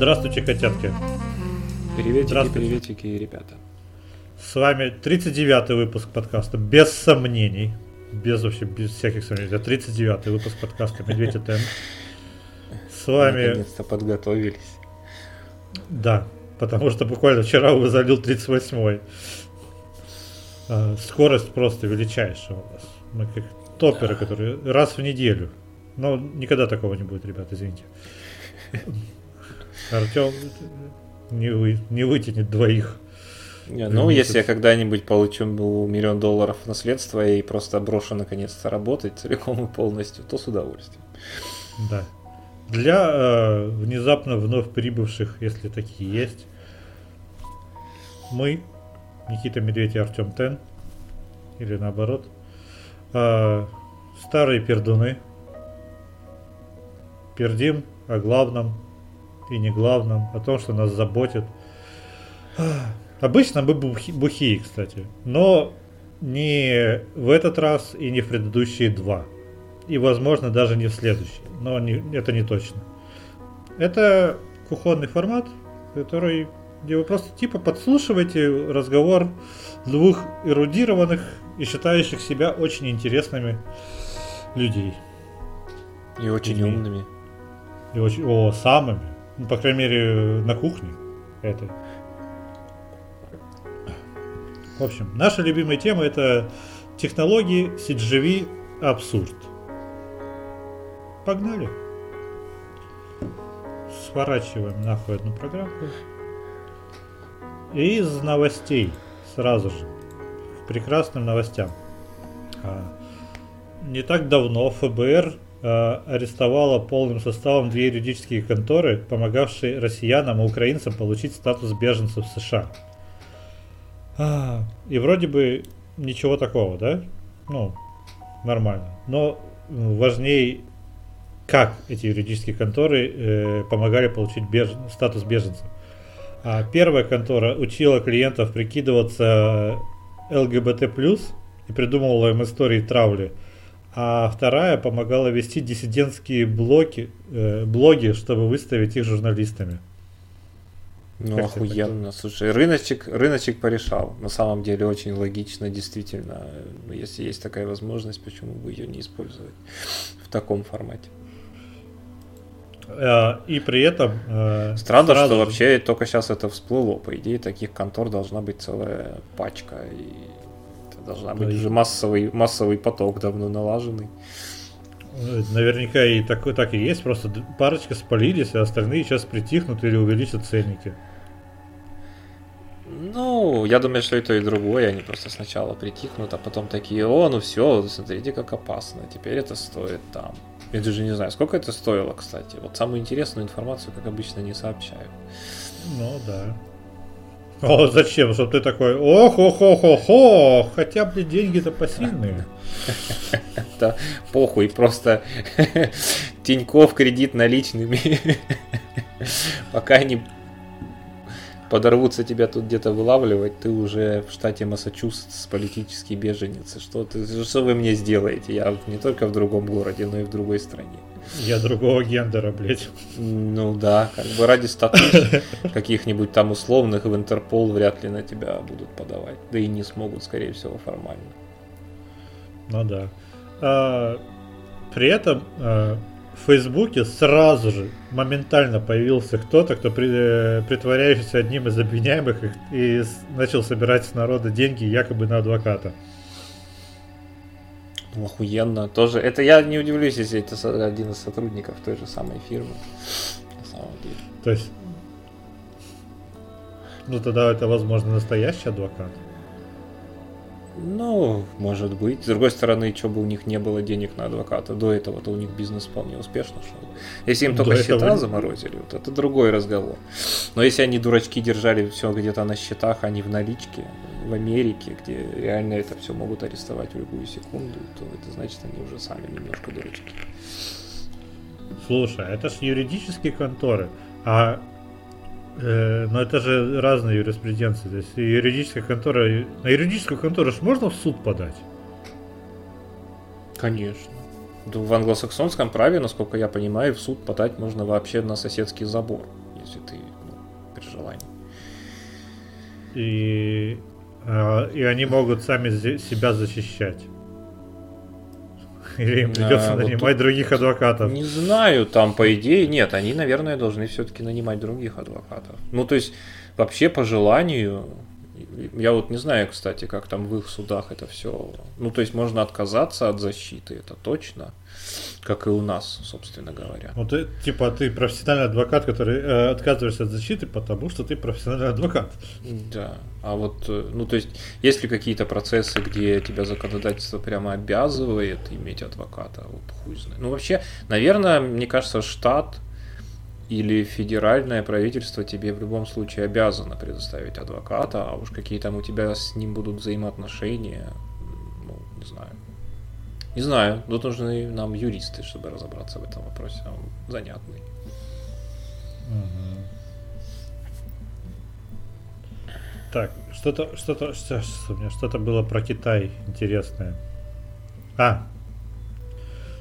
Здравствуйте, котятки. Приветики, Здравствуйте. приветики, ребята. С вами 39-й выпуск подкаста, без сомнений. Без вообще, без всяких сомнений. Это 39-й выпуск подкаста Медведь и Тен. С вами, Наконец-то подготовились. да, потому что буквально вчера вы залил 38-й. А, Скорость просто величайшая у нас. Мы как топеры, которые раз в неделю. Но никогда такого не будет, ребят, извините. Артем не, вы, не вытянет двоих. Не, ну, Месяц. если я когда-нибудь получу миллион долларов наследства и просто брошу наконец-то работать целиком и полностью, то с удовольствием. Да. Для э, внезапно вновь прибывших, если такие есть, мы, Никита Медведь и Артем Тен, или наоборот, э, старые пердуны, пердим о главном и не главном, о том, что нас заботит. Обычно мы бухи- бухие, кстати, но не в этот раз и не в предыдущие два. И, возможно, даже не в следующий. Но не- это не точно. Это кухонный формат, который, где вы просто типа подслушиваете разговор двух эрудированных и считающих себя очень интересными людей. И очень Людьми. умными. И очень, о, самыми. Ну, по крайней мере, на кухне. Это. В общем, наша любимая тема это технологии, CGV, абсурд. Погнали. Сворачиваем нахуй одну программку. И из новостей сразу же. К прекрасным новостям. А, не так давно ФБР арестовала полным составом две юридические конторы, помогавшие россиянам и украинцам получить статус беженцев в США. А, и вроде бы ничего такого, да? Ну, нормально. Но важнее, как эти юридические конторы э, помогали получить беж- статус беженцев. А первая контора учила клиентов прикидываться ЛГБТ+, и придумывала им истории травли. А вторая помогала вести диссидентские блоки, э, блоги, чтобы выставить их журналистами. Ну, Как охуенно. Слушай, рыночек, рыночек порешал. На самом деле очень логично, действительно. Ну, Если есть такая возможность, почему бы ее не использовать в таком формате? Э, И при этом... э, Странно, сразу что вообще только сейчас это всплыло. По идее, таких контор должна быть целая пачка. И должна быть Да, уже массовый, массовый поток давно налаженный. э, Наверняка и такой так и есть, просто парочка спалились, а остальные сейчас притихнут или увеличат ценники. Ну, я думаю, что и то, и другое. Они просто сначала притихнут, а потом такие, о, ну все, смотрите, как опасно. Теперь это стоит там. Я даже не знаю, сколько это стоило, кстати. Вот самую интересную информацию, как обычно, не сообщают. Ну да. О, зачем? Чтобы ты такой, ох, ох, ох, ох, ох, хотя, блин, деньги-то посильные. Это похуй, просто Тиньков кредит наличными. Пока они подорвутся тебя тут где-то вылавливать, ты уже в штате Массачусетс политический беженец. Что, ты, что вы мне сделаете? Я не только в другом городе, но и в другой стране. Я другого гендера, блядь. Ну да, как бы ради статус каких-нибудь там условных в Интерпол вряд ли на тебя будут подавать. Да и не смогут, скорее всего, формально. Ну да. А, при этом а, в Фейсбуке сразу же моментально появился кто-то, кто при- э, притворяющийся одним из обвиняемых и, и начал собирать с народа деньги якобы на адвоката. Ну, охуенно. Тоже. Это я не удивлюсь, если это один из сотрудников той же самой фирмы. На самом деле. То есть, ну тогда это, возможно, настоящий адвокат. Ну, может быть. С другой стороны, что бы у них не было денег на адвоката, до этого-то у них бизнес вполне успешно шел. Если им До только этого счета не- заморозили, вот это другой разговор. Но если они дурачки держали все где-то на счетах, а не в наличке, в Америке, где реально это все могут арестовать в любую секунду, то это значит, они уже сами немножко дурачки. Слушай, это ж юридические конторы. А но это же разные юриспруденции. То есть юридическая контора. На юридическую контору ж можно в суд подать. Конечно. В англосаксонском праве, насколько я понимаю, в суд подать можно вообще на соседский забор. если ты ну, при желании. И, а, и они могут сами себя защищать. Или им придется а, нанимать вот других адвокатов? Не знаю, там по идее нет, они, наверное, должны все-таки нанимать других адвокатов. Ну, то есть, вообще по желанию я вот не знаю, кстати, как там в их судах это все. Ну, то есть можно отказаться от защиты, это точно, как и у нас, собственно говоря. Ну, ты, типа, ты профессиональный адвокат, который э, отказываешься от защиты, потому что ты профессиональный адвокат. Да. А вот, э, ну, то есть, есть ли какие-то процессы, где тебя законодательство прямо обязывает иметь адвоката? Вот хуй знает. Ну, вообще, наверное, мне кажется, штат или федеральное правительство тебе в любом случае обязано предоставить адвоката, а уж какие там у тебя с ним будут взаимоотношения. Не знаю, тут нужны нам юристы, чтобы разобраться в этом вопросе, он занятный. Так, что-то, что-то, что, у меня что-то было про Китай интересное. А,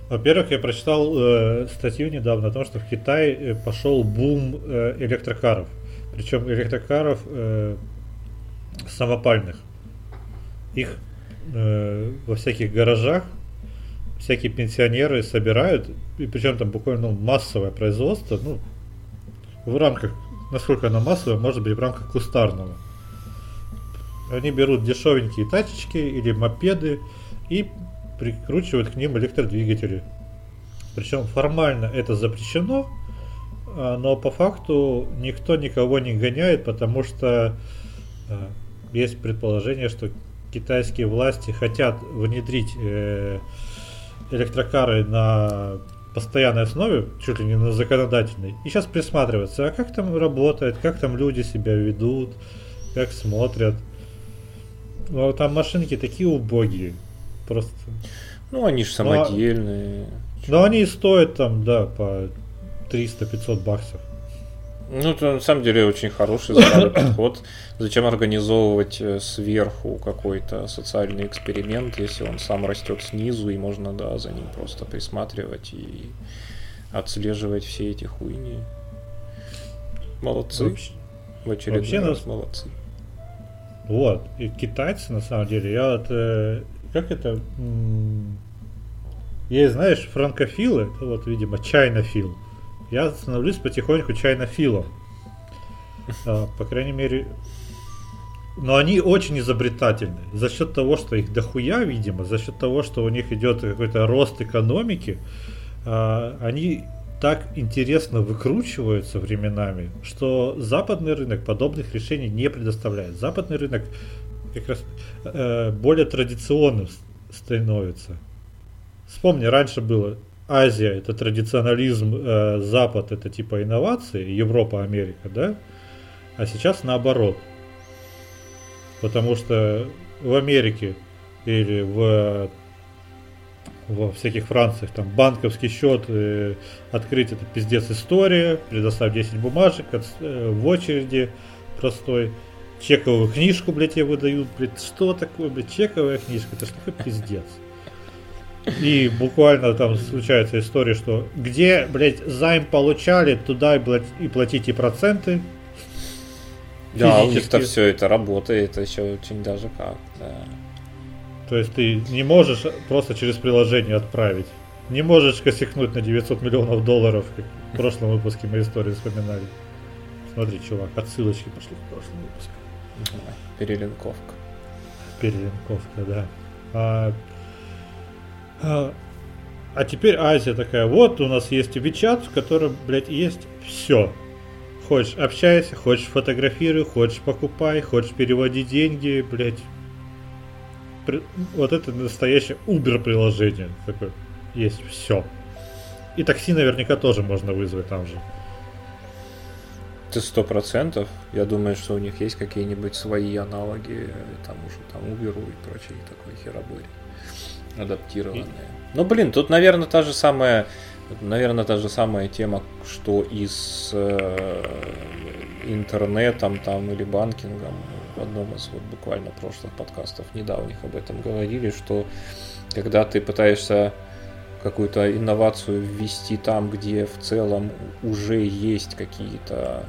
во-первых, я прочитал э, статью недавно о том, что в Китае э, пошел бум э, электрокаров. Причем электрокаров э, самопальных. Их э, во всяких гаражах всякие пенсионеры собирают, и причем там буквально ну, массовое производство, ну, в рамках, насколько оно массовое, может быть в рамках кустарного. Они берут дешевенькие тачечки или мопеды и прикручивают к ним электродвигатели. Причем формально это запрещено, а, но по факту никто никого не гоняет, потому что а, есть предположение, что китайские власти хотят внедрить э, электрокары на постоянной основе, чуть ли не на законодательной, и сейчас присматриваться, а как там работает, как там люди себя ведут, как смотрят. Ну, там машинки такие убогие. Просто. Ну, они же самодельные. Но, но они и стоят там, да, по 300-500 баксов. Ну, это на самом деле очень хороший подход. Зачем организовывать э, сверху какой-то социальный эксперимент, если он сам растет снизу, и можно, да, за ним просто присматривать и отслеживать все эти хуйни. Молодцы. Вообще, В очередной вообще раз нас... молодцы. Вот. И китайцы, на самом деле, я вот э, как это? Есть, знаешь, франкофилы, это вот, видимо, чайнофил. Я становлюсь потихоньку чайнофилом. А, по крайней мере, но они очень изобретательны. За счет того, что их дохуя, видимо, за счет того, что у них идет какой-то рост экономики, а, они так интересно выкручиваются временами, что западный рынок подобных решений не предоставляет. Западный рынок как раз э, более традиционным становится. Вспомни, раньше было Азия это традиционализм, э, Запад это типа инновации, Европа, Америка, да? А сейчас наоборот. Потому что в Америке или в во всяких Франциях там банковский счет э, открыть это пиздец история, предоставь 10 бумажек от, э, в очереди простой чековую книжку, блядь, тебе выдают, блядь, что такое, блядь, чековая книжка, это что такой пиздец. И буквально там случается история, что где, блядь, займ получали, туда, блядь, и платите проценты. Да, у них-то все это работает, еще очень даже как, да. То есть ты не можешь просто через приложение отправить. Не можешь косякнуть на 900 миллионов долларов, как в прошлом выпуске мы истории вспоминали. Смотри, чувак, отсылочки пошли в прошлом выпуске. Перелинковка. Перелинковка, да. А, а, а теперь Азия такая, вот у нас есть WeChat, в котором, блядь, есть все. Хочешь общайся, хочешь фотографируй, хочешь покупай, хочешь переводи деньги, блядь. При... Вот это настоящее Uber приложение. Такое. Есть все. И такси наверняка тоже можно вызвать там же. Ты сто процентов. Я думаю, что у них есть какие-нибудь свои аналоги тому же там Uber и прочей такой херобори. Адаптированные. Ну блин, тут, наверное, та же самая. Наверное, та же самая тема, что и с э, интернетом там или банкингом. В одном из вот буквально прошлых подкастов недавних об этом говорили, что когда ты пытаешься какую-то инновацию ввести там, где в целом уже есть какие-то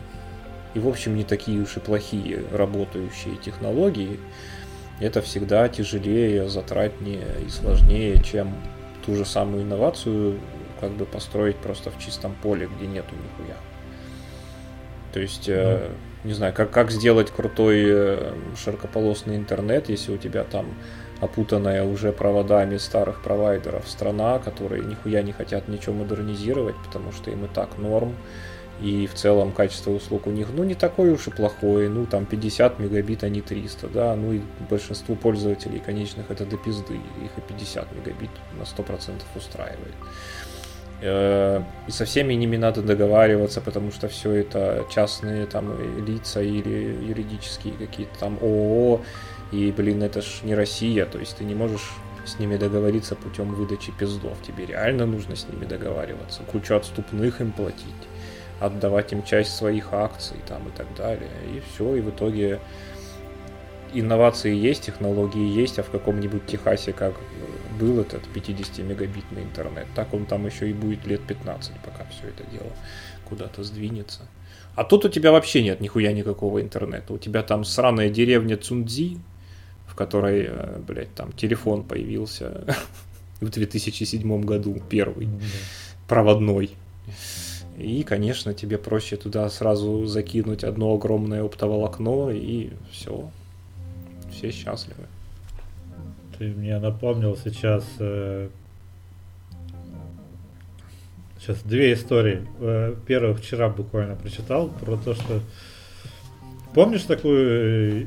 и в общем не такие уж и плохие работающие технологии, это всегда тяжелее, затратнее и сложнее, чем ту же самую инновацию как бы построить просто в чистом поле, где нету нихуя. То есть, mm. не знаю, как, как сделать крутой э, широкополосный интернет, если у тебя там опутанная уже проводами старых провайдеров страна, которые нихуя не хотят ничего модернизировать, потому что им и так норм. И в целом качество услуг у них, ну, не такое уж и плохое, ну, там 50 мегабит, а не 300, да, ну, и большинству пользователей конечных это до пизды, их и 50 мегабит на 100% устраивает. Э, и со всеми ними надо договариваться, потому что все это частные там лица или юридические какие-то там ООО, и, блин, это ж не Россия, то есть ты не можешь с ними договориться путем выдачи пиздов. Тебе реально нужно с ними договариваться, кучу отступных им платить, отдавать им часть своих акций там и так далее. И все, и в итоге инновации есть, технологии есть, а в каком-нибудь Техасе, как был этот 50-мегабитный интернет, так он там еще и будет лет 15, пока все это дело куда-то сдвинется. А тут у тебя вообще нет нихуя никакого интернета. У тебя там сраная деревня Цундзи, в которой, э, блядь, там телефон появился в 2007 году, первый, проводной. И, конечно, тебе проще туда сразу закинуть одно огромное оптоволокно, и все. Все счастливы. Ты мне напомнил сейчас э, сейчас две истории. Э, первую вчера буквально прочитал про то, что помнишь такой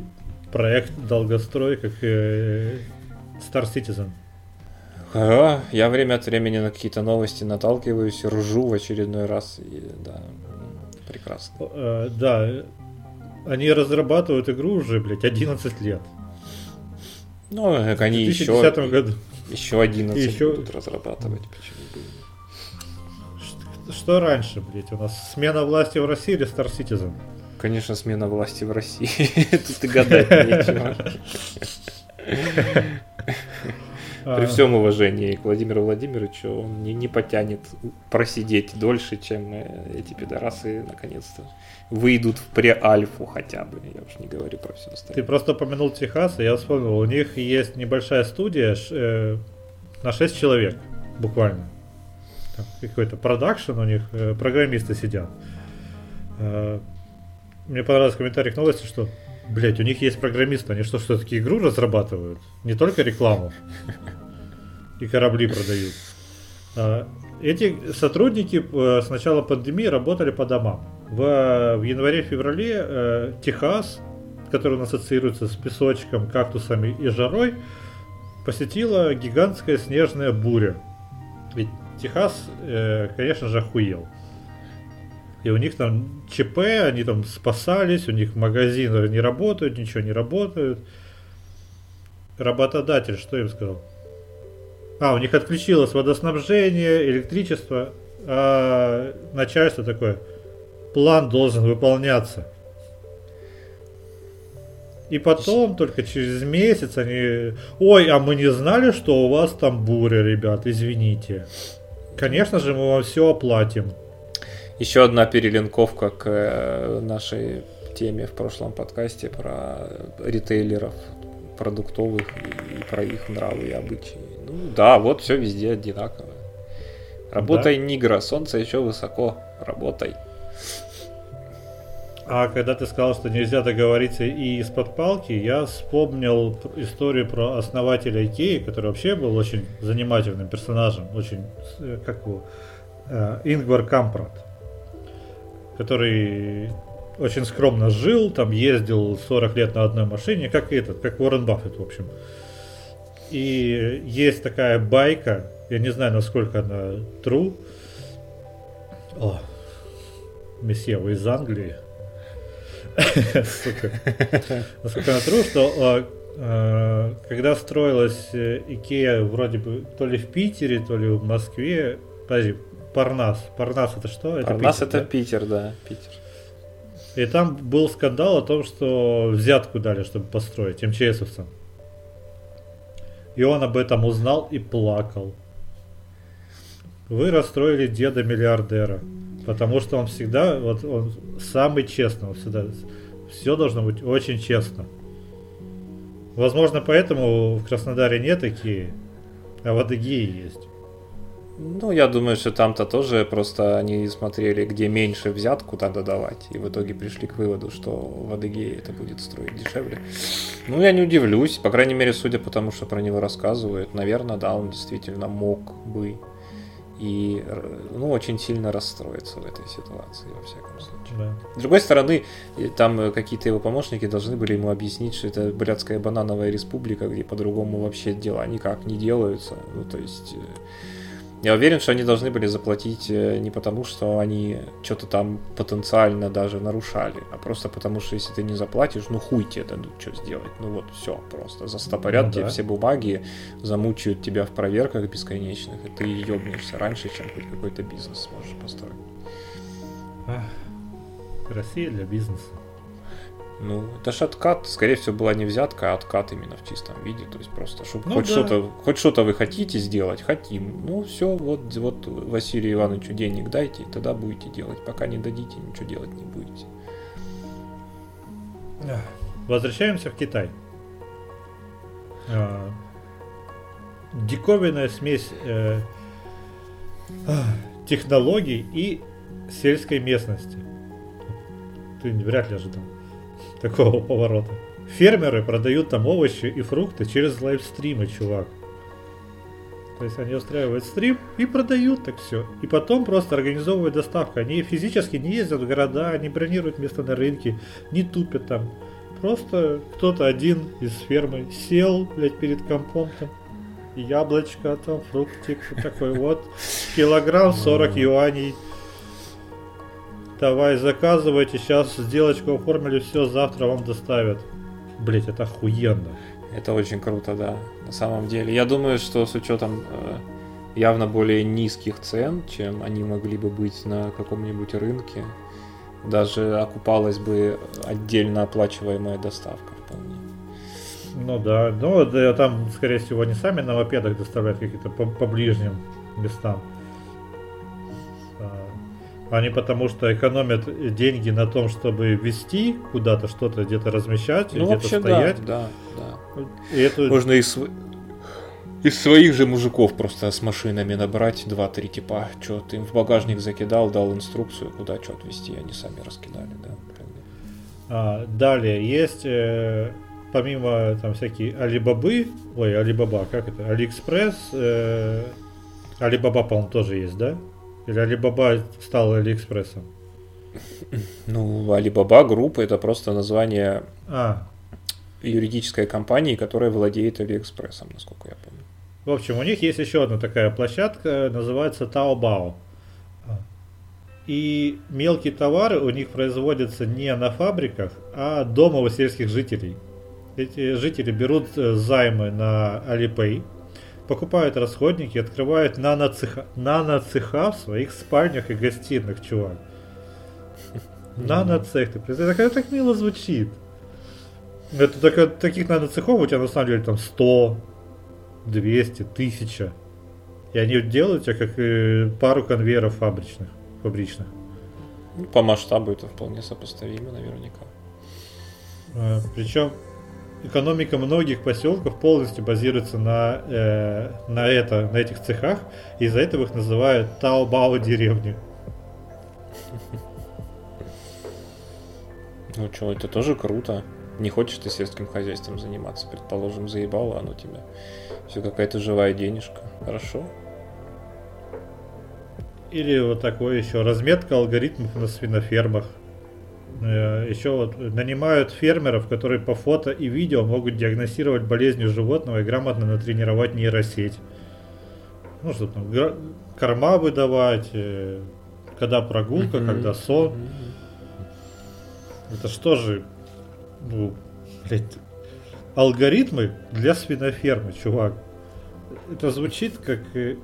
проект долгострой, как э, Star Citizen? А, я время от времени на какие-то новости наталкиваюсь, ржу в очередной раз. И, да, прекрасно. Э, да, они разрабатывают игру уже, блядь, 11 лет. Ну, как они в 2010 еще, году. еще 11 еще... будут разрабатывать. Почему бы? Что раньше, блядь, у нас смена власти в России или Star Citizen? Конечно, смена власти в России. Тут и гадать нечего. При всем уважении к Владимиру Владимировичу, он не, не потянет просидеть дольше, чем э, эти пидорасы наконец-то выйдут в преальфу хотя бы. Я уж не говорю про все остальное. Ты просто упомянул Техас, и я вспомнил, у них есть небольшая студия э, на 6 человек, буквально. Там какой-то продакшн у них, э, программисты сидят. Э, мне понравился комментарий к новости, что Блять, у них есть программисты, они что, все-таки игру разрабатывают? Не только рекламу. И корабли продают. А, эти сотрудники э, с начала пандемии работали по домам. В, в январе-феврале э, Техас, который у нас ассоциируется с песочком, кактусами и жарой, посетила гигантская снежная буря. Ведь Техас, э, конечно же, охуел. И у них там ЧП, они там спасались, у них магазины не работают, ничего не работают. Работодатель что им сказал? А, у них отключилось водоснабжение, электричество, а начальство такое, план должен выполняться. И потом, только через месяц они... Ой, а мы не знали, что у вас там буря, ребят, извините. Конечно же, мы вам все оплатим. Еще одна перелинковка к э, нашей теме в прошлом подкасте про ритейлеров продуктовых и про их нравы и обычаи. Ну да, вот все везде одинаково. Работай, да. Нигра, солнце еще высоко, работай. А когда ты сказал, что нельзя договориться и из-под палки, я вспомнил историю про основателя Икеи, который вообще был очень занимательным персонажем, очень, э, как его, э, Ингвар Кампрат который очень скромно жил, там ездил 40 лет на одной машине, как этот, как Уоррен Баффет, в общем. И есть такая байка, я не знаю, насколько она true. О, месье, вы из Англии. Насколько она true, что а, когда строилась э, Икея вроде бы то ли в Питере, то ли в Москве, подожди, Парнас. Парнас это что? Это Парнас Питер, это да? Питер, да, Питер. И там был скандал о том, что взятку дали, чтобы построить МЧСовцам. И он об этом узнал и плакал. вы расстроили деда миллиардера. Потому что он всегда, вот он самый честный, он всегда, все должно быть очень честно. Возможно, поэтому в Краснодаре нет такие, а в Адыгее есть. Ну, я думаю, что там-то тоже просто они смотрели, где меньше взятку надо давать, и в итоге пришли к выводу, что в Адыгее это будет строить дешевле. Ну, я не удивлюсь, по крайней мере, судя по тому, что про него рассказывают, наверное, да, он действительно мог бы и ну, очень сильно расстроиться в этой ситуации, во всяком случае. Да. С другой стороны, там какие-то его помощники должны были ему объяснить, что это Бурятская банановая республика, где по-другому вообще дела никак не делаются. Ну, то есть э, я уверен, что они должны были заплатить э, не потому, что они что-то там потенциально даже нарушали, а просто потому, что если ты не заплатишь, ну хуй тебе дадут что сделать. Ну вот все, просто застопорят ну, тебе да. все бумаги, замучают тебя в проверках бесконечных, и ты ебнешься раньше, чем хоть какой-то бизнес сможешь построить. Россия для бизнеса. Ну, это же откат, скорее всего, была не взятка, а откат именно в чистом виде. То есть просто, чтобы ну, хоть да. что-то, хоть что-то вы хотите сделать, хотим. Ну, все, вот, вот Василию Ивановичу денег дайте, и тогда будете делать. Пока не дадите, ничего делать не будете. Возвращаемся в Китай. А, диковинная смесь э, технологий и сельской местности. Ты вряд ли ожидал такого поворота. Фермеры продают там овощи и фрукты через лайвстримы, чувак. То есть они устраивают стрим и продают так все. И потом просто организовывают доставку. Они физически не ездят в города, не бронируют место на рынке, не тупят там. Просто кто-то один из фермы сел, блядь, перед компом там, яблочко, там, фруктик, такой вот, килограмм 40 юаней. Давай, заказывайте, сейчас сделочку оформили, все, завтра вам доставят. Блять, это охуенно. Это очень круто, да, на самом деле. Я думаю, что с учетом э, явно более низких цен, чем они могли бы быть на каком-нибудь рынке, даже окупалась бы отдельно оплачиваемая доставка вполне. Ну да, ну да, там, скорее всего, они сами на мопедах доставляют какие-то по, по ближним местам а не потому что экономят деньги на том, чтобы вести куда-то что-то, где-то размещать, ну, где-то стоять. Да, да, да. И это... Можно из, из своих же мужиков просто с машинами набрать два-три типа, что ты им в багажник закидал, дал инструкцию, куда что отвезти, они сами раскидали, да. А, далее есть э, помимо там всякие Алибабы, ой, Алибаба, как это, Алиэкспресс, э, Алибаба, по-моему, тоже есть, да? Или Alibaba стал Алиэкспрессом? Ну, Alibaba группа это просто название а. юридической компании, которая владеет Алиэкспрессом, насколько я помню. В общем, у них есть еще одна такая площадка, называется Taobao. И мелкие товары у них производятся не на фабриках, а дома у сельских жителей. Эти жители берут э, займы на Alipay, покупают расходники, открывают нано-цеха, нано-цеха в своих спальнях и гостиных, чувак. Нано-цех, ты представляешь, это так мило звучит. Это так, таких нано-цехов у тебя на самом деле там 100, 200, 1000. И они делают тебя как э, пару конвейеров фабричных, фабричных. Ну, по масштабу это вполне сопоставимо наверняка. А, причем экономика многих поселков полностью базируется на, э, на, это, на этих цехах, и из-за этого их называют Таобао деревни. Ну что, это тоже круто. Не хочешь ты сельским хозяйством заниматься, предположим, заебало оно тебя. Все какая-то живая денежка. Хорошо. Или вот такое еще разметка алгоритмов на свинофермах. Э, еще вот нанимают фермеров, которые по фото и видео могут диагностировать болезни животного и грамотно натренировать нейросеть. Ну что там, корма выдавать, э, когда прогулка, mm-hmm. когда сон. Mm-hmm. Это что же, ну, блядь, алгоритмы для свинофермы, чувак. Это звучит как... Э,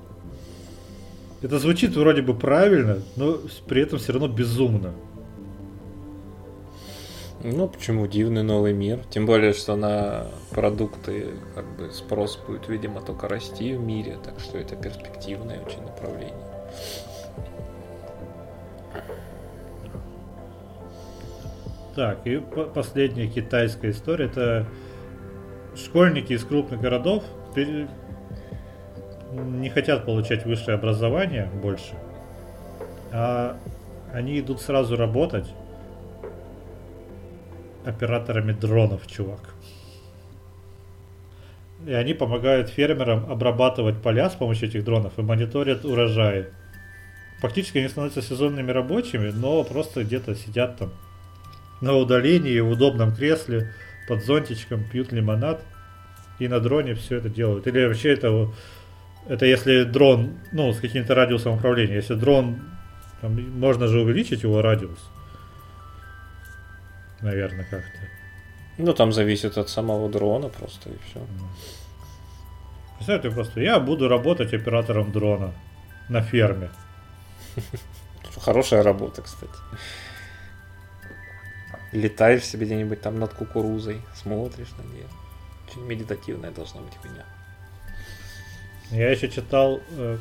это звучит вроде бы правильно, но при этом все равно безумно. Ну, почему дивный новый мир? Тем более, что на продукты как бы спрос будет, видимо, только расти в мире, так что это перспективное очень направление. Так, и последняя китайская история. Это школьники из крупных городов не хотят получать высшее образование больше, а они идут сразу работать операторами дронов, чувак. И они помогают фермерам обрабатывать поля с помощью этих дронов и мониторят урожаи. Фактически они становятся сезонными рабочими, но просто где-то сидят там на удалении в удобном кресле под зонтичком, пьют лимонад и на дроне все это делают. Или вообще это, это если дрон, ну, с каким-то радиусом управления. Если дрон, там, можно же увеличить его радиус. Наверное, как-то. Ну, там зависит от самого дрона просто и все. Представьте просто, я буду работать оператором дрона на ферме. Хорошая работа, кстати. Летаешь себе где-нибудь там над кукурузой, смотришь на нее. Очень медитативная должна быть хуйня. Я еще читал э,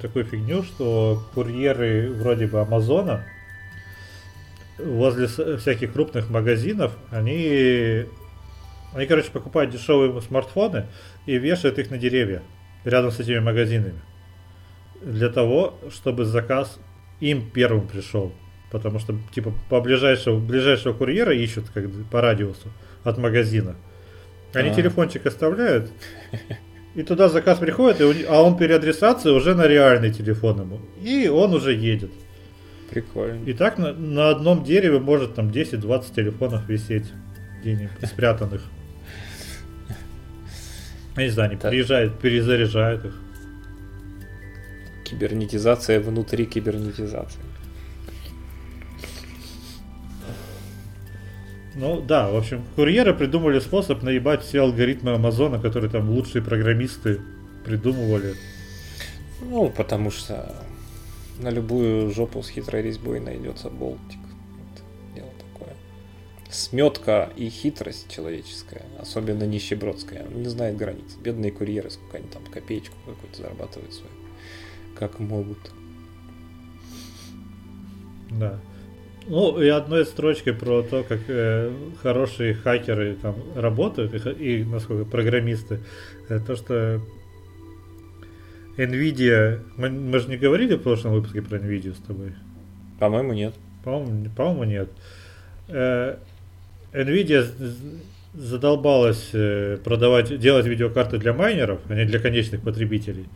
такую фигню, что курьеры вроде бы Амазона возле всяких крупных магазинов, они, они, короче, покупают дешевые смартфоны и вешают их на деревья рядом с этими магазинами. Для того, чтобы заказ им первым пришел. Потому что, типа, по ближайшего, ближайшего курьера ищут как по радиусу от магазина. Они а. телефончик оставляют, и туда заказ приходит, и, а он переадресация уже на реальный телефон ему. И он уже едет. Прикольно. И так на, на одном дереве может там 10-20 телефонов висеть где-нибудь спрятанных. Я не знаю, они приезжают, перезаряжают их. Кибернетизация внутри кибернетизации. Ну да, в общем, курьеры придумали способ наебать все алгоритмы Амазона, которые там лучшие программисты придумывали. Ну, потому что на любую жопу с хитрой резьбой найдется болтик. Вот, дело такое. Сметка и хитрость человеческая, особенно нищебродская, не знает границ. Бедные курьеры, сколько они там копеечку какую-то зарабатывают свою, как могут. Да. Ну, и одной строчкой про то, как э, хорошие хакеры там работают, и, и насколько программисты, э, то, что Nvidia, мы, мы же не говорили в прошлом выпуске про Nvidia с тобой? По-моему, нет. По-моему, по-моему нет. Э, Nvidia задолбалась э, продавать, делать видеокарты для майнеров, а не для конечных потребителей.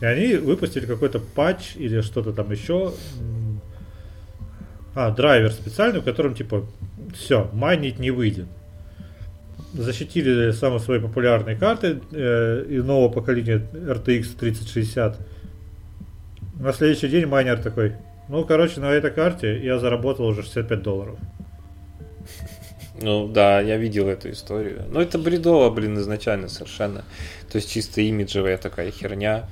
И они выпустили какой-то патч или что-то там еще, а, драйвер специальный, в котором типа все, майнить не выйдет. Защитили самые свои популярные карты э, и нового поколения RTX 3060. На следующий день майнер такой, ну, короче, на этой карте я заработал уже 65 долларов. Ну да, я видел эту историю. Но это бредово, блин, изначально совершенно. То есть чисто имиджевая такая херня.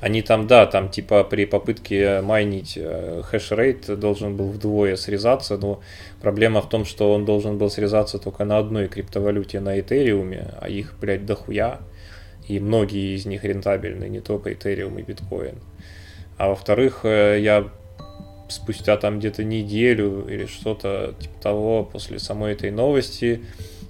Они там, да, там типа при попытке майнить э, хешрейт должен был вдвое срезаться, но проблема в том, что он должен был срезаться только на одной криптовалюте на Этериуме, а их, блядь, дохуя. И многие из них рентабельны, не только Ethereum и биткоин. А во-вторых, э, я спустя там где-то неделю или что-то типа того после самой этой новости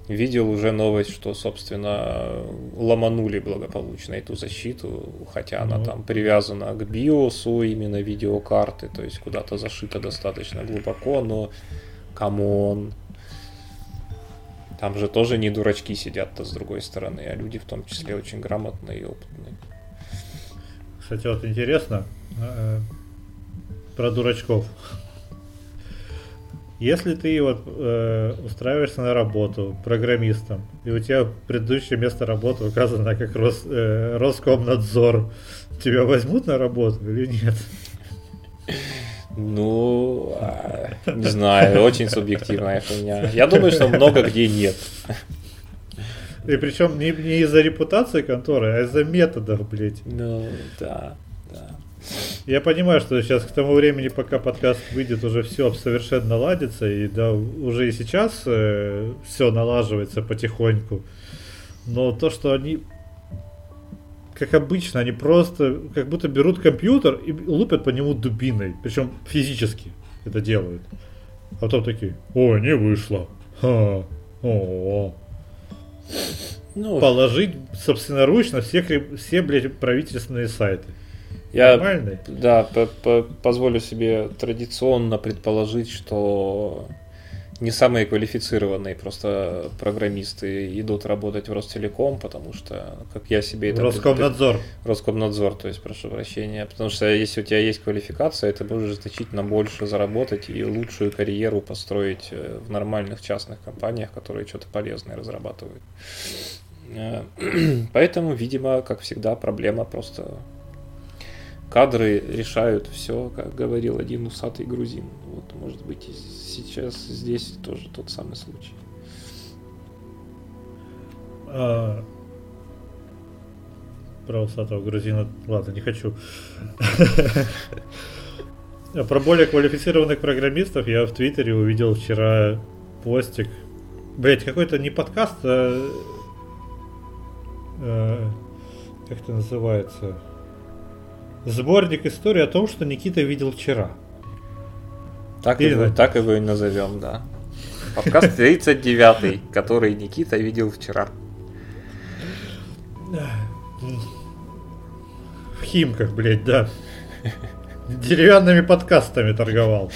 видел уже новость, что, собственно, ломанули благополучно эту защиту, хотя она ну. там привязана к биосу именно видеокарты, то есть куда-то зашита достаточно глубоко, но come on, там же тоже не дурачки сидят-то с другой стороны, а люди в том числе очень грамотные и опытные. Кстати, вот интересно, э, про дурачков. Если ты вот э, устраиваешься на работу программистом, и у тебя предыдущее место работы указано как Рос, э, Роскомнадзор, тебя возьмут на работу или нет? Ну, а, не знаю, очень субъективная хуйня. Я думаю, что много где нет. И причем не, не из-за репутации конторы, а из-за методов, блядь. Ну, да, да. Я понимаю, что сейчас к тому времени, пока подкаст выйдет, уже все совершенно ладится, и да, уже и сейчас э, все налаживается потихоньку. Но то, что они как обычно, они просто как будто берут компьютер и лупят по нему дубиной. Причем физически это делают. А потом такие, о, не вышло. Ха, о, ну, Положить собственноручно все, все блядь, правительственные сайты. Я, Нормальный? Да, по -по позволю себе традиционно предположить, что не самые квалифицированные просто программисты идут работать в Ростелеком, потому что, как я себе это... Роскомнадзор. Роскомнадзор, то есть, прошу прощения. Потому что если у тебя есть квалификация, ты можешь значительно больше заработать и лучшую карьеру построить э, в нормальных частных компаниях, которые что-то полезное разрабатывают. Э, поэтому, видимо, как всегда, проблема просто кадры решают все, как говорил один усатый грузин. Вот, может быть, сейчас здесь тоже тот самый случай. А... Про усатого грузина, ладно, не хочу. Про более квалифицированных программистов я в Твиттере увидел вчера постик. Блять, какой-то не подкаст, а... а... Как это называется? Сборник истории о том, что Никита видел вчера. Так, его, так его и назовем, да. Подкаст 39, который Никита видел вчера. В Химках, блядь, да. Деревянными подкастами торговал.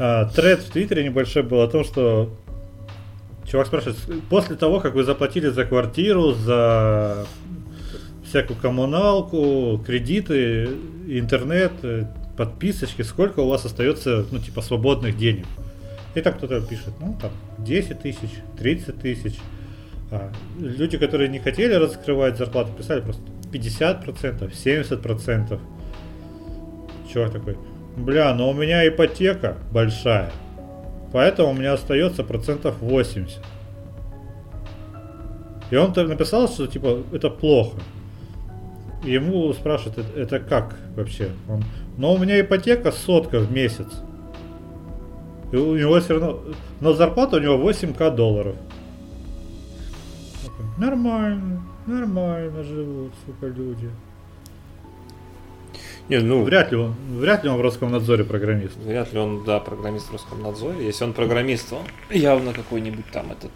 А, тред в Твиттере небольшой был о том, что чувак спрашивает, после того, как вы заплатили за квартиру, за всякую коммуналку, кредиты, интернет, э, подписочки, сколько у вас остается, ну, типа, свободных денег. И так кто-то пишет, ну, там, 10 тысяч, 30 тысяч. А люди, которые не хотели раскрывать зарплату, писали просто 50%, 70%. Чувак такой, бля, но у меня ипотека большая, поэтому у меня остается процентов 80. И он написал, что типа это плохо ему спрашивают, это, это как вообще? Он, но у меня ипотека сотка в месяц. И у него все равно, но зарплата у него 8к долларов. Нормально, нормально живут, сука, люди. Не, ну, вряд ли он, вряд ли он в Роскомнадзоре программист. Вряд ли он, да, программист в Роскомнадзоре. Если он программист, он явно какой-нибудь там этот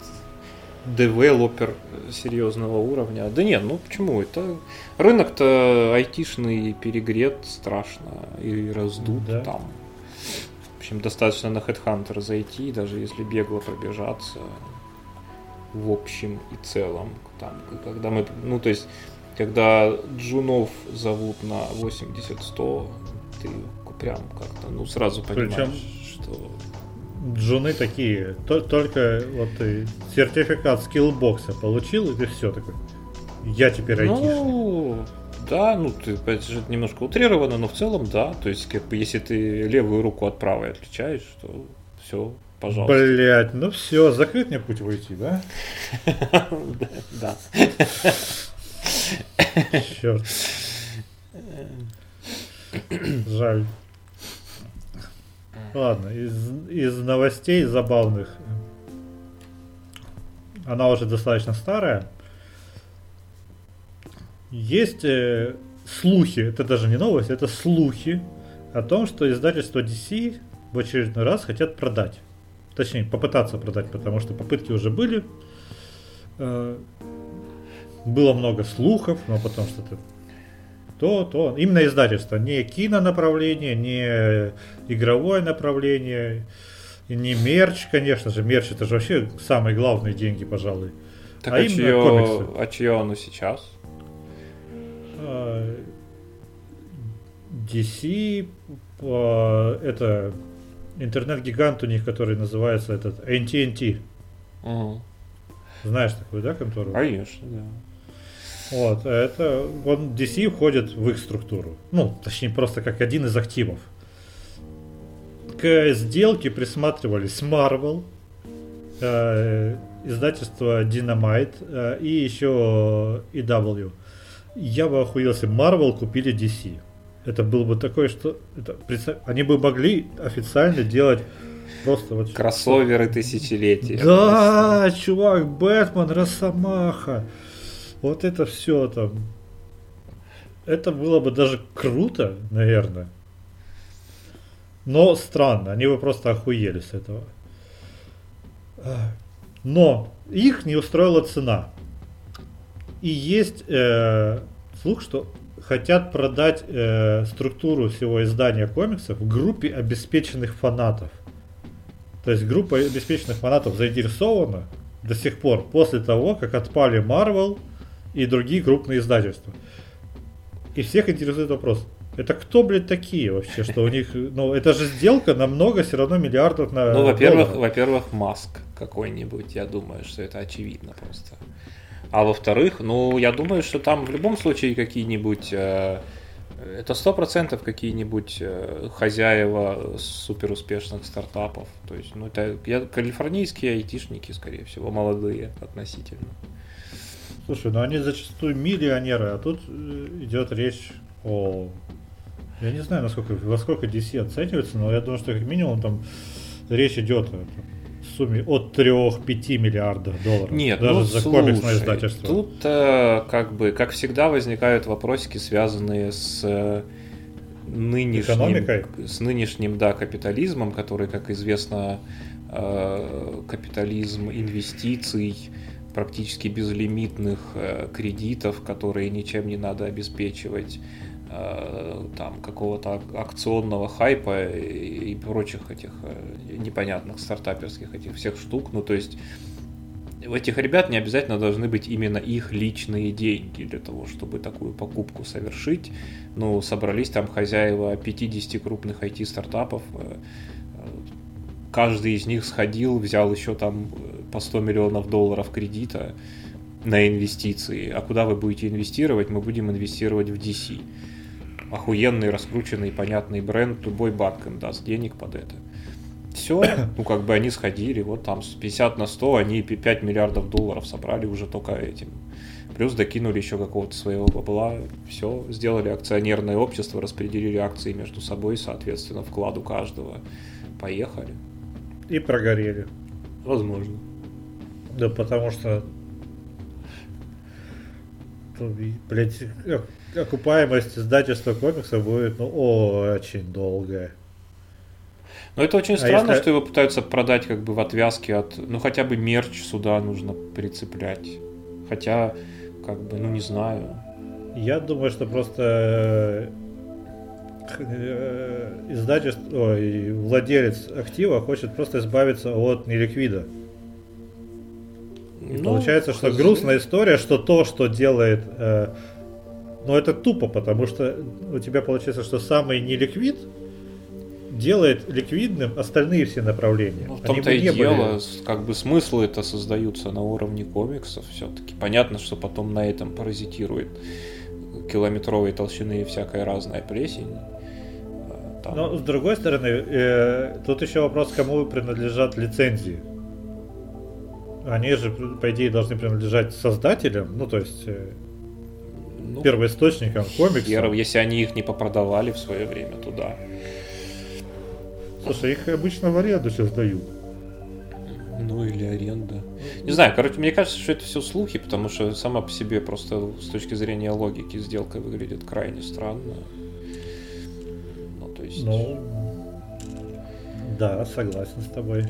девелопер серьезного уровня. Да нет, ну почему? Это рынок-то айтишный перегрет страшно и раздут да. там. В общем, достаточно на Headhunter зайти, даже если бегло пробежаться. В общем и целом. Там, когда мы, ну то есть, когда джунов зовут на 80-100, ты прям как-то, ну сразу понимаешь, Причем... джуны такие, то, только вот ты сертификат скиллбокса получил, и ты все такой. Я теперь айтишник. Ну, да, ну ты это же немножко утрировано, но в целом да. То есть, как бы, если ты левую руку от правой отличаешь, то все, пожалуйста. Блять, ну все, закрыт мне путь войти, да? Да. Черт. Жаль. Ладно, из, из новостей забавных. Она уже достаточно старая. Есть э, слухи, это даже не новость, это слухи о том, что издательство DC в очередной раз хотят продать. Точнее, попытаться продать, потому что попытки уже были. Э, было много слухов, но потом что-то то, то. Именно издательство, не кинонаправление, не игровое направление, не мерч, конечно же. Мерч это же вообще самые главные деньги, пожалуй. Так а, а, чье, комиксы. а чье оно сейчас? А, DC, а, это интернет-гигант у них, который называется этот AT&T. Угу. Знаешь такую, да, контору? Конечно, да. Вот, это он DC входит в их структуру. Ну, точнее, просто как один из активов. К сделке присматривались Marvel, э, издательство Dynamite э, и еще EW. Я бы охуелся, Marvel купили DC. Это было бы такое, что это, они бы могли официально делать Просто вот... Кроссоверы тысячелетия. Да, чувак, Бэтмен, Росомаха. Вот это все там. Это было бы даже круто, наверное. Но странно, они бы просто охуели с этого. Но их не устроила цена. И есть э, слух, что хотят продать э, структуру всего издания комиксов группе обеспеченных фанатов. То есть группа обеспеченных фанатов заинтересована до сих пор, после того, как отпали Marvel и другие крупные издательства. И всех интересует вопрос, это кто, блядь, такие вообще, что у них, ну, это же сделка на много все равно миллиардов на Ну, во-первых, во-первых, Маск какой-нибудь, я думаю, что это очевидно просто. А во-вторых, ну, я думаю, что там в любом случае какие-нибудь... Э, это сто процентов какие-нибудь э, хозяева супер успешных стартапов. То есть, ну, это я, калифорнийские айтишники, скорее всего, молодые относительно. Слушай, ну они зачастую миллионеры, а тут э, идет речь о... Я не знаю, насколько, во сколько DC оценивается, но я думаю, что как минимум там речь идет о сумме от 3-5 миллиардов долларов. Нет, даже ну, за слушай, комиксное издательство. Тут э, как бы, как всегда, возникают вопросики, связанные с э, нынешним, Экономикой? с нынешним, да, капитализмом, который, как известно, э, капитализм инвестиций, практически безлимитных э, кредитов, которые ничем не надо обеспечивать Э, там какого-то акционного хайпа и, прочих этих э, непонятных стартаперских этих всех штук. Ну, то есть у этих ребят не обязательно должны быть именно их личные деньги для того, чтобы такую покупку совершить. Ну, собрались там хозяева 50 крупных IT-стартапов, каждый из них сходил, взял еще там по 100 миллионов долларов кредита на инвестиции. А куда вы будете инвестировать? Мы будем инвестировать в DC охуенный, раскрученный, понятный бренд, любой банк даст денег под это. Все, ну как бы они сходили, вот там с 50 на 100 они 5 миллиардов долларов собрали уже только этим. Плюс докинули еще какого-то своего бабла, все, сделали акционерное общество, распределили акции между собой, соответственно, вкладу каждого. Поехали. И прогорели. Возможно. Да потому что блять, окупаемость издательства комиксов будет ну, очень долгая. Но это очень а странно, если... что его пытаются продать как бы в отвязке от... Ну, хотя бы мерч сюда нужно прицеплять. Хотя, как бы, ну, не знаю. Я думаю, что просто э, издательство, ой, владелец актива хочет просто избавиться от неликвида. И ну, получается, что грустная история, что то, что делает э, но это тупо, потому что у тебя получается, что самый неликвид делает ликвидным остальные все направления. Ну, в том-то и дело, были... как бы смыслы это создаются на уровне комиксов все-таки. Понятно, что потом на этом паразитирует километровой толщины и всякая разная плесень. Там... Но с другой стороны, э, тут еще вопрос, кому принадлежат лицензии. Они же, по идее, должны принадлежать создателям, ну то есть э, ну, первоисточником комиксов. Хер, если они их не попродавали в свое время туда. Слушай, их обычно в аренду сейчас дают. Ну или аренда. Не знаю, короче, мне кажется, что это все слухи, потому что сама по себе просто с точки зрения логики сделка выглядит крайне странно. Есть... Ну, да, согласен с тобой.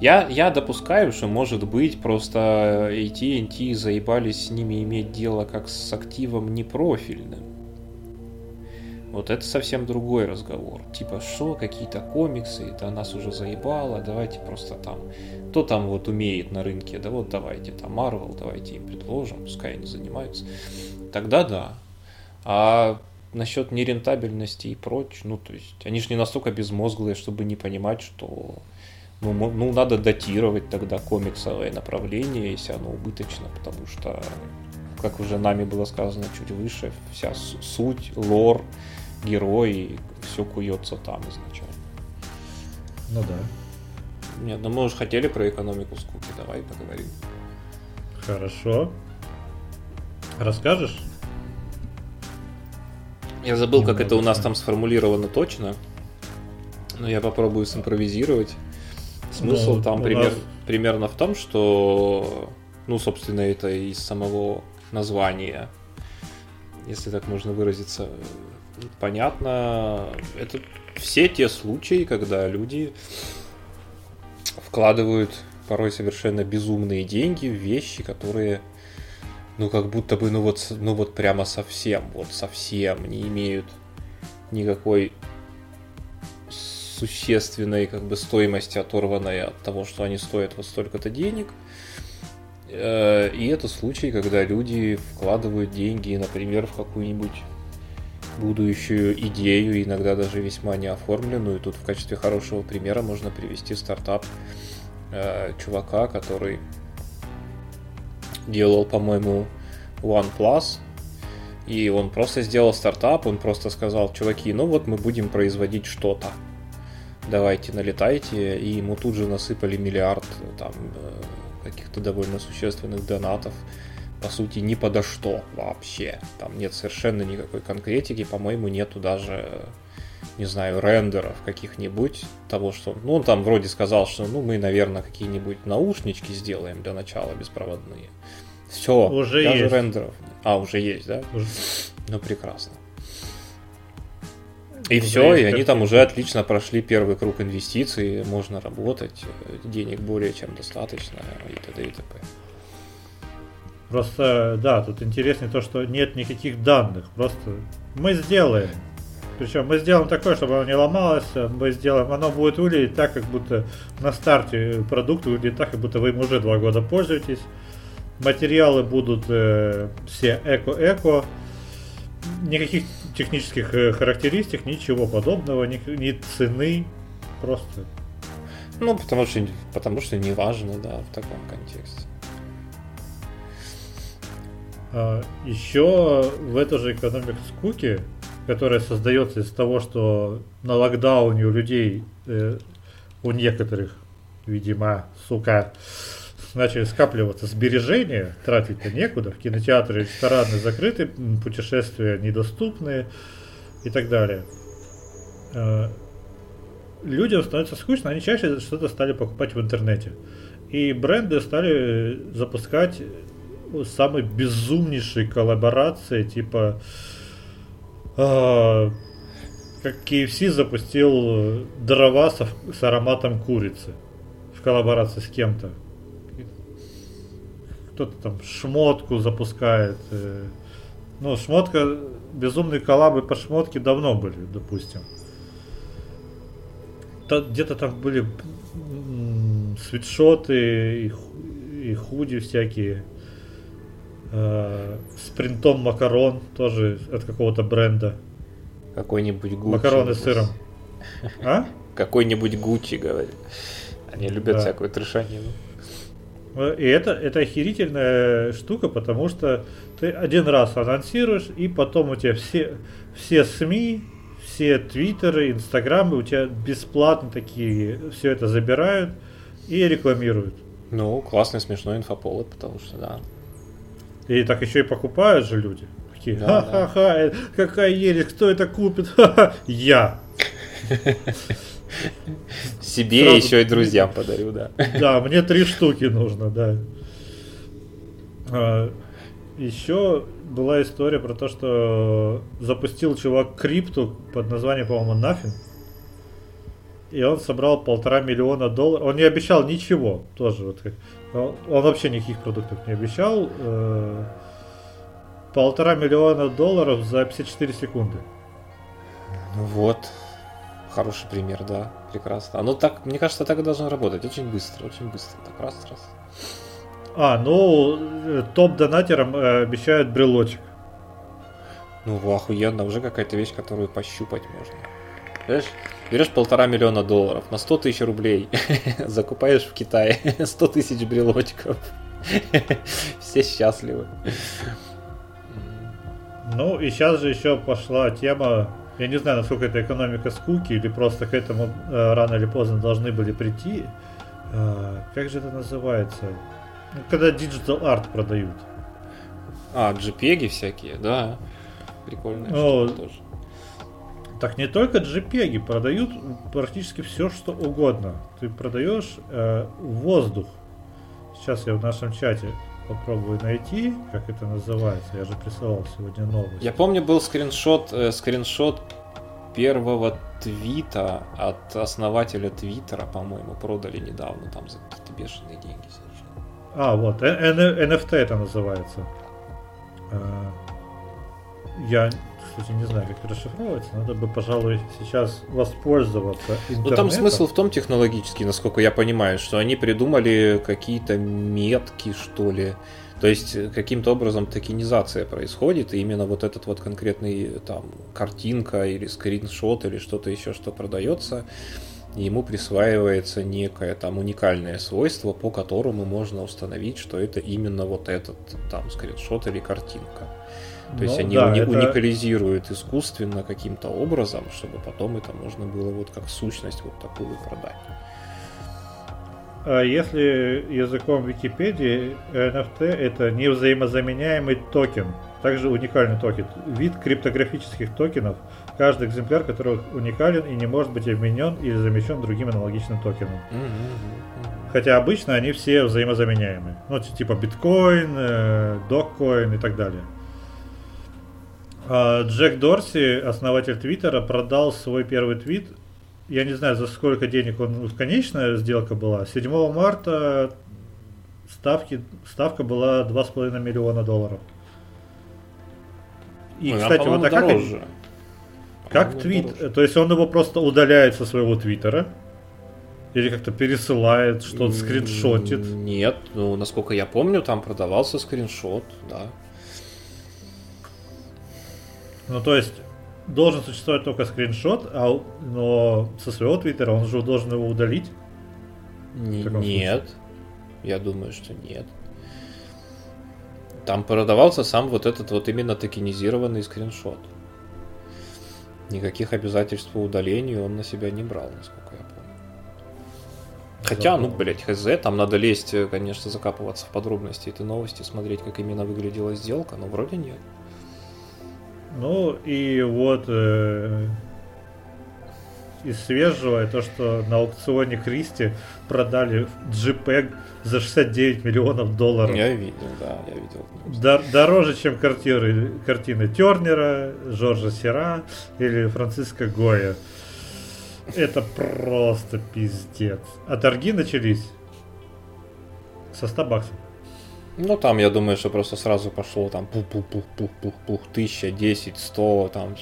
Я, я допускаю, что может быть просто AT&T заебались с ними иметь дело как с активом непрофильным. Вот это совсем другой разговор. Типа, что, какие-то комиксы, это нас уже заебало, давайте просто там, кто там вот умеет на рынке, да вот давайте, там Marvel, давайте им предложим, пускай они занимаются. Тогда да. А насчет нерентабельности и прочь, ну то есть, они же не настолько безмозглые, чтобы не понимать, что ну, ну, надо датировать тогда комиксовое направление, если оно убыточно, потому что, как уже нами было сказано чуть выше, вся суть, лор, герои, все куется там изначально. Ну да. Нет, ну мы уже хотели про экономику скуки, давай поговорим. Хорошо. Расскажешь? Я забыл, как это у нас там сформулировано точно. Ну, я попробую симпровизировать. Смысл Ну, там пример- примерно в том, что, ну, собственно, это из самого названия, если так можно выразиться, понятно. Это все те случаи, когда люди вкладывают порой совершенно безумные деньги в вещи, которые, ну, как будто бы, ну вот, ну вот прямо совсем, вот совсем не имеют никакой существенной как бы стоимости, оторванной от того, что они стоят вот столько-то денег. Э, И это случай, когда люди вкладывают деньги, например, в какую-нибудь будущую идею, иногда даже весьма неоформленную. Тут в качестве хорошего примера можно привести стартап э, чувака, который делал, по-моему, OnePlus. И он просто сделал стартап, он просто сказал, чуваки, ну вот мы будем производить что-то. Давайте налетайте. И ему тут же насыпали миллиард там э, каких-то довольно существенных донатов. По сути, ни подо что вообще. Там нет совершенно никакой конкретики. По-моему, нету даже, не знаю, рендеров каких-нибудь того, что... Ну, он там вроде сказал, что, ну, мы, наверное, какие-нибудь наушнички сделаем для начала беспроводные. Все, Уже даже есть. рендеров. А, уже есть, да? Уже- Ну, прекрасно. И Уже все, и они там уже отлично прошли первый круг инвестиций, можно работать, денег более чем достаточно, и т.д. и т.п. Просто, да, тут интереснее то, что нет никаких данных. Просто мы сделаем. Причем мы сделаем такое, чтобы оно не ломалось, мы сделаем, оно будет выглядеть так, как будто на старте продукт выглядит так, как будто вы им уже два года пользуетесь. Материалы будут э, все эко-эко. Никаких технических э, характеристик, ничего подобного, ни, ни цены. Просто Ну, потому что, потому что не важно, да, в таком контексте. А, Еще в эту же экономику скуки, которая создается из того, что на локдауне у людей, э, у некоторых, видимо, сука, начали скапливаться сбережения, тратить-то некуда, в кинотеатры, рестораны закрыты, путешествия недоступны и так далее. Э, Людям становится скучно, они чаще что-то стали покупать в интернете. И бренды стали запускать самые безумнейшие коллаборации, типа как KFC запустил дрова со с ароматом курицы в коллаборации с кем-то. Кто-то там шмотку запускает. э. Ну, шмотка, безумные коллабы по шмотке давно были, допустим. Где-то там были свитшоты и худи всякие. Э, с принтом макарон тоже от какого-то бренда. Какой-нибудь Гуччи. Макароны с сыром. А? Какой-нибудь Гуччи, говорит. Они любят Да. всякую трешанину. Э, И это, это охерительная штука, потому что ты один раз анонсируешь, и потом у тебя все, все СМИ, все твиттеры, инстаграмы у тебя бесплатно такие все это забирают и рекламируют. Ну, классный смешной инфоповод, потому что, да. И так еще и покупают же люди. Такие, Да, ха-ха-ха, э, какая ересь, кто это купит? Ха-ха, я. Себе Сразу- еще и друзьям подарю, да. Да, мне три штуки нужно, да. А, еще была история про то, что запустил чувак крипту под названием, по-моему, Nothing. И он собрал полтора миллиона долларов. Он не обещал ничего, тоже вот как. Он, он вообще никаких продуктов не обещал. Э, полтора миллиона долларов за 54 секунды. Ну вот. Хороший пример, да. Прекрасно. Оно так, мне кажется, так и должно работать. Очень быстро, очень быстро. Так раз, раз. А, ну, э, топ-донатерам э, обещают брелочек. Ну, охуенно, уже какая-то вещь, которую пощупать можно. Знаешь, берешь полтора миллиона долларов на 100 тысяч рублей, закупаешь в Китае 100 тысяч брелочков. Все счастливы. Ну и сейчас же еще пошла тема, я не знаю, насколько это экономика скуки или просто к этому э, рано или поздно должны были прийти. Э, как же это называется? Ну, когда digital арт продают. А, JPEG всякие, да. Прикольная Ну, тоже. Так не только JPEG, продают практически все, что угодно. Ты продаешь э, воздух. Сейчас я в нашем чате попробую найти, как это называется. Я же присылал сегодня новость. Я помню, был скриншот, э, скриншот первого твита от основателя Твиттера, по-моему, продали недавно там за какие-то бешеные деньги совершенно. А, вот, NFT это называется. Э, я, кстати, не знаю, как это расшифровывается. Надо бы, пожалуй, сейчас воспользоваться интернетом. Ну там смысл в том технологически, насколько я понимаю, что они придумали какие-то метки, что ли. То есть э, каким-то образом токенизация происходит, и именно вот этот вот конкретный там картинка или скриншот или что-то еще, что продается, ему присваивается некое там уникальное свойство, по которому можно установить, что это именно вот этот там скриншот или картинка. То ну, есть они да, уни- это... уникализируют искусственно каким-то образом, чтобы потом это можно было вот как сущность вот такую продать. А если языком Википедии, NFT это невзаимозаменяемый токен, также уникальный токен, вид криптографических токенов, каждый экземпляр которых уникален и не может быть обменен или замещен другим аналогичным токеном. Хотя обычно они все взаимозаменяемы. Ну, типа биткоин, доккоин и так далее. Джек Дорси, основатель Твиттера, продал свой первый твит. Я не знаю, за сколько денег он конечная сделка была. 7 марта ставки, ставка была 2,5 миллиона долларов. И, ну, кстати, вот а как, дороже. как твит, дороже. то есть он его просто удаляет со своего твиттера, или как-то пересылает, что-то скриншотит? Нет, ну, насколько я помню, там продавался скриншот, да. Ну, то есть, должен существовать только скриншот, а, но со своего твиттера он же должен его удалить? Н- нет. Случае? Я думаю, что нет. Там продавался сам вот этот вот именно токенизированный скриншот. Никаких обязательств по удалению он на себя не брал, насколько я помню. Хотя, ну, блять, хз, там надо лезть, конечно, закапываться в подробности этой новости, смотреть, как именно выглядела сделка, но вроде нет. Ну и вот э, из свежего то, что на аукционе Кристи продали JPEG за 69 миллионов долларов. Я видел, да, я видел. Дор- дороже, чем картины, картины Тернера, Жоржа Сера или Франциска Гоя. Это просто пиздец. А торги начались со 100 баксов. Ну, там, я думаю, что просто сразу пошло там пух-пух-пух-пух-пух, тысяча, десять, сто, там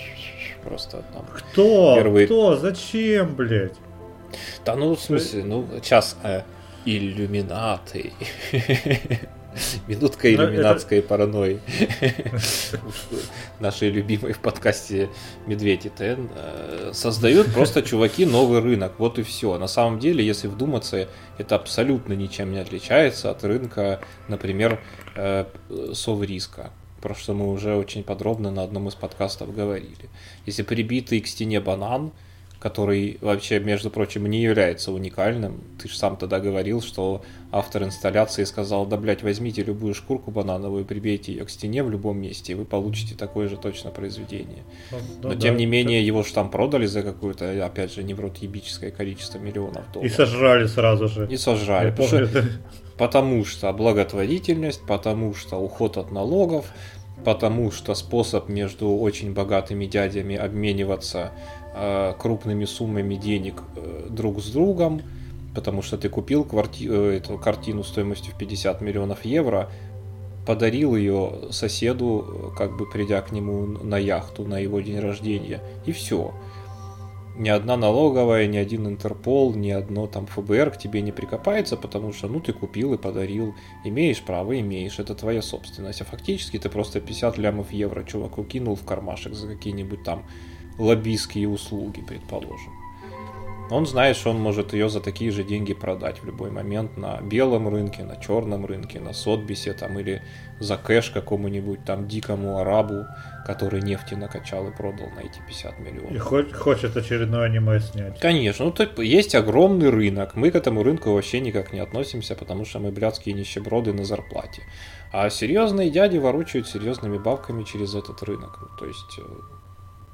просто там. Кто? Первые... Кто? Зачем, блядь? Да ну, в смысле, ну, сейчас э, иллюминаты. Минутка иллюминатской это... паранойи. Нашей любимой в подкасте Медведь и Тен. Э, создают просто чуваки новый рынок. Вот и все. На самом деле, если вдуматься, это абсолютно ничем не отличается от рынка, например, э, совриска про что мы уже очень подробно на одном из подкастов говорили. Если прибитый к стене банан, который вообще, между прочим, не является уникальным. Ты же сам тогда говорил, что автор инсталляции сказал, да, блядь, возьмите любую шкурку банановую, прибейте ее к стене в любом месте, и вы получите такое же точно произведение. Ну, Но, да, тем не менее, его же там продали за какое-то, опять же, невротъебическое количество миллионов долларов. И сожрали сразу же. И сожрали. Потому что, потому что благотворительность, потому что уход от налогов, потому что способ между очень богатыми дядями обмениваться крупными суммами денег э, друг с другом, потому что ты купил кварти... Э, эту картину стоимостью в 50 миллионов евро, подарил ее соседу, как бы придя к нему на яхту на его день рождения, и все. Ни одна налоговая, ни один Интерпол, ни одно там ФБР к тебе не прикопается, потому что, ну, ты купил и подарил, имеешь право, имеешь, это твоя собственность. А фактически ты просто 50 лямов евро чуваку кинул в кармашек за какие-нибудь там лоббистские услуги, предположим. Он знает, что он может ее за такие же деньги продать в любой момент на белом рынке, на черном рынке, на Сотбисе там, или за кэш какому-нибудь там дикому арабу, который нефти накачал и продал на эти 50 миллионов. И хоть, хочет очередное аниме снять. Конечно, ну то есть огромный рынок. Мы к этому рынку вообще никак не относимся, потому что мы блядские нищеброды на зарплате. А серьезные дяди ворочают серьезными бабками через этот рынок. То есть э,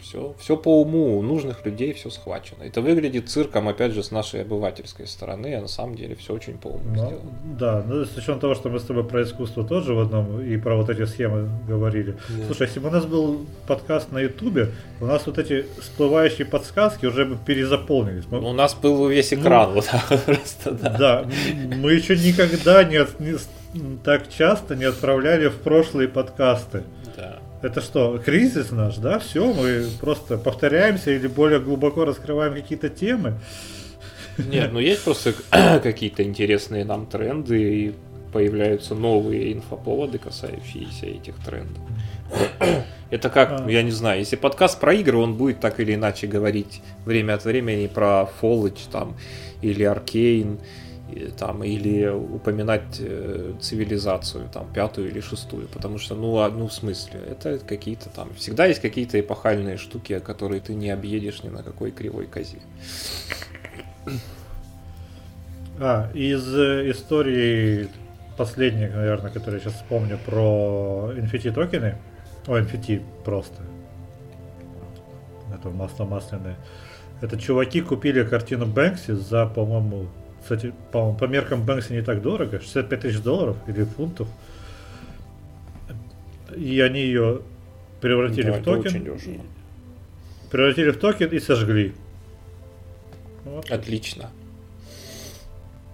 Все, все по уму, у нужных людей все схвачено. Это выглядит цирком, опять же, с нашей обывательской стороны, а на самом деле все очень по уму Ну, сделано. да, ну с учетом того, что мы с тобой про искусство тоже в одном и про вот эти схемы говорили. Да. Слушай, если бы у нас был подкаст на Ютубе, у нас вот эти всплывающие подсказки уже бы перезаполнились. Мы- Ну, У нас был весь экран, вот так просто, да. Да, мы еще никогда не, не так часто не отправляли в прошлые подкасты. Да. Это что, кризис наш, да? Все, мы просто повторяемся или более глубоко раскрываем какие-то темы. Нет, ну есть просто какие-то интересные нам тренды, и появляются новые инфоповоды, касающиеся этих трендов. Это как, А. я не знаю, если подкаст про игры, он будет так или иначе говорить время от времени про Fallout там, или и, там, или упоминать э, цивилизацию, там, пятую или шестую, потому что, ну, а- ну, в смысле, это какие-то там, всегда есть какие-то эпохальные штуки, которые ты не объедешь ни на какой кривой козе. А, из э, истории последней, наверное, которую я сейчас вспомню про NFT токены. О, NFT просто. Это масло масляное. Это чуваки купили картину Бэнкси за, по-моему, кстати, по, по меркам Бэнкси не так дорого, 65 тысяч долларов или фунтов. И они ее превратили Да, в токен. очень дешево. Превратили в токен и сожгли. Вот. Отлично.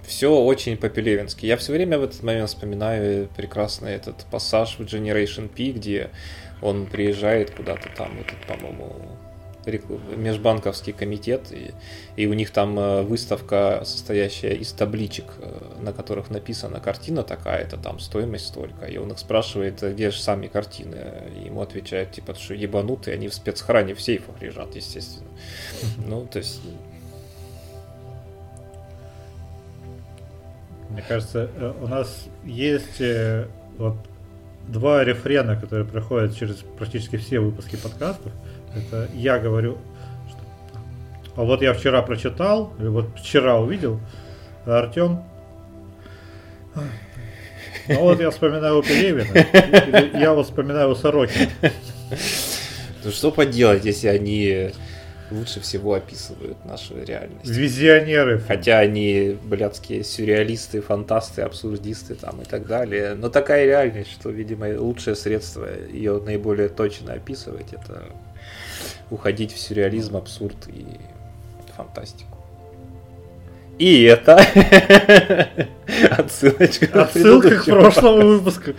Все очень по-пелевински. Я все время в этот момент вспоминаю прекрасный этот пассаж в Generation P, где он приезжает куда-то там, этот, по-моему, межбанковский комитет, и, и у них там э, выставка, состоящая из табличек, э, на которых написана картина такая-то, там стоимость столько. И он их спрашивает, «А где же сами картины. И ему отвечают, типа, что ебанутые, они в спецхране в сейфах лежат, естественно. Ну, то есть Мне кажется, э, у нас есть вот два рефрена, которые проходят через практически все выпуски подкастов. Это я говорю, что а вот я вчера прочитал, или вот вчера увидел, а Артем ну вот я вспоминаю Пелевина, я вот вспоминаю Сорокина. Ну что поделать, если они лучше всего описывают нашу реальность. Визионеры. Хотя они блядские сюрреалисты, фантасты, абсурдисты там и так далее. Но такая реальность, что, видимо, лучшее средство ее наиболее точно описывать, это уходить в сюрреализм, абсурд и фантастику. И это отсылочка. Отсылка к прошлому выпуску.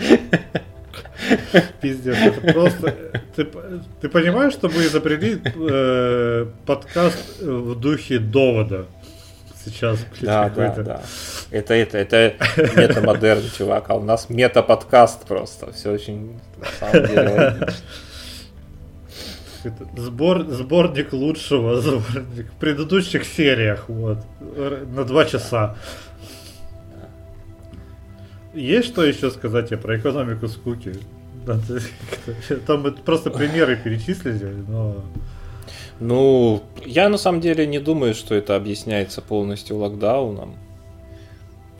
Пиздец, это просто... Ты, ты понимаешь, что мы изобрели э, подкаст в духе довода? Сейчас, блядь, Да, да, какой-то. да. Это, это, это метамодерн, чувак, а у нас мета-подкаст просто. Все очень, на самом деле, логично. Это Сбор, сборник лучшего, сборник в предыдущих сериях, вот, на два часа. Есть что еще сказать про экономику скуки? Там мы просто примеры перечислили, но... Ну, я на самом деле не думаю, что это объясняется полностью локдауном.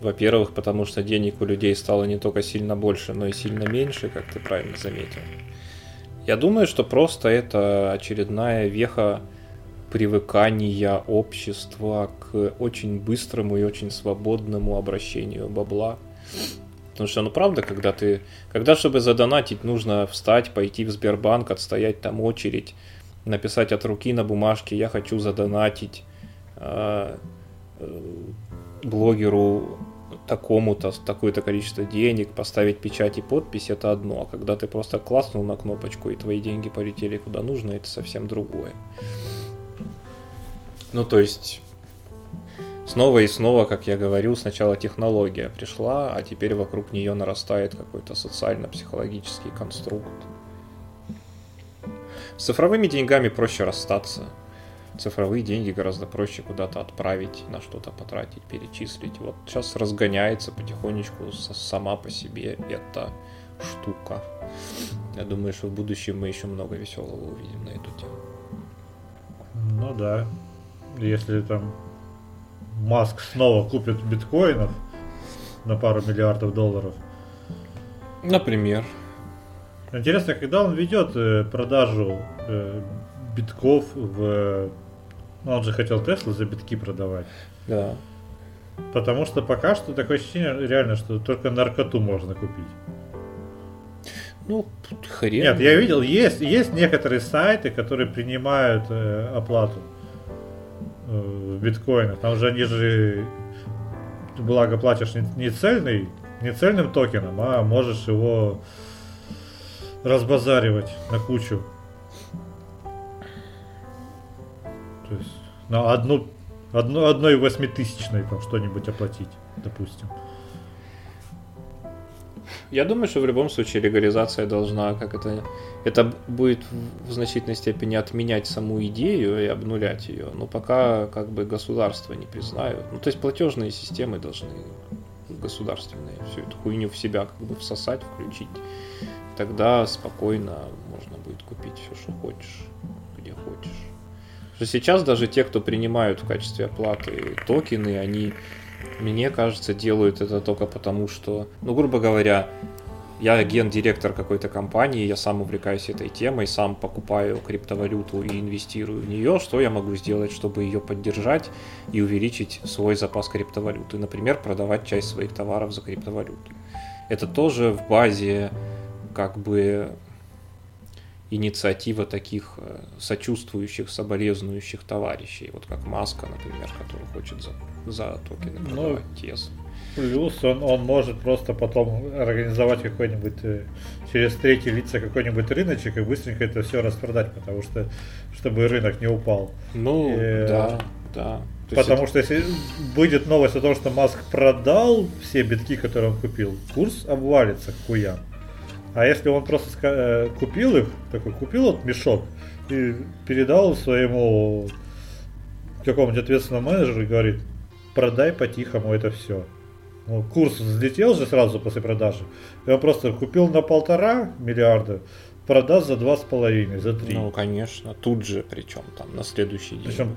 Во-первых, потому что денег у людей стало не только сильно больше, но и сильно меньше, как ты правильно заметил. Я думаю, что просто это очередная веха привыкания общества к очень быстрому и очень свободному обращению бабла. Потому что, ну правда, когда ты, когда чтобы задонатить, нужно встать, пойти в Сбербанк, отстоять там очередь, написать от руки на бумажке, я хочу задонатить э, э, блогеру такому-то, такое-то количество денег, поставить печать и подпись, это одно. А когда ты просто класснул на кнопочку и твои деньги полетели куда нужно, это совсем другое. Ну, то есть, снова и снова, как я говорил, сначала технология пришла, а теперь вокруг нее нарастает какой-то социально-психологический конструкт. С цифровыми деньгами проще расстаться. Цифровые деньги гораздо проще куда-то отправить, на что-то потратить, перечислить. Вот сейчас разгоняется потихонечку сама по себе эта штука. Я думаю, что в будущем мы еще много веселого увидим на эту тему. Ну да. Если там Маск снова купит биткоинов на пару миллиардов долларов. Например. Интересно, когда он ведет э, продажу э, битков в... Ну, он же хотел Теслу за битки продавать. Да. Потому что пока что такое ощущение реально, что только наркоту можно купить. Ну, хрен. Нет, я видел, есть, есть некоторые сайты, которые принимают э, оплату э, в биткоинах. Там же они же, благо, платишь не, не цельный, не цельным токеном, а можешь его разбазаривать на кучу. То есть на одну, одну одной восьмитысячной там что-нибудь оплатить, допустим. Я думаю, что в любом случае легализация должна, как это, это будет в значительной степени отменять саму идею и обнулять ее, но пока как бы государство не признают. Ну, то есть платежные системы должны государственные всю эту хуйню в себя как бы всосать, включить. Тогда спокойно можно будет купить все, что хочешь, где хочешь. Что сейчас даже те, кто принимают в качестве оплаты токены, они мне кажется, делают это только потому, что, ну, грубо говоря, я гендиректор какой-то компании, я сам увлекаюсь этой темой, сам покупаю криптовалюту и инвестирую в нее. Что я могу сделать, чтобы ее поддержать и увеличить свой запас криптовалюты? Например, продавать часть своих товаров за криптовалюту. Это тоже в базе как бы инициатива таких э, сочувствующих, соболезнующих товарищей, вот как Маска, например, который хочет за, за токены ну, продавать ну, TES. Плюс он, он может просто потом организовать какой-нибудь э, через третьи лица какой-нибудь рыночек и быстренько это все распродать, потому что чтобы рынок не упал. Ну, и, да, да. То потому это... что если выйдет новость о том, что Маск продал все битки, которые он купил, курс обвалится к хуям. А если он просто э, купил их, такой купил вот мешок и передал своему какому-нибудь ответственному менеджеру и говорит, продай по-тихому это все. Ну, курс взлетел же сразу после продажи. И он просто купил на полтора миллиарда, продаст за два с половиной, за три. Ну, конечно, тут же, причем там на следующий день. Причем,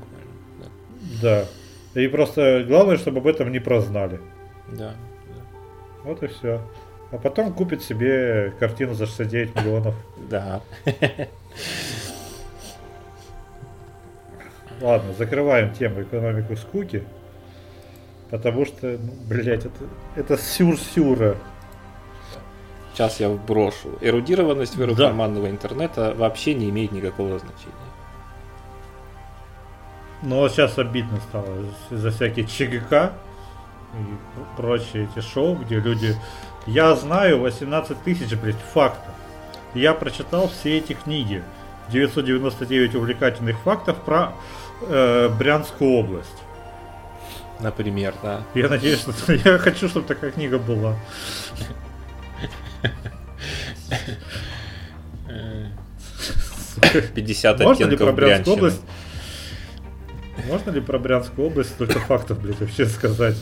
да. да. И просто главное, чтобы об этом не прознали. Да. да. Вот и все. А потом купит себе картину за 69 миллионов. Да. Ладно, закрываем тему экономику скуки. Потому что, ну, блять, это, это сюр-сюра. Сейчас я вброшу. Эрудированность в эру да. карманного интернета вообще не имеет никакого значения. Ну, вот сейчас обидно стало за всякие ЧГК и прочие эти шоу, где люди я знаю 18 тысяч, блядь, фактов. Я прочитал все эти книги. 999 увлекательных фактов про э, Брянскую область. Например, да. Я надеюсь, что я хочу, чтобы такая книга была. Пятьдесят оттенков ли про Брянскую область? Можно ли про Брянскую область столько фактов, блядь, вообще сказать?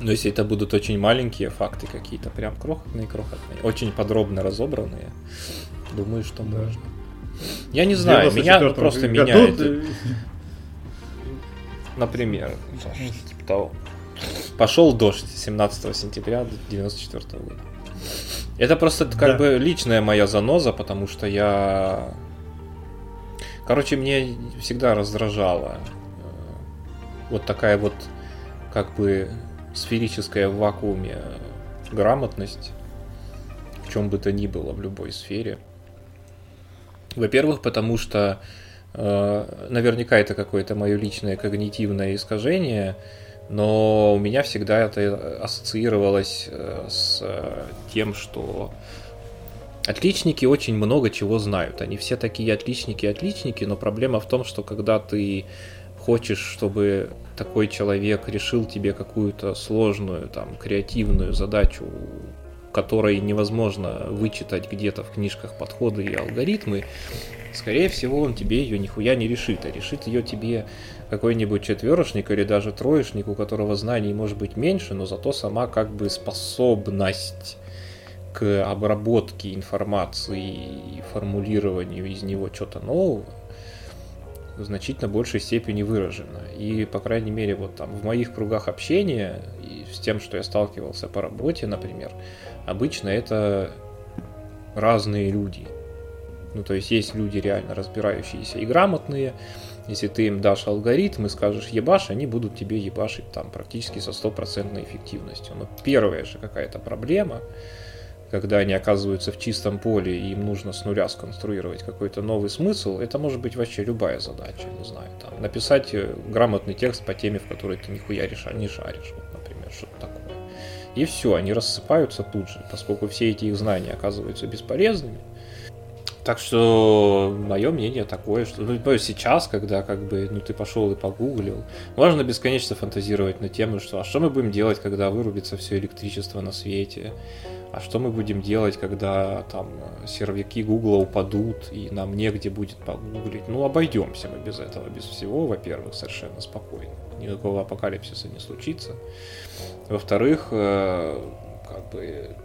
Но если это будут очень маленькие факты какие-то, прям крохотные-крохотные, очень подробно разобранные, думаю, что да. можно. Я не знаю, меня просто году... меняет. Например, типа того. Пошел дождь 17 сентября 94 года. Это просто как да. бы личная моя заноза, потому что я... Короче, мне всегда раздражало э, вот такая вот как бы сферическая в вакууме грамотность, в чем бы то ни было в любой сфере. Во-первых, потому что э, наверняка это какое-то мое личное когнитивное искажение, но у меня всегда это ассоциировалось э, с тем, что отличники очень много чего знают. Они все такие отличники-отличники, но проблема в том, что когда ты хочешь, чтобы такой человек решил тебе какую-то сложную, там, креативную задачу, которой невозможно вычитать где-то в книжках подходы и алгоритмы, скорее всего, он тебе ее нихуя не решит, а решит ее тебе какой-нибудь четверошник или даже троечник, у которого знаний может быть меньше, но зато сама как бы способность к обработке информации и формулированию из него чего-то нового в значительно большей степени выражено. И, по крайней мере, вот там в моих кругах общения и с тем, что я сталкивался по работе, например, обычно это разные люди. Ну, то есть есть люди реально разбирающиеся и грамотные. Если ты им дашь алгоритм и скажешь ебаш, они будут тебе ебашить там практически со стопроцентной эффективностью. Но первая же какая-то проблема, когда они оказываются в чистом поле и им нужно с нуля сконструировать какой-то новый смысл, это может быть вообще любая задача, не знаю, там, написать э, грамотный текст по теме, в которой ты нихуя реша, не шаришь, вот, например, что-то такое. И все, они рассыпаются тут же, поскольку все эти их знания оказываются бесполезными. Так что мое мнение такое, что ну, сейчас, когда как бы ну ты пошел и погуглил, можно бесконечно фантазировать на тему, что а что мы будем делать, когда вырубится все электричество на свете, а что мы будем делать, когда там серваки Гугла упадут и нам негде будет погуглить. Ну, обойдемся мы без этого, без всего, во-первых, совершенно спокойно. Никакого апокалипсиса не случится. Во-вторых, э, как бы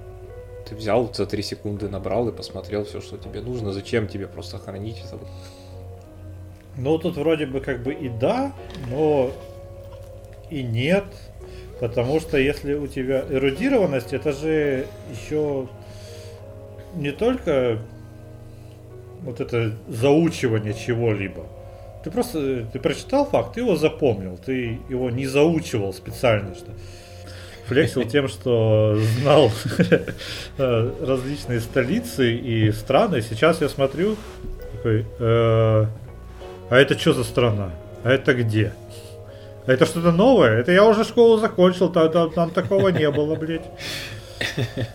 ты взял за 3 секунды, набрал и посмотрел все, что тебе нужно. Зачем тебе просто хранить это? Ну, тут вроде бы как бы и да, но и нет. Потому что если у тебя эрудированность, это же еще не только вот это заучивание чего-либо. Ты просто ты прочитал факт, ты его запомнил, ты его не заучивал специально, что флексил тем, что знал э, различные столицы и страны. Сейчас я смотрю, такой, э, а это что за страна? А это где? А это что-то новое? Это я уже школу закончил, там, там, там такого не было, блядь.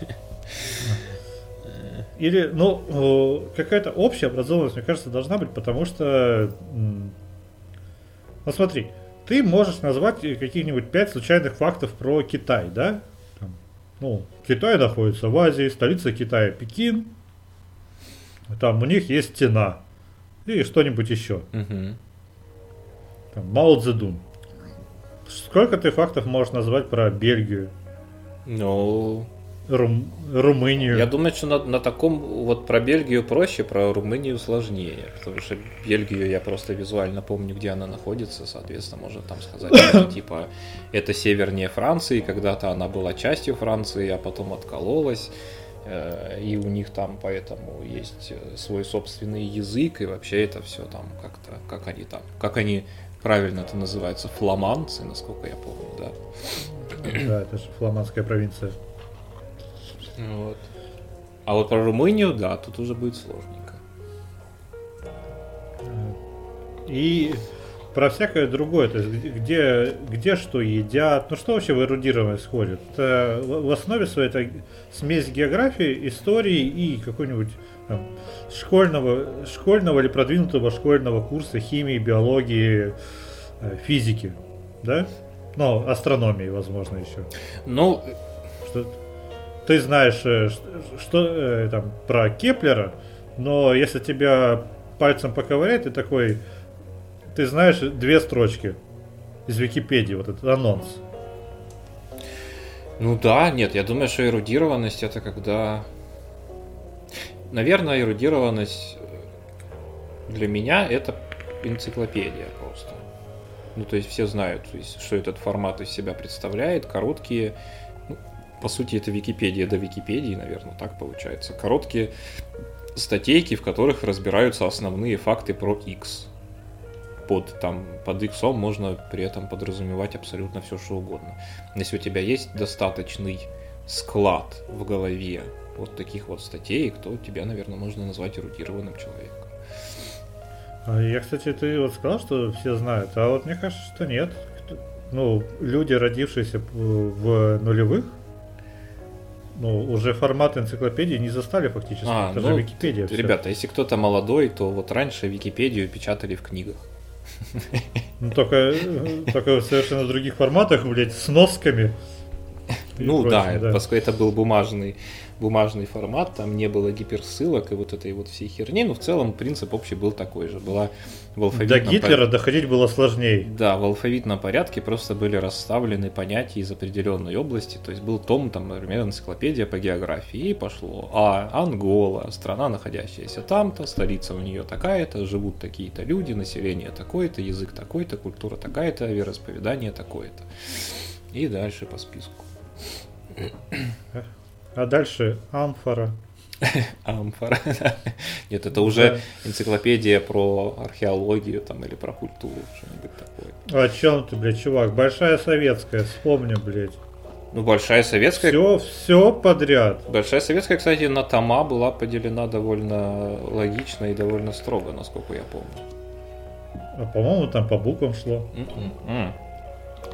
Или, ну, какая-то общая образованность, мне кажется, должна быть, потому что, ну смотри, ты можешь назвать каких-нибудь пять случайных фактов про Китай, да? Там, ну, Китай находится в Азии, столица Китая Пекин, там у них есть стена и что-нибудь еще. Угу. Там, Мао Цзэдун. Сколько ты фактов можешь назвать про Бельгию? Ну, Рум, Румынию. Я думаю, что на, на таком вот про Бельгию проще, про Румынию сложнее, потому что Бельгию я просто визуально помню, где она находится, соответственно, можно там сказать, что, типа это севернее Франции, когда-то она была частью Франции, а потом откололась, э, и у них там поэтому есть э, свой собственный язык, и вообще это все там как-то, как они там, как они правильно это называется, фламандцы, насколько я помню, да. Да, это же фламандская провинция. Вот. А вот про Румынию, да, тут уже будет сложненько. И про всякое другое, то есть где, где что едят, ну что вообще в эрудированность входит? Это в основе своей это смесь географии, истории и какой-нибудь там, школьного, школьного или продвинутого школьного курса химии, биологии, э, физики, да? Ну, астрономии, возможно, еще. Ну, что ты знаешь э, что э, там про Кеплера, но если тебя пальцем поковырять, ты такой, ты знаешь две строчки из Википедии, вот этот анонс. Ну да, нет, я думаю, что эрудированность это когда... Наверное, эрудированность для меня это энциклопедия просто. Ну, то есть все знают, что этот формат из себя представляет, короткие по сути, это Википедия до Википедии, наверное, так получается. Короткие статейки, в которых разбираются основные факты про X. Под, там, под X можно при этом подразумевать абсолютно все, что угодно. Если у тебя есть достаточный склад в голове вот таких вот статей, то тебя, наверное, можно назвать эрудированным человеком. А я, кстати, ты вот сказал, что все знают, а вот мне кажется, что нет. Ну, люди, родившиеся в нулевых, ну, уже формат энциклопедии не застали фактически. А, это ну, же Википедия. Все. Ребята, если кто-то молодой, то вот раньше Википедию печатали в книгах. Ну, только, только в совершенно других форматах, блядь, с носками. Ну прочим, да, да, поскольку это был бумажный бумажный формат, там не было гиперссылок и вот этой вот всей херни, но в целом принцип общий был такой же. Была в алфавитном До Гитлера пор... доходить было сложнее. Да, в алфавитном порядке просто были расставлены понятия из определенной области, то есть был том, там, например, энциклопедия по географии, и пошло А, Ангола, страна, находящаяся там-то, столица у нее такая-то, живут такие-то люди, население такое-то, язык такой-то, культура такая-то, вероисповедание такое-то. И дальше по списку. А дальше амфора. Амфора. Нет, это уже энциклопедия про археологию там или про культуру, что-нибудь такое. О чем ты, блядь, чувак? Большая советская, вспомни, блядь. Ну, Большая Советская... Все, все подряд. Большая Советская, кстати, на тома была поделена довольно логично и довольно строго, насколько я помню. А по-моему, там по буквам шло. М-м-м.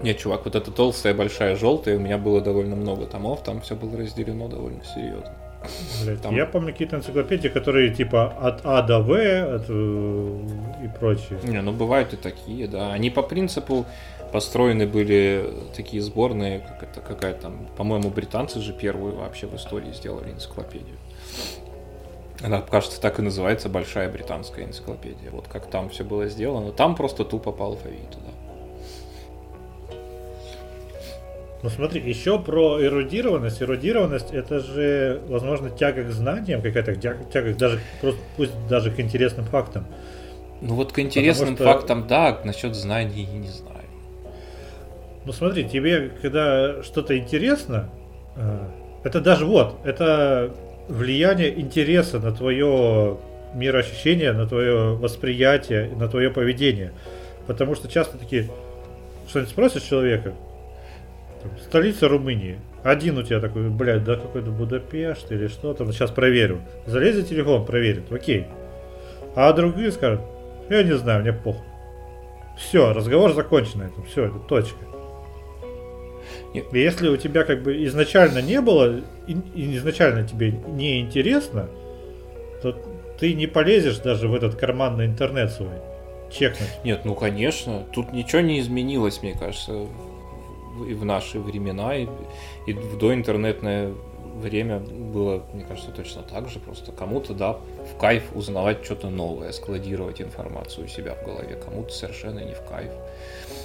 Нет, чувак, вот эта толстая, большая, желтая, у меня было довольно много томов, там все было разделено довольно серьезно. Блядь, Там- Я помню какие-то энциклопедии, которые типа от А до В от, э, и прочее. Не, ну бывают и такие, да. Они по принципу построены были такие сборные, как это какая там, по-моему, британцы же первую вообще в истории сделали энциклопедию. Она, кажется, так и называется Большая британская энциклопедия. Вот как там все было сделано. Там просто тупо по алфавиту, да. Ну смотри, еще про эрудированность. Эрудированность это же, возможно, тяга к знаниям, какая-то тяга, даже просто пусть даже к интересным фактам. Ну вот к интересным что- фактам, да, насчет знаний не знаю. Ну смотри, тебе когда что-то интересно, э, это даже вот, это влияние интереса на твое мироощущение, на твое восприятие, на твое поведение. Потому что часто такие, что-нибудь спросишь человека, там, столица Румынии, один у тебя такой, блядь, да какой-то Будапешт или что там, сейчас проверю. Залез за телефон, проверит, окей. А другие скажут, я не знаю, мне похуй. Все, разговор закончен на этом, все, это точка. Нет. Если у тебя как бы изначально не было, и, и изначально тебе не интересно, то ты не полезешь даже в этот карманный интернет свой. Чекнуть. Нет, ну конечно, тут ничего не изменилось, мне кажется, и в наши времена, и, и в доинтернетное время было, мне кажется, точно так же. Просто кому-то, да, в кайф узнавать что-то новое, складировать информацию у себя в голове, кому-то совершенно не в кайф.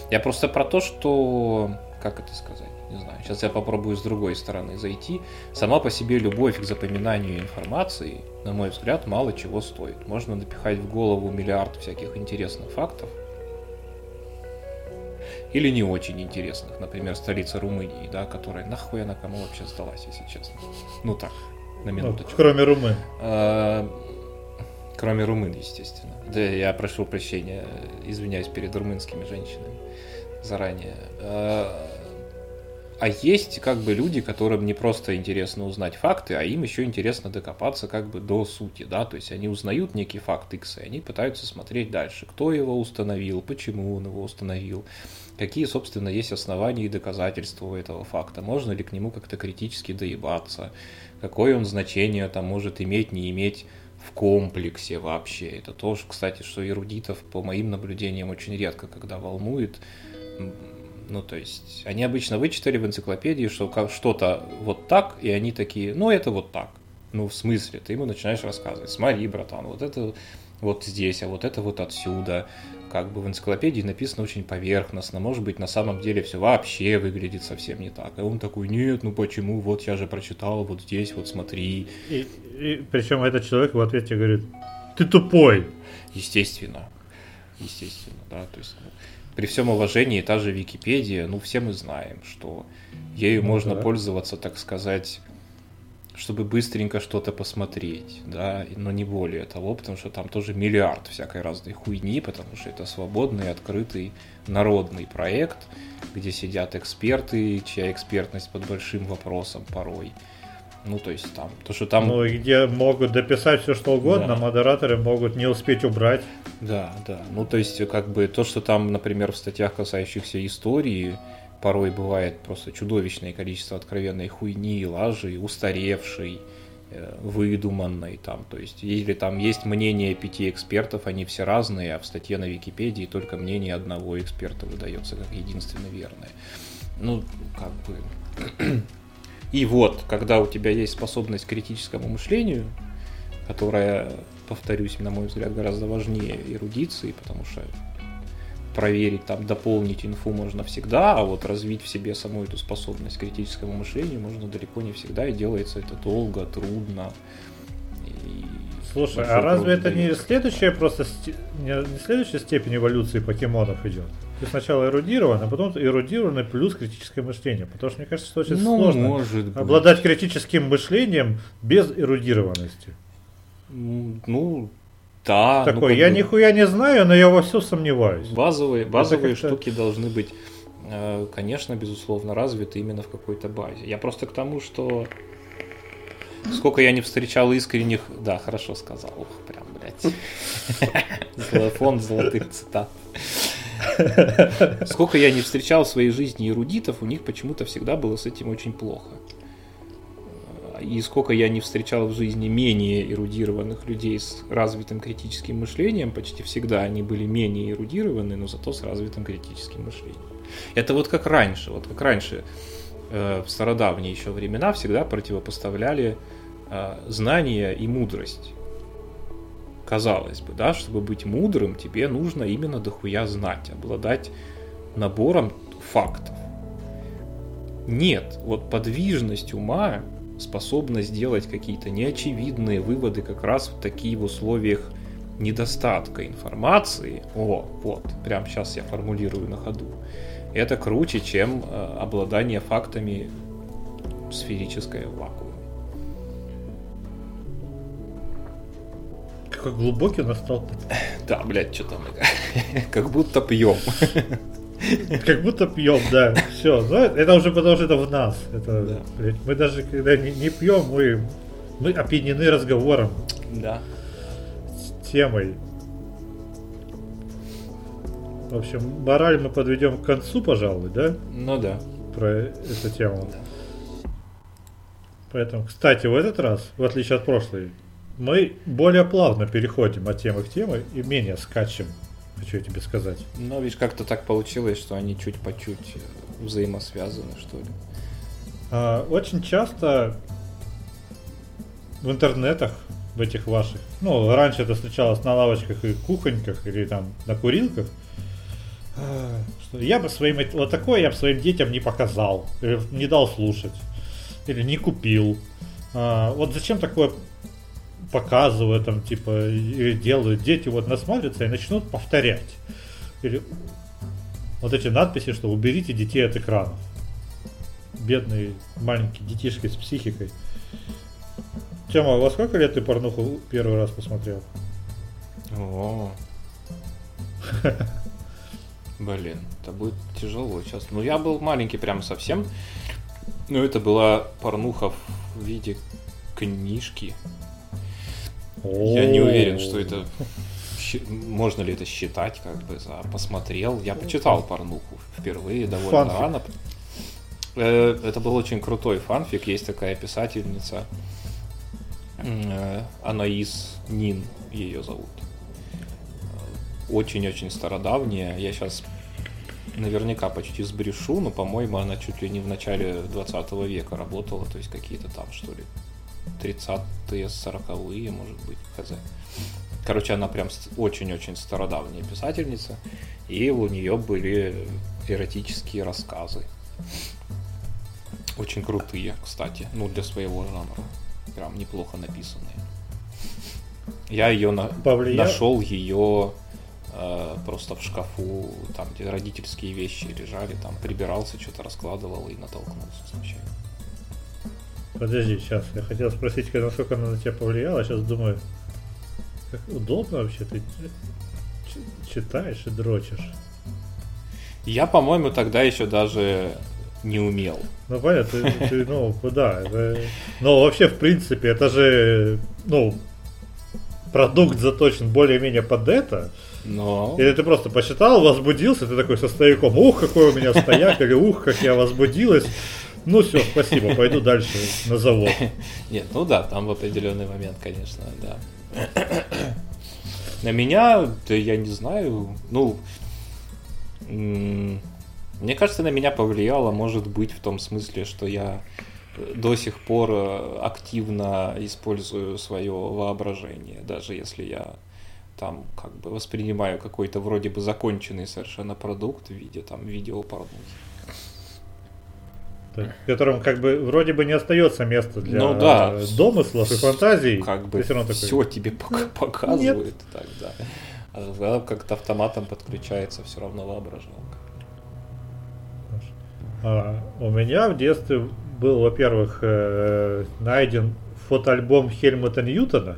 Я просто про то, что, как это сказать, не знаю, сейчас я попробую с другой стороны зайти. Сама по себе любовь к запоминанию информации, на мой взгляд, мало чего стоит. Можно напихать в голову миллиард всяких интересных фактов, или не очень интересных, например, столица Румынии, да, которая нахуй она кому вообще сдалась, если честно. Ну так, на Ну, минуточку. кроме румын. А, Кроме румын, естественно. Да, я прошу прощения, извиняюсь перед румынскими женщинами заранее. А а есть как бы люди, которым не просто интересно узнать факты, а им еще интересно докопаться как бы до сути, да, то есть они узнают некий факт X, и они пытаются смотреть дальше, кто его установил, почему он его установил, какие, собственно, есть основания и доказательства у этого факта, можно ли к нему как-то критически доебаться, какое он значение там может иметь, не иметь в комплексе вообще. Это тоже, кстати, что эрудитов, по моим наблюдениям, очень редко, когда волнует. Ну, то есть, они обычно вычитали в энциклопедии, что что-то вот так, и они такие, ну, это вот так. Ну, в смысле? Ты ему начинаешь рассказывать. Смотри, братан, вот это вот здесь, а вот это вот отсюда. Как бы в энциклопедии написано очень поверхностно. Может быть, на самом деле все вообще выглядит совсем не так. И он такой, нет, ну почему? Вот я же прочитал, вот здесь, вот смотри. И, и причем этот человек в ответ тебе говорит, ты тупой. Естественно. Естественно, да. То есть, ну, при всем уважении, та же Википедия, ну, все мы знаем, что ею Ну можно да. пользоваться, так сказать, чтобы быстренько что-то посмотреть, да, но не более того, потому что там тоже миллиард всякой разной хуйни, потому что это свободный, открытый, народный проект, где сидят эксперты, чья экспертность под большим вопросом порой. Ну, то есть там, то, что там... Ну, и где могут дописать все что угодно, Да. модераторы могут не успеть убрать. Да, да. Ну, то есть, как бы то, что там, например, в статьях, касающихся истории, порой бывает просто чудовищное количество откровенной хуйни, лажи, устаревшей, э, выдуманной там. То есть, или там есть мнение пяти экспертов, они все разные, а в статье на Википедии только мнение одного эксперта выдается как единственно верное. Ну, как бы... И вот, когда у тебя есть способность к критическому мышлению, которая, повторюсь, на мой взгляд, гораздо важнее эрудиции, потому что проверить, там, дополнить инфу можно всегда, а вот развить в себе саму эту способность к критическому мышлению можно далеко не всегда, и делается это долго, трудно. и Слушай, а разве это не следующая просто не, следующая степень эволюции покемонов идет? ты сначала эрудирован, а потом эрудированный плюс критическое мышление. Потому что мне кажется, что очень Ну, сложно может быть. обладать критическим мышлением без эрудированности. Ну, да. ну, Такой, как я бы нихуя не знаю, но я во все сомневаюсь. Базовые, базовые штуки должны быть, э, конечно, безусловно, развиты именно в какой-то базе. Я просто к тому, что сколько я не встречал искренних... Да, хорошо сказал. Ух, прям, блядь. Зло- Фонд золотых цитат. Сколько я не встречал в своей жизни эрудитов, у них почему-то всегда было с этим очень плохо. И сколько я не встречал в жизни менее эрудированных людей с развитым критическим мышлением, почти всегда они были менее эрудированы, но зато с развитым критическим мышлением. Это вот как раньше, вот как раньше э, в стародавние еще времена всегда противопоставляли э, знания и мудрость. Казалось бы, да, чтобы быть мудрым, тебе нужно именно дохуя знать, обладать набором фактов. Нет, вот подвижность ума способна сделать какие-то неочевидные выводы как раз в такие в условиях недостатка информации. О, вот, прямо сейчас я формулирую на ходу. Это круче, чем э, обладание фактами в сферическое вакууме. Какой глубокий у нас стал. Да, блядь, что там как будто пьем. Как будто пьем, да. Все. Ну, это уже потому что это в нас. Это, Да. блядь, мы даже когда не, не пьем, мы, мы опьянены разговором, Да. с темой. В общем, мораль мы подведем к концу, пожалуй, да? Ну да. Про эту тему. Да. Поэтому, кстати, в этот раз, в отличие от прошлой, мы более плавно переходим от темы к теме и менее скачем, я тебе сказать. Но видишь, как-то так получилось, что они чуть по чуть э, взаимосвязаны, что ли. А, очень часто в интернетах, в этих ваших, ну, раньше это встречалось на лавочках и кухоньках, или там на курилках, а, что я бы своим, вот такое я бы своим детям не показал, или не дал слушать, или не купил. А, вот зачем такое показывают, там, типа, или делают, дети вот насмотрятся и начнут повторять. Или вот эти надписи, что уберите детей от экранов. Бедные маленькие детишки с психикой. Тема, во сколько лет ты порнуху первый раз посмотрел? О. Блин, это будет тяжело сейчас. Ну, я был маленький прям совсем. Ну, это была порнуха в виде книжки. Я не уверен, что это... Можно ли это считать, как бы, за посмотрел. Я почитал порнуху впервые довольно Фанфик. рано. Э, Это был очень крутой фанфик. Есть такая писательница. э, Анаис Нин ее зовут. Э, Очень-очень стародавняя. Я сейчас наверняка почти сбрешу, но, по-моему, она чуть ли не в начале 20 века работала, то есть какие-то там, что ли, 30-е, 40-е, может быть, хз. Короче, она прям очень-очень стародавняя писательница, и у нее были эротические рассказы. Очень крутые, кстати, ну, для своего жанра. Прям неплохо написанные. Я ее на... Повлиял? нашел ее э, просто в шкафу, там, где родительские вещи лежали, там прибирался, что-то раскладывал и натолкнулся случайно. Подожди, сейчас. Я хотел спросить, насколько она на тебя повлияла. Сейчас думаю, как удобно вообще ты читаешь и дрочишь. Я, по-моему, тогда еще даже не умел. Ну понятно, ты, ты, ну да, это, но вообще в принципе это же, ну продукт заточен более-менее под это. Но Или ты просто посчитал, возбудился, ты такой со стояком, ух, какой у меня стояк, или ух, как я возбудилась. Ну все, спасибо, пойду дальше на завод. Нет, ну да, там в определенный момент, конечно, да. На меня, да я не знаю, ну, мне кажется, на меня повлияло, может быть, в том смысле, что я до сих пор э, активно использую свое воображение, даже если я там как бы воспринимаю какой-то вроде бы законченный совершенно продукт в виде там видео. В котором как бы вроде бы не остается места для Ну да. домыслов и фантазий. Как бы равно такой, все тебе пока показывают тогда. А как-то автоматом подключается все равно воображалка. А, у меня в детстве был, во-первых, э, найден фотоальбом Хельмута Ньютона.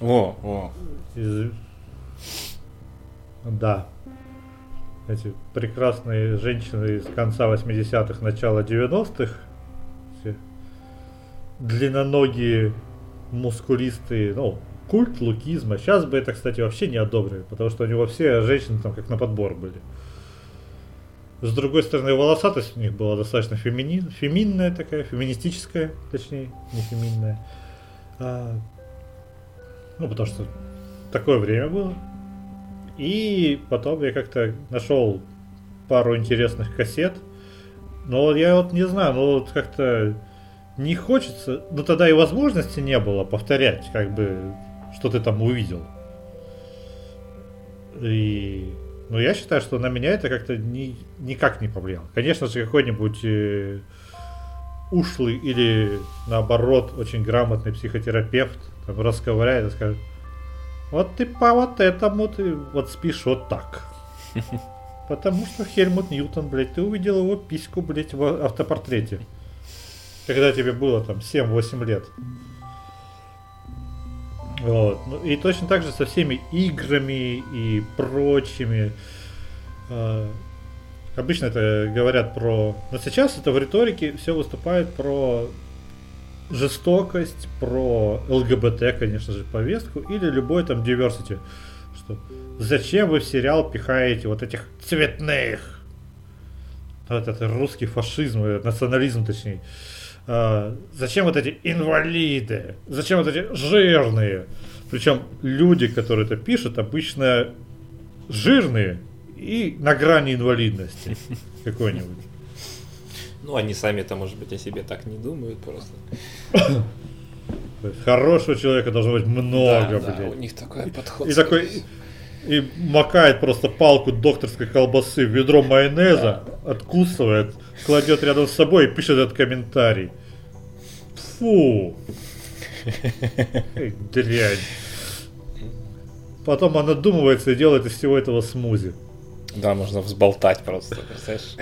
О, о. Из... Да. Эти прекрасные женщины из конца 80-х, начала 90-х. Длинноногие, мускулистые, ну, культ лукизма. Сейчас бы это, кстати, вообще не одобрили, потому что у него все женщины там как на подбор были. С другой стороны, волосатость у них была достаточно феминин, феминная такая, феминистическая, точнее, не феминная. А, ну, потому что такое время было. И потом я как-то нашел пару интересных кассет. Но я вот не знаю, ну вот как-то не хочется, ну тогда и возможности не было повторять, как бы, что ты там увидел. И но я считаю, что на меня это как-то ни, никак не повлияло. Конечно же, какой-нибудь э, ушлый или, наоборот, очень грамотный психотерапевт там, расковыряет и скажет, вот ты по вот этому ты вот спишь вот так. Потому что Хельмут Ньютон, блядь, ты увидел его письку, блядь, в автопортрете. Когда тебе было там 7-8 лет. Вот. Ну, и точно так же со всеми играми и прочими. А, обычно это говорят про... Но сейчас это в риторике все выступает про жестокость, про ЛГБТ, конечно же, повестку, или любой там diversity. Что зачем вы в сериал пихаете вот этих цветных? Вот это русский фашизм, э, национализм точнее. А, зачем вот эти инвалиды? Зачем вот эти жирные? Причем люди, которые это пишут, обычно жирные и на грани инвалидности какой-нибудь. Ну, они сами-то, может быть, о себе так не думают просто. Хорошего человека должно быть много, да, блядь. Да, у них такой подход. И такой, и макает просто палку докторской колбасы в ведро майонеза, да. откусывает, кладет рядом с собой и пишет этот комментарий. Фу. Дрянь. Потом она думается и делает из всего этого смузи. Да, можно взболтать просто, представляешь?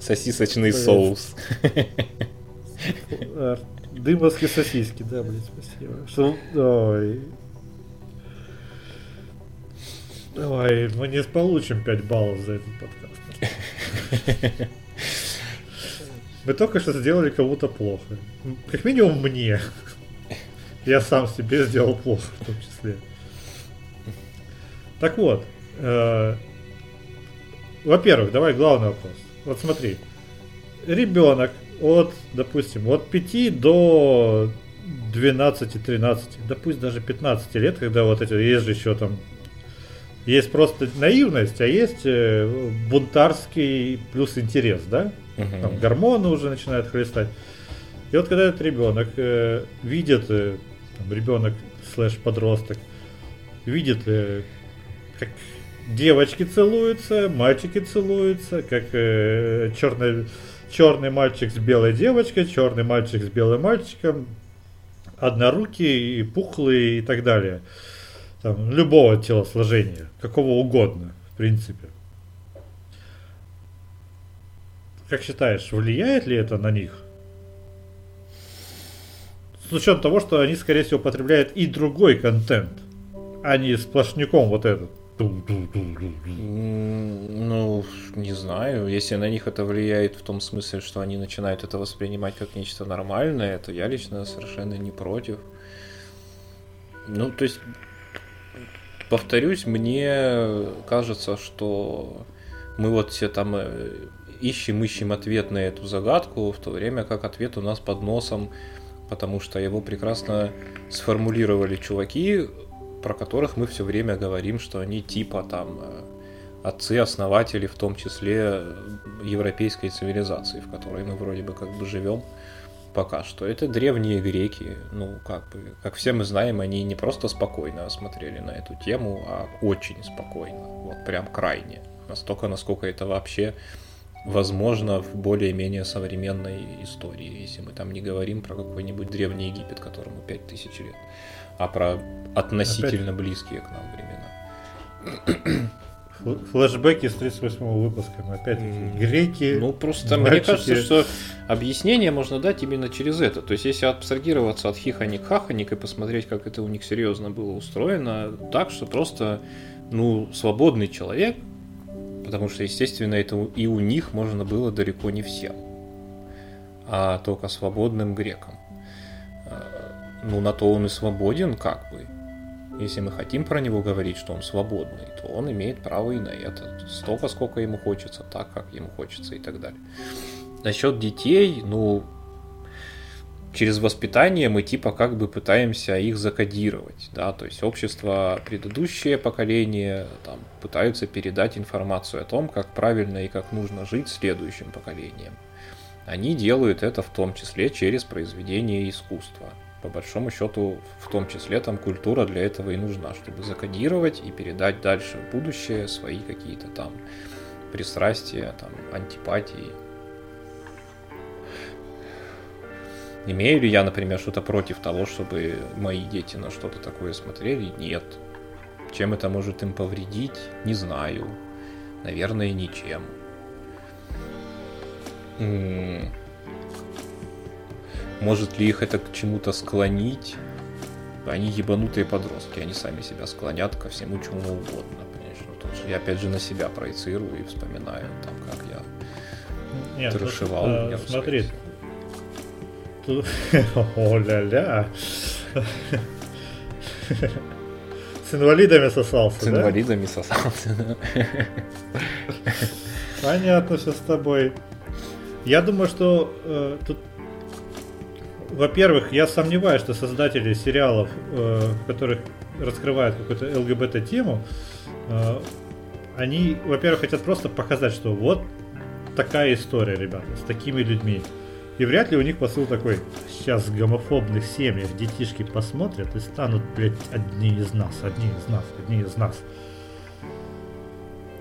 Сосисочный соус. Дымовские сосиски, да, блин, спасибо. Что... Ой. Давай, мы не получим 5 баллов за этот подкаст. Мы только что сделали кому-то плохо. Как минимум мне. Я сам себе сделал плохо в том числе. Так вот, э, во-первых, давай главный вопрос. Вот смотри, ребенок от, допустим, от 5 до 12-13, да пусть даже 15 лет, когда вот эти, есть же еще там, есть просто наивность, а есть э, бунтарский плюс интерес, да? Uh-huh. Там гормоны уже начинают хлестать. И вот когда этот ребенок э, видит, э, ребенок слэш подросток, видит, э, как девочки целуются, мальчики целуются, как э, черный, черный мальчик с белой девочкой, черный мальчик с белым мальчиком, однорукие и пухлые и так далее. Там, любого телосложения, какого угодно, в принципе. Как считаешь, влияет ли это на них? С учетом того, что они, скорее всего, потребляют и другой контент, а не сплошняком вот этот. Ну, не знаю. Если на них это влияет в том смысле, что они начинают это воспринимать как нечто нормальное, то я лично совершенно не против. Ну, то есть, повторюсь, мне кажется, что мы вот все там э, ищем, ищем ответ на эту загадку, в то время как ответ у нас под носом, потому что его прекрасно сформулировали чуваки, про которых мы все время говорим, что они типа там э, отцы-основатели, в том числе э, европейской цивилизации, в которой мы вроде бы как бы живем пока что. Это древние греки, ну как бы, как все мы знаем, они не просто спокойно смотрели на эту тему, а очень спокойно, вот прям крайне. Настолько, насколько это вообще возможно в более-менее современной истории, если мы там не говорим про какой-нибудь древний Египет, которому 5000 лет а про относительно Опять... близкие к нам времена. флешбеки с 38 выпуска. Но опять-таки греки. Ну, просто мальчики. мне кажется, что объяснение можно дать именно через это. То есть, если абстрагироваться от хихоник-хахоник и посмотреть, как это у них серьезно было устроено, так что просто, ну, свободный человек, потому что, естественно, это и у них можно было далеко не всем, а только свободным грекам. Ну, на то он и свободен, как бы. Если мы хотим про него говорить, что он свободный, то он имеет право и на это. Столько, сколько ему хочется, так, как ему хочется и так далее. Насчет детей, ну, через воспитание мы типа как бы пытаемся их закодировать, да, то есть общество, предыдущее поколение там, пытаются передать информацию о том, как правильно и как нужно жить следующим поколением. Они делают это в том числе через произведение искусства по большому счету, в том числе там культура для этого и нужна, чтобы закодировать и передать дальше в будущее свои какие-то там пристрастия, там, антипатии. Имею ли я, например, что-то против того, чтобы мои дети на что-то такое смотрели? Нет. Чем это может им повредить? Не знаю. Наверное, ничем. Может ли их это к чему-то склонить? Они ебанутые подростки, они сами себя склонят ко всему чему угодно. Понимаешь? Ну, тут же я опять же на себя проецирую и вспоминаю, там, как я Нет, трешевал. в смотри. О-ля-ля. С инвалидами сосался, С да? инвалидами сосался. да. Понятно, все с тобой. Я думаю, что э, тут, во-первых, я сомневаюсь, что создатели сериалов, э, в которых раскрывают какую-то ЛГБТ-тему, э, они, во-первых, хотят просто показать, что вот такая история, ребята, с такими людьми. И вряд ли у них посыл такой, сейчас в гомофобных семьях детишки посмотрят и станут, блядь, одни из нас, одни из нас, одни из нас.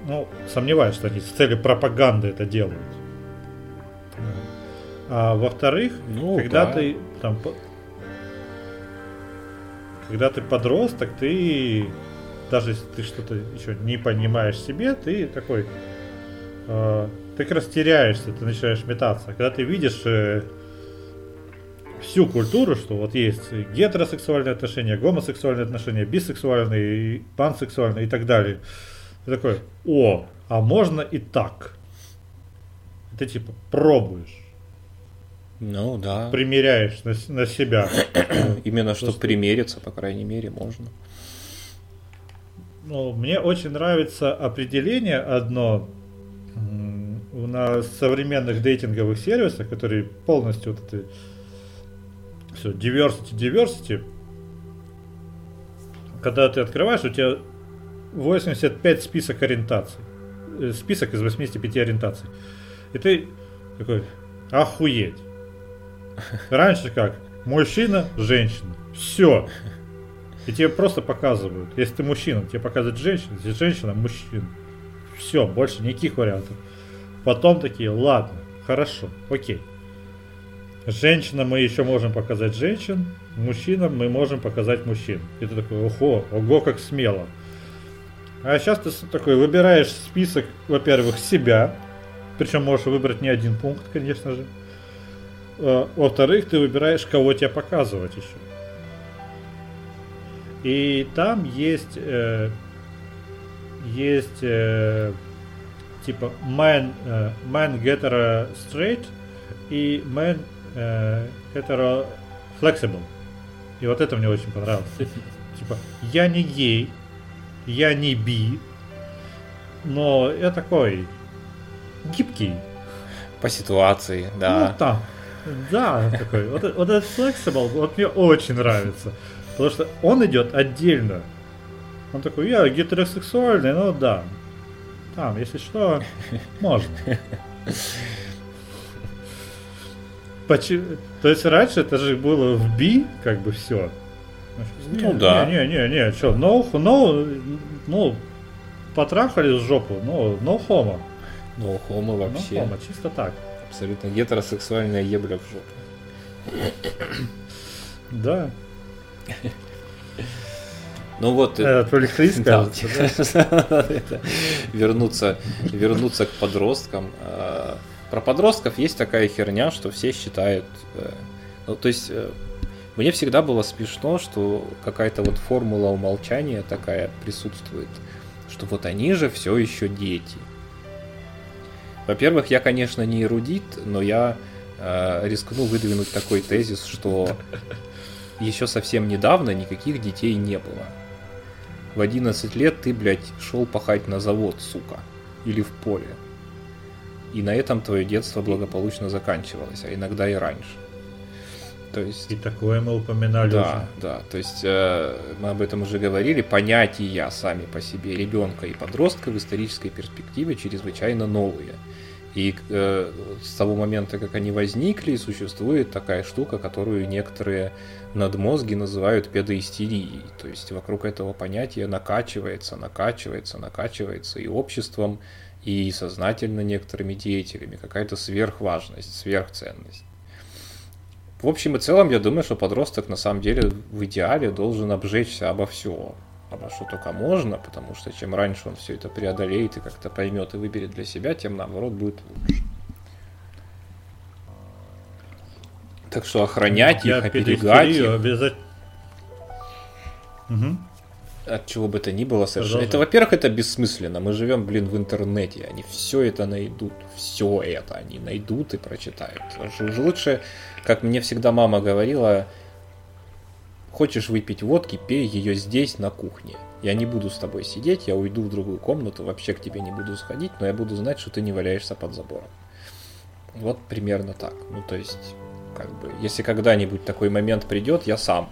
Ну, сомневаюсь, что они с целью пропаганды это делают. А во-вторых, Ну, когда да. ты там когда ты подросток, ты даже если ты что-то еще не понимаешь себе, ты такой э, ты как раз теряешься, ты начинаешь метаться. Когда ты видишь э, всю культуру, что вот есть гетеросексуальные отношения, гомосексуальные отношения, бисексуальные, пансексуальные и так далее. Ты такой, о, а можно и так. И ты типа пробуешь, Ну да. примеряешь на, на себя. Именно чтобы Просто- примериться, по крайней мере, можно. Ну, мне очень нравится определение одно м, на современных дейтинговых сервисах, которые полностью вот это все diversity, diversity. Когда ты открываешь, у тебя 85 список ориентаций. Э, Список из 85 ориентаций. И ты такой, охуеть. Раньше как? Мужчина, женщина. Все. И тебе просто показывают. Если ты мужчина, тебе показывают женщину, если женщина, мужчина. Все, больше никаких вариантов. Потом такие, ладно, хорошо, окей. Женщинам мы еще можем показать женщин, мужчинам мы можем показать мужчин. И ты такой, ого, ого, как смело. А сейчас ты такой выбираешь список, во-первых, себя, причем можешь выбрать не один пункт, конечно же. Э, Во-вторых, ты выбираешь, кого тебе показывать еще. И там есть э, есть э, типа man, э, man hetero straight и man э, hetero flexible. И вот это мне очень понравилось. Типа, я не гей, я не би, но я такой гибкий. По ситуации, да. Ну, там. Да, такой. Вот, вот этот flexible, вот мне очень нравится. Потому что он идет отдельно. Он такой, я гетеросексуальный, ну да. Там, если что, можно. Почему? То есть раньше это же было в би, как бы все. Ну да. Не, не, не, не, что, no, no, ну, потрахали в жопу, ну, no homo. Ну, хомо No вообще. homo, чисто так. Абсолютно гетеросексуальная ебля в жопу. Да. Ну вот... Э, Отвлеклись, Да, да? это вернуться, вернуться к подросткам. Э, Про подростков есть такая херня, что все считают... э, Ну, то есть, мне всегда было смешно, что какая-то вот формула умолчания такая присутствует, что вот они же все еще дети. Во-первых, я, конечно, не эрудит, но я э, рискну выдвинуть такой тезис, что еще совсем недавно никаких детей не было. В 11 лет ты, блядь, шел пахать на завод, сука. Или в поле. И на этом твое детство благополучно заканчивалось, а иногда и раньше. То есть... И такое мы упоминали Да, уже. да. То есть э, мы об этом уже говорили. Понятия сами по себе ребенка и подростка в исторической перспективе чрезвычайно новые. И э, с того момента, как они возникли, существует такая штука, которую некоторые надмозги называют педоистерией. То есть вокруг этого понятия накачивается, накачивается, накачивается и обществом, и сознательно некоторыми деятелями какая-то сверхважность, сверхценность. В общем и целом, я думаю, что подросток на самом деле в идеале должен обжечься обо все, обо что только можно, потому что чем раньше он все это преодолеет и как-то поймет и выберет для себя, тем наоборот будет лучше. Так что охранять Я их, оберегать их, обязательно... Мгм. от чего бы то ни было совершенно. Это, во-первых, это бессмысленно. Мы живем, блин, в интернете. Они все это найдут. Все это они найдут и прочитают. Лучше, как мне всегда мама говорила, хочешь выпить водки, пей ее здесь, на кухне. Я не буду с тобой сидеть, я уйду в другую комнату, вообще к тебе не буду сходить, но я буду знать, что ты не валяешься под забором. Вот примерно так. Ну, то есть, как бы, если когда-нибудь такой момент придет, я сам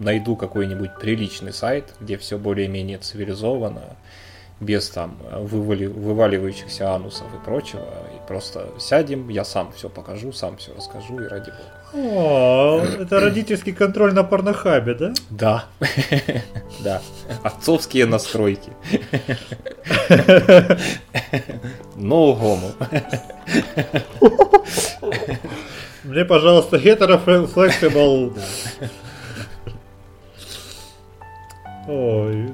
найду какой-нибудь приличный сайт, где все более-менее цивилизовано, без там вывали, вываливающихся анусов и прочего, и просто сядем, я сам все покажу, сам все расскажу, и ради бога. О, это родительский контроль на порнохабе, да? Да, да, отцовские настройки. No homo. Мне, пожалуйста, heteroflexible. Ой,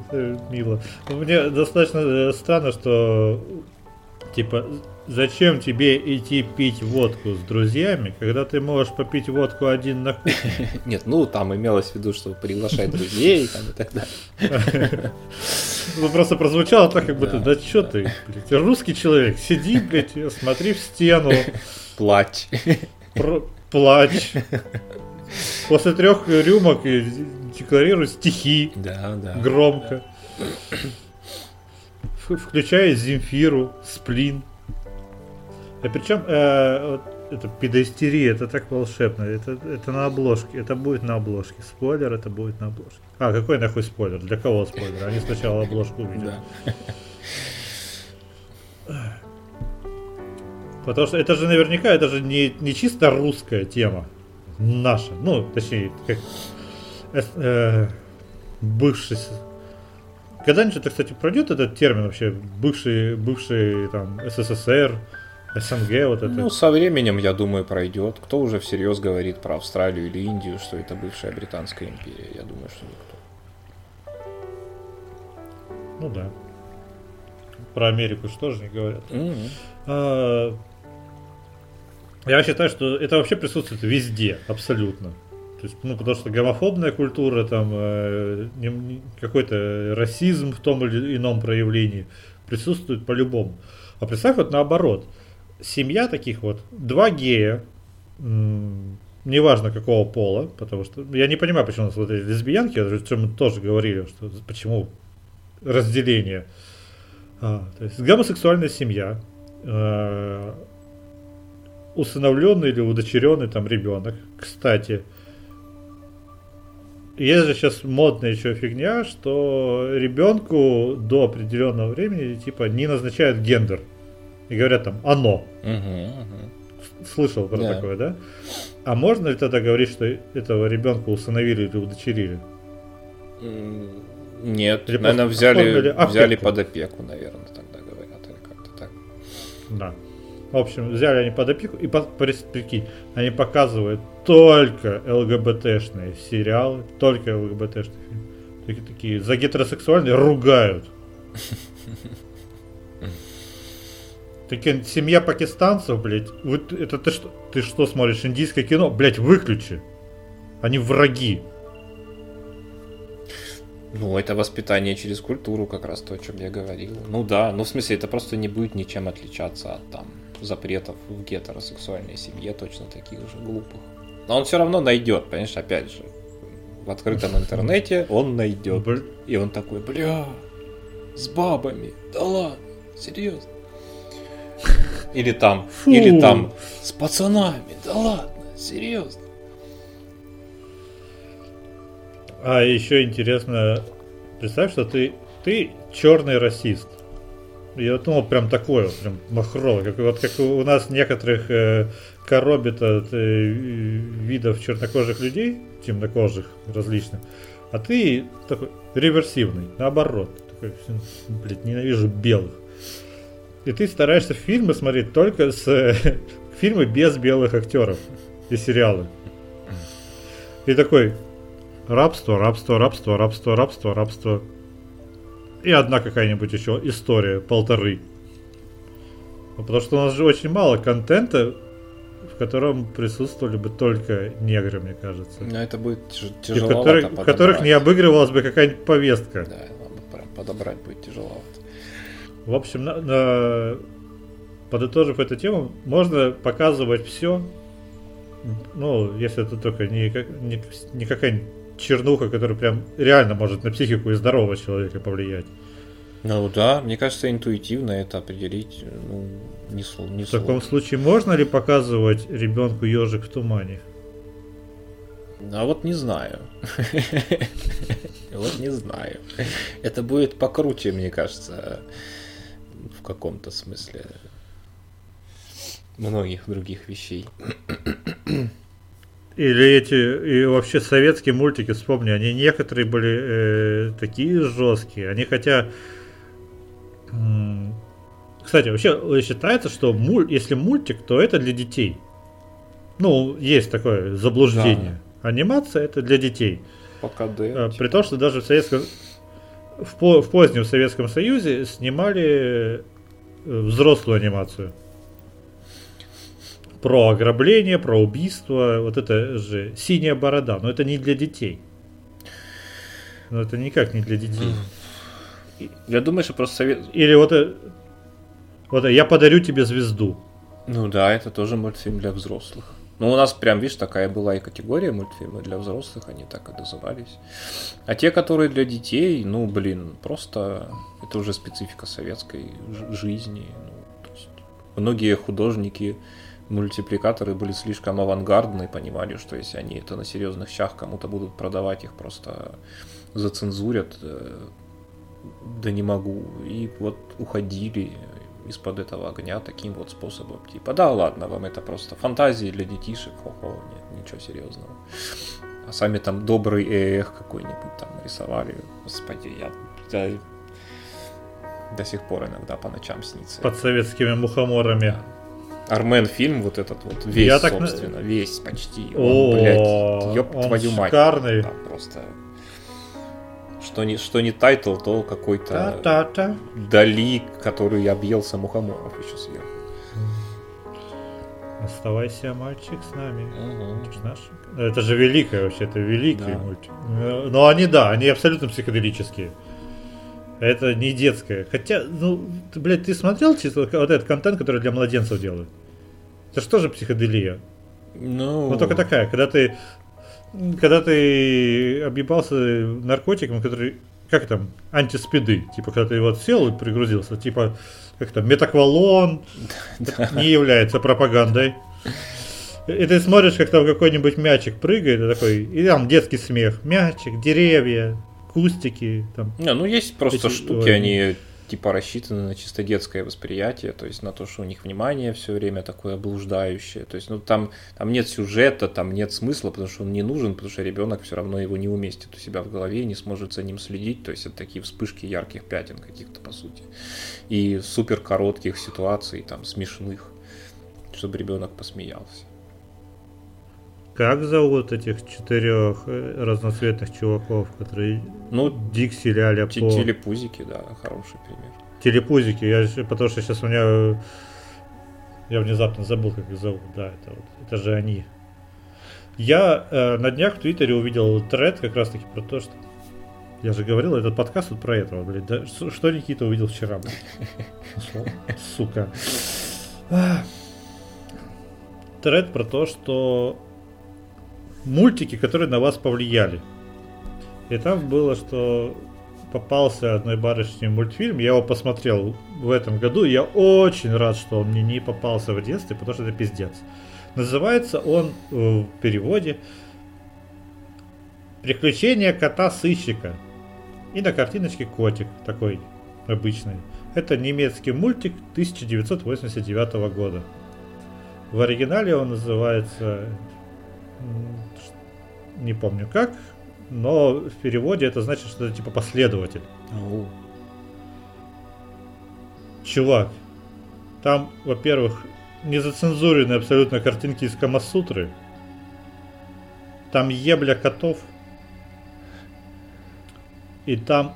мило. Мне достаточно э, странно, что типа зачем тебе идти пить водку с друзьями, когда ты можешь попить водку один на кухне? Нет, ну там имелось в виду, что приглашать друзей там, и так далее. Ну просто прозвучало так, как будто, Да, да чё ты, блядь, русский человек, сиди, блядь, смотри в стену, Плачь. про- плачь. После трех рюмок и декларируй стихи Да, да. громко. В- Включая Земфиру, Сплин. А причем это педоистерия, это так волшебно. Это, это на обложке. Это будет на обложке. Спойлер, это будет на обложке. А, какой нахуй спойлер? Для кого спойлер? Они сначала обложку увидят. Да. Потому что это же наверняка, это же не, не чисто русская тема. Наша. Ну, точнее, как э, э, бывший... Когда-нибудь это, кстати, пройдет этот термин вообще, бывший, бывший там СССР, СНГ, вот это. Ну, со временем, я думаю, пройдет. Кто уже всерьез говорит про Австралию или Индию, что это бывшая Британская империя? Я думаю, что никто. Ну да. Про Америку что же не говорят. Мгм. А, Я считаю, что это вообще присутствует везде, абсолютно. То есть, ну, потому что гомофобная культура, там, э, какой-то расизм в том или ином проявлении присутствует по-любому. А представь вот наоборот. Семья таких вот, два гея, м, неважно какого пола, потому что я не понимаю, почему у нас вот эти лесбиянки, о чем мы тоже говорили, что почему разделение. А, то есть гомосексуальная семья, э, усыновленный или удочеренный там ребенок. Кстати, есть же сейчас модная еще фигня, что ребенку до определенного времени типа не назначают гендер. И говорят там оно. Мгм, мгм. Слышал про Да. такое, да? А можно ли тогда говорить, что этого ребенка усыновили или удочерили? Нет, Или наверное, взяли, взяли под опеку, наверное, тогда говорят, или как-то так. Да. В общем, взяли они под опеку, и по- прис- прикинь, они показывают только ЛГБТшные сериалы, только ЛГБТшные фильмы. Такие, такие за гетеросексуальные ругают. Такие, семья пакистанцев, блядь, вот это ты что, ты что смотришь, индийское кино? Блядь, выключи. Они враги. Ну, это воспитание через культуру, как раз то, о чем я говорил. Ну да, ну в смысле, это просто не будет ничем отличаться от там запретов в гетеросексуальной семье, точно таких же глупых. Но он все равно найдет, понимаешь, опять же, в открытом интернете он найдет. И он такой, бля, с бабами, да ладно, серьезно. Или там, Фу. или там с пацанами, да ладно, серьезно. А еще интересно, представь, что ты, ты черный расист. Я ну, прям такой вот, прям махровый, как, вот как у нас некоторых э, коробит от э, видов чернокожих людей, темнокожих различных, а ты такой реверсивный, наоборот. Такой, блядь, ненавижу белых. И ты стараешься фильмы смотреть только с э, фильмы без белых актеров и сериалы. И такой, рабство, рабство, рабство, рабство, рабство, рабство. И одна какая-нибудь еще история, полторы. Ну, потому что у нас же очень мало контента, в котором присутствовали бы только негры, мне кажется. Но это будет тяжело. В, которых, в которых не обыгрывалась бы какая-нибудь повестка. Да, прям подобрать будет тяжело. В общем, на, на, подытожив эту тему, можно показывать все, ну, если это только не, не, не какая-нибудь чернуха, которая прям реально может на психику и здорового человека повлиять. Ну да, мне кажется, интуитивно это определить ну, не, не В таком случае можно ли показывать ребенку ежик в тумане? А вот не знаю. Вот не знаю. Это будет покруче, мне кажется, в каком-то смысле многих других вещей. Или эти, и вообще советские мультики, вспомни, они некоторые были э, такие жесткие. Они хотя... М- кстати, вообще считается, что муль, если мультик, то это для детей. Ну, есть такое заблуждение. Да. Анимация это для детей. Пока да. А, при том, что даже в Советском в, по, в позднем Советском Союзе снимали э, взрослую анимацию про ограбление, про убийство, вот это же синяя борода, но это не для детей. Но это никак не для детей. Я думаю, что просто совет... Или вот, э, вот я подарю тебе звезду. Ну да, это тоже мультфильм для взрослых. Ну, у нас прям, видишь, такая была и категория мультфильмы для взрослых, они так и назывались. А те, которые для детей, ну, блин, просто это уже специфика советской жизни. Ну, многие художники, мультипликаторы были слишком авангардны, понимали, что если они это на серьезных щах кому-то будут продавать, их просто зацензурят, э, да не могу. И вот уходили из-под этого огня таким вот способом. Типа, да ладно, вам это просто фантазии для детишек, хо-хо, нет, ничего серьезного. А сами там добрый эх какой-нибудь там рисовали. Господи, я, я до сих пор иногда по ночам снится. Под советскими мухоморами. Да. Армен фильм вот этот вот весь, я так... собственно, весь почти. Он, О, блядь, ёб твою мать. Шикарный. Да, просто что не, что не title, то какой-то Та-та-та. Дали, который объелся мухоморов еще сверху. Оставайся, мальчик, с нами. Угу. Это же великое вообще, это великий да. мультик. Но они, да, они абсолютно психоделические. Это не детское. Хотя, ну, ты, блядь, ты смотрел чисто вот этот контент, который для младенцев делают? Это что же психоделия? Ну... Но только такая, когда ты когда ты объебался наркотиком, который, как там, антиспиды, типа, когда ты вот сел и пригрузился, типа, как там, метаквалон, не является пропагандой. И ты смотришь, как там какой-нибудь мячик прыгает, и такой, и там детский смех, мячик, деревья, кустики. Там, не, ну есть просто эти, штуки, они типа рассчитаны на чисто детское восприятие, то есть на то, что у них внимание все время такое блуждающее. То есть, ну там, там нет сюжета, там нет смысла, потому что он не нужен, потому что ребенок все равно его не уместит у себя в голове и не сможет за ним следить. То есть это такие вспышки ярких пятен каких-то по сути. И супер коротких ситуаций, там, смешных, чтобы ребенок посмеялся. Как зовут этих четырех э, разноцветных чуваков, которые Ну, Дикси ляля по... телепузики, да, хороший пример. Телепузики, я, потому что сейчас у меня... Я внезапно забыл, как их зовут. Да, это, вот, это же они. Я э, на днях в Твиттере увидел тред как раз таки про то, что... Я же говорил, этот подкаст вот про этого, блядь. Да, что, Никита увидел вчера, блядь? Сука. Тред про то, что мультики, которые на вас повлияли. И там было, что попался одной барышне мультфильм, я его посмотрел в этом году, и я очень рад, что он мне не попался в детстве, потому что это пиздец. Называется он э, в переводе «Приключения кота-сыщика». И на картиночке котик такой обычный. Это немецкий мультик 1989 года. В оригинале он называется... Не помню как, но в переводе это значит, что это типа последователь. Ау. Чувак, там, во-первых, незацензуренные абсолютно картинки из Камасутры. Там ебля котов. И там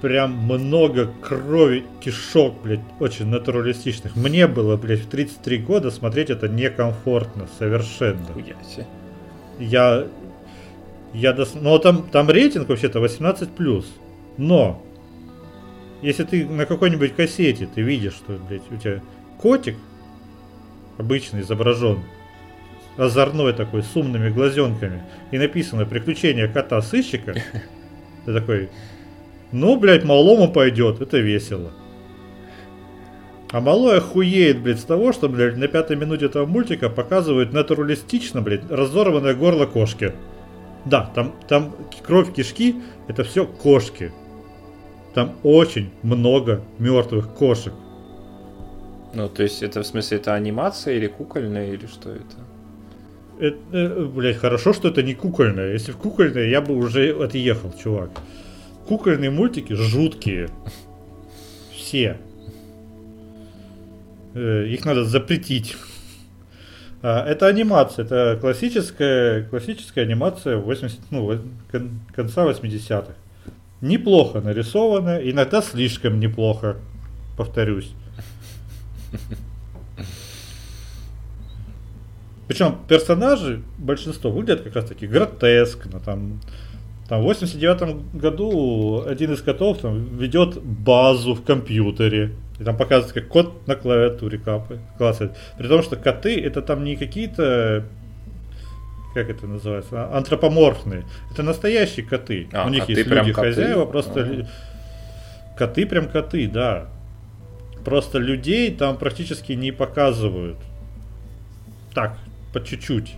прям много крови, кишок, блядь, очень натуралистичных. Мне было, блядь, в 33 года смотреть это некомфортно совершенно. Хуя себе. Я... Я дос... Но там, там рейтинг вообще-то 18+. Но... Если ты на какой-нибудь кассете ты видишь, что, блядь, у тебя котик обычно изображен, озорной такой, с умными глазенками, и написано «Приключения кота-сыщика», ты такой, ну, блядь, малому пойдет, это весело. А малой охуеет, блядь, с того, что, блядь, на пятой минуте этого мультика показывают натуралистично, блядь, разорванное горло кошки. Да, там, там кровь кишки, это все кошки. Там очень много мертвых кошек. Ну, то есть это в смысле это анимация или кукольная, или что это? Это, э, блядь, хорошо, что это не кукольное. Если в кукольное, я бы уже отъехал, чувак. Кукольные мультики жуткие. Все. Э, Их надо запретить. А, Это анимация, это классическая, классическая анимация 80, ну, кон- конца 80-х. Неплохо нарисовано, иногда слишком неплохо, повторюсь. Причем персонажи, большинство, выглядят как раз таки гротескно. Там, там в 89 году один из котов там, ведет базу в компьютере. И там показывается, как кот на клавиатуре капает, клацает. При том, что коты это там не какие-то как это называется, а, антропоморфные. Это настоящие коты. А, У них коты есть люди коты? хозяева, просто ли- коты прям коты, да. Просто людей там практически не показывают. Так, по чуть-чуть.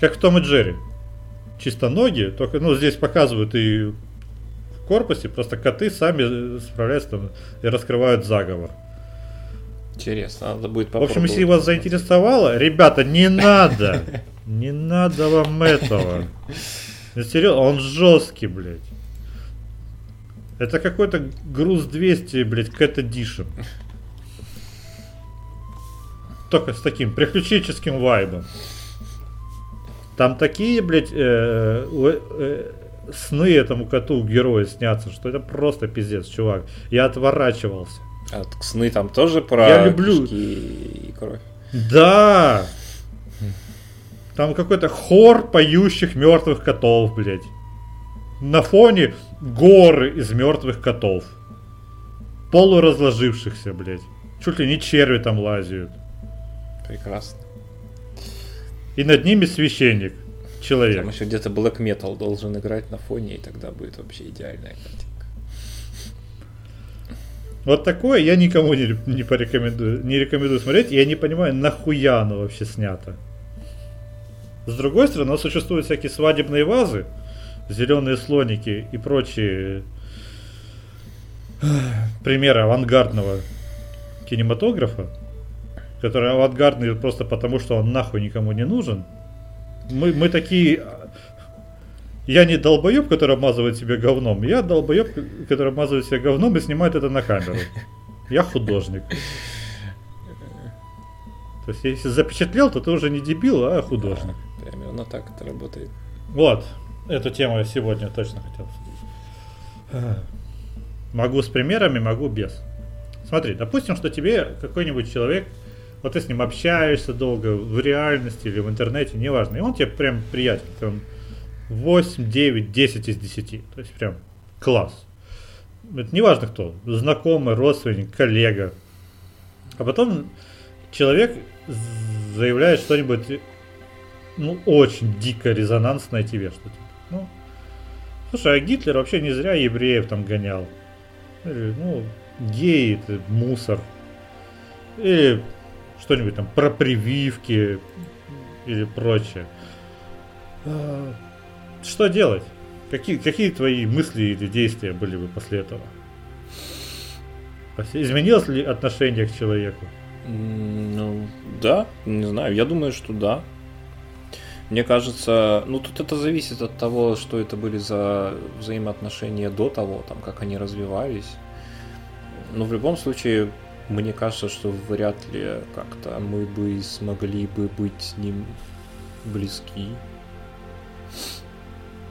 Как в Том и Джерри. Чисто ноги, только ну здесь показывают и корпусе, просто коты сами справляются там и раскрывают заговор. Интересно, надо будет В попробовать. общем, если вас заинтересовало, ребята, не надо. Не надо вам этого. Ну, серьезно, он жесткий, блядь. Это какой-то груз 200, блядь, Cat Edition. Только с таким приключенческим вайбом. Там такие, блядь, э, у- э, сны этому коту героя снятся, что это просто пиздец, чувак. Я отворачивался. А сны там тоже про Я люблю- и кровь. Да! Там какой-то хор поющих мертвых котов, блядь. На фоне горы из мертвых котов. Полуразложившихся, блядь. Чуть ли не черви там лазят. Прекрасно. И над ними священник. Человек. Там еще где-то black metal должен играть на фоне, и тогда будет вообще идеальная картинка. Вот такое я никому не, не порекомендую, не рекомендую смотреть. Я не понимаю, нахуя оно вообще снято. С другой стороны, существуют всякие свадебные вазы, зеленые слоники и прочие эх, примеры авангардного кинематографа, который авангардный просто потому, что он нахуй никому не нужен. Мы, мы такие... Я не долбоеб, который обмазывает себя говном. Я долбоеб, который обмазывает себя говном и снимает это на камеру. Я художник. То есть, если запечатлел, то ты уже не дебил, а художник. Примерно так это работает. Вот, эту тему я сегодня точно хотел обсудить. Могу с примерами, могу без. Смотри, допустим, что тебе какой-нибудь человек, вот ты с ним общаешься долго в реальности или в интернете, неважно, и он тебе прям приятель, там 8, 9, 10 из 10, то есть прям класс. Это неважно кто, знакомый, родственник, коллега. А потом человек заявляет что-нибудь, ну, очень дико резонансное тебе, что типа, ну, слушай, а Гитлер вообще не зря евреев там гонял. Или, ну, геи это мусор. Или что-нибудь там про прививки или прочее. А, что делать? Какие, какие твои мысли или действия были бы после этого? Изменилось ли отношение к человеку? Ну, да, не знаю. Я думаю, что да. Мне кажется, ну тут это зависит от того, что это были за взаимоотношения до того, там, как они развивались. Но в любом случае, мне кажется, что вряд ли как-то мы бы смогли бы быть с ним близки.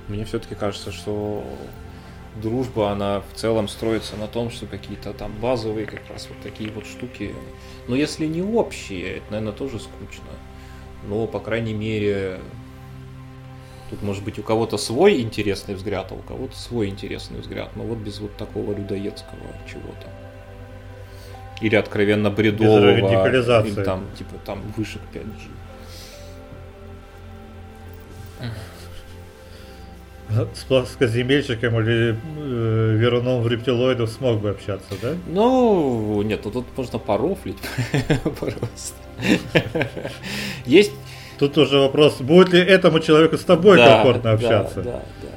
Мне все-таки кажется, что дружба, она в целом строится на том, что какие-то там базовые как раз вот такие вот штуки. Но если не общие, это, наверное, тоже скучно. Но, по крайней мере, тут может быть у кого-то свой интересный взгляд, а у кого-то свой интересный взгляд. Но вот без вот такого людоедского чего-то. Или откровенно бредового. Или там, типа, там вышек 5G. с плоскоземельщиком или э, веруном в рептилоидов смог бы общаться, да? Ну, нет, ну тут можно порофлить просто. Есть... Тут уже вопрос, будет ли этому человеку с тобой да, комфортно общаться? Да, да, да, да.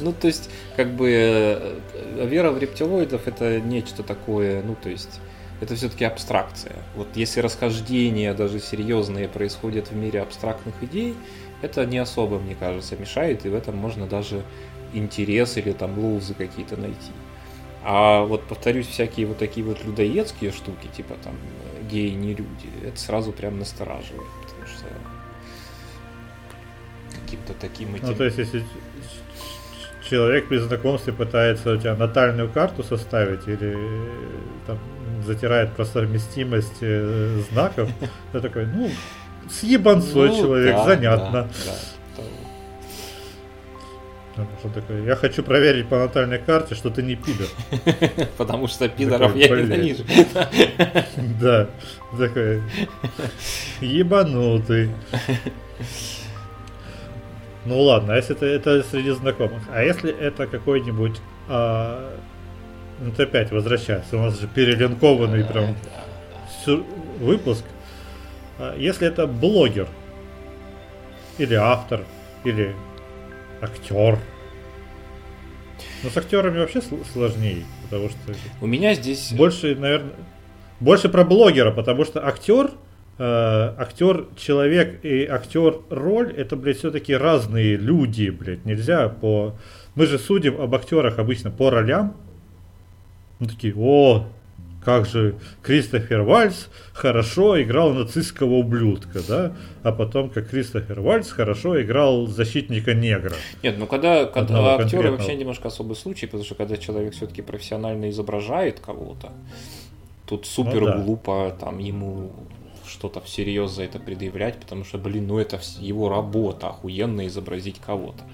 Ну, то есть, как бы, э, вера в рептилоидов это нечто такое, ну, то есть, это все-таки абстракция. Вот если расхождения даже серьезные происходят в мире абстрактных идей, это не особо, мне кажется, мешает, и в этом можно даже интерес или там лузы какие-то найти. А вот, повторюсь, всякие вот такие вот людоедские штуки, типа там геи не люди, это сразу прям настораживает, потому что каким-то таким этим... Ну, то есть, если человек при знакомстве пытается у тебя натальную карту составить или там, затирает про совместимость э, знаков, то такой, ну, Съебанцой ну, человек, да, занятно. Да, да. Что такое? Я хочу проверить по натальной карте, что ты не пидор. Потому что пидоров я ненавижу. Да, такой ебанутый. Ну ладно, а если это, это среди знакомых. А если это какой-нибудь... А, ну ты опять возвращайся, у нас же перелинкованный прям выпуск. А если это блогер, или автор, или актер. Но с актерами вообще сложнее, потому что... У меня здесь... Больше, наверное... Больше про блогера, потому что актер, э, актер человек и актер роль, это, блядь, все-таки разные люди, блядь. Нельзя по... Мы же судим об актерах обычно по ролям. Ну такие, о, как же Кристофер Вальц хорошо играл нацистского ублюдка, да, а потом как Кристофер Вальц хорошо играл защитника негра. Нет, ну когда, когда актеры вообще немножко особый случай, потому что когда человек все-таки профессионально изображает кого-то, тут супер ну, да. глупо там ему что-то всерьез за это предъявлять, потому что, блин, ну это его работа, охуенно изобразить кого-то.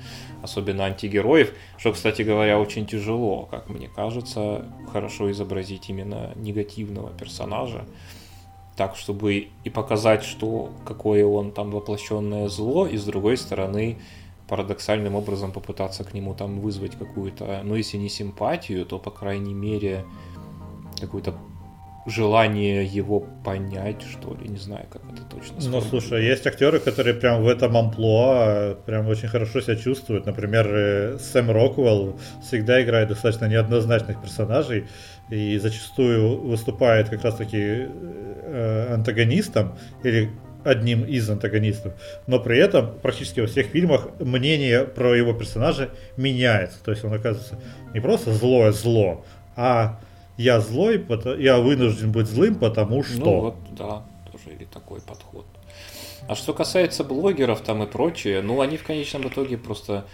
Особенно антигероев, что, кстати говоря, очень тяжело, как мне кажется, хорошо изобразить именно негативного персонажа, так, чтобы и показать, что какое он там воплощенное зло, и с другой стороны парадоксальным образом попытаться к нему там вызвать какую-то, ну если не симпатию, то по крайней мере какую-то желание его понять, что ли, не знаю, как это точно Ну, слушай, есть актеры, которые прям в этом амплуа прям очень хорошо себя чувствуют. Например, э, Сэм Роквелл всегда играет достаточно неоднозначных персонажей и зачастую выступает как раз-таки э, антагонистом или одним из антагонистов, но при этом практически во всех фильмах мнение про его персонажа меняется. То есть он оказывается не просто злое зло, а я злой, я вынужден быть злым, потому ну что. Ну вот, да, тоже или такой подход. А что касается блогеров там и прочее, ну они в конечном итоге просто,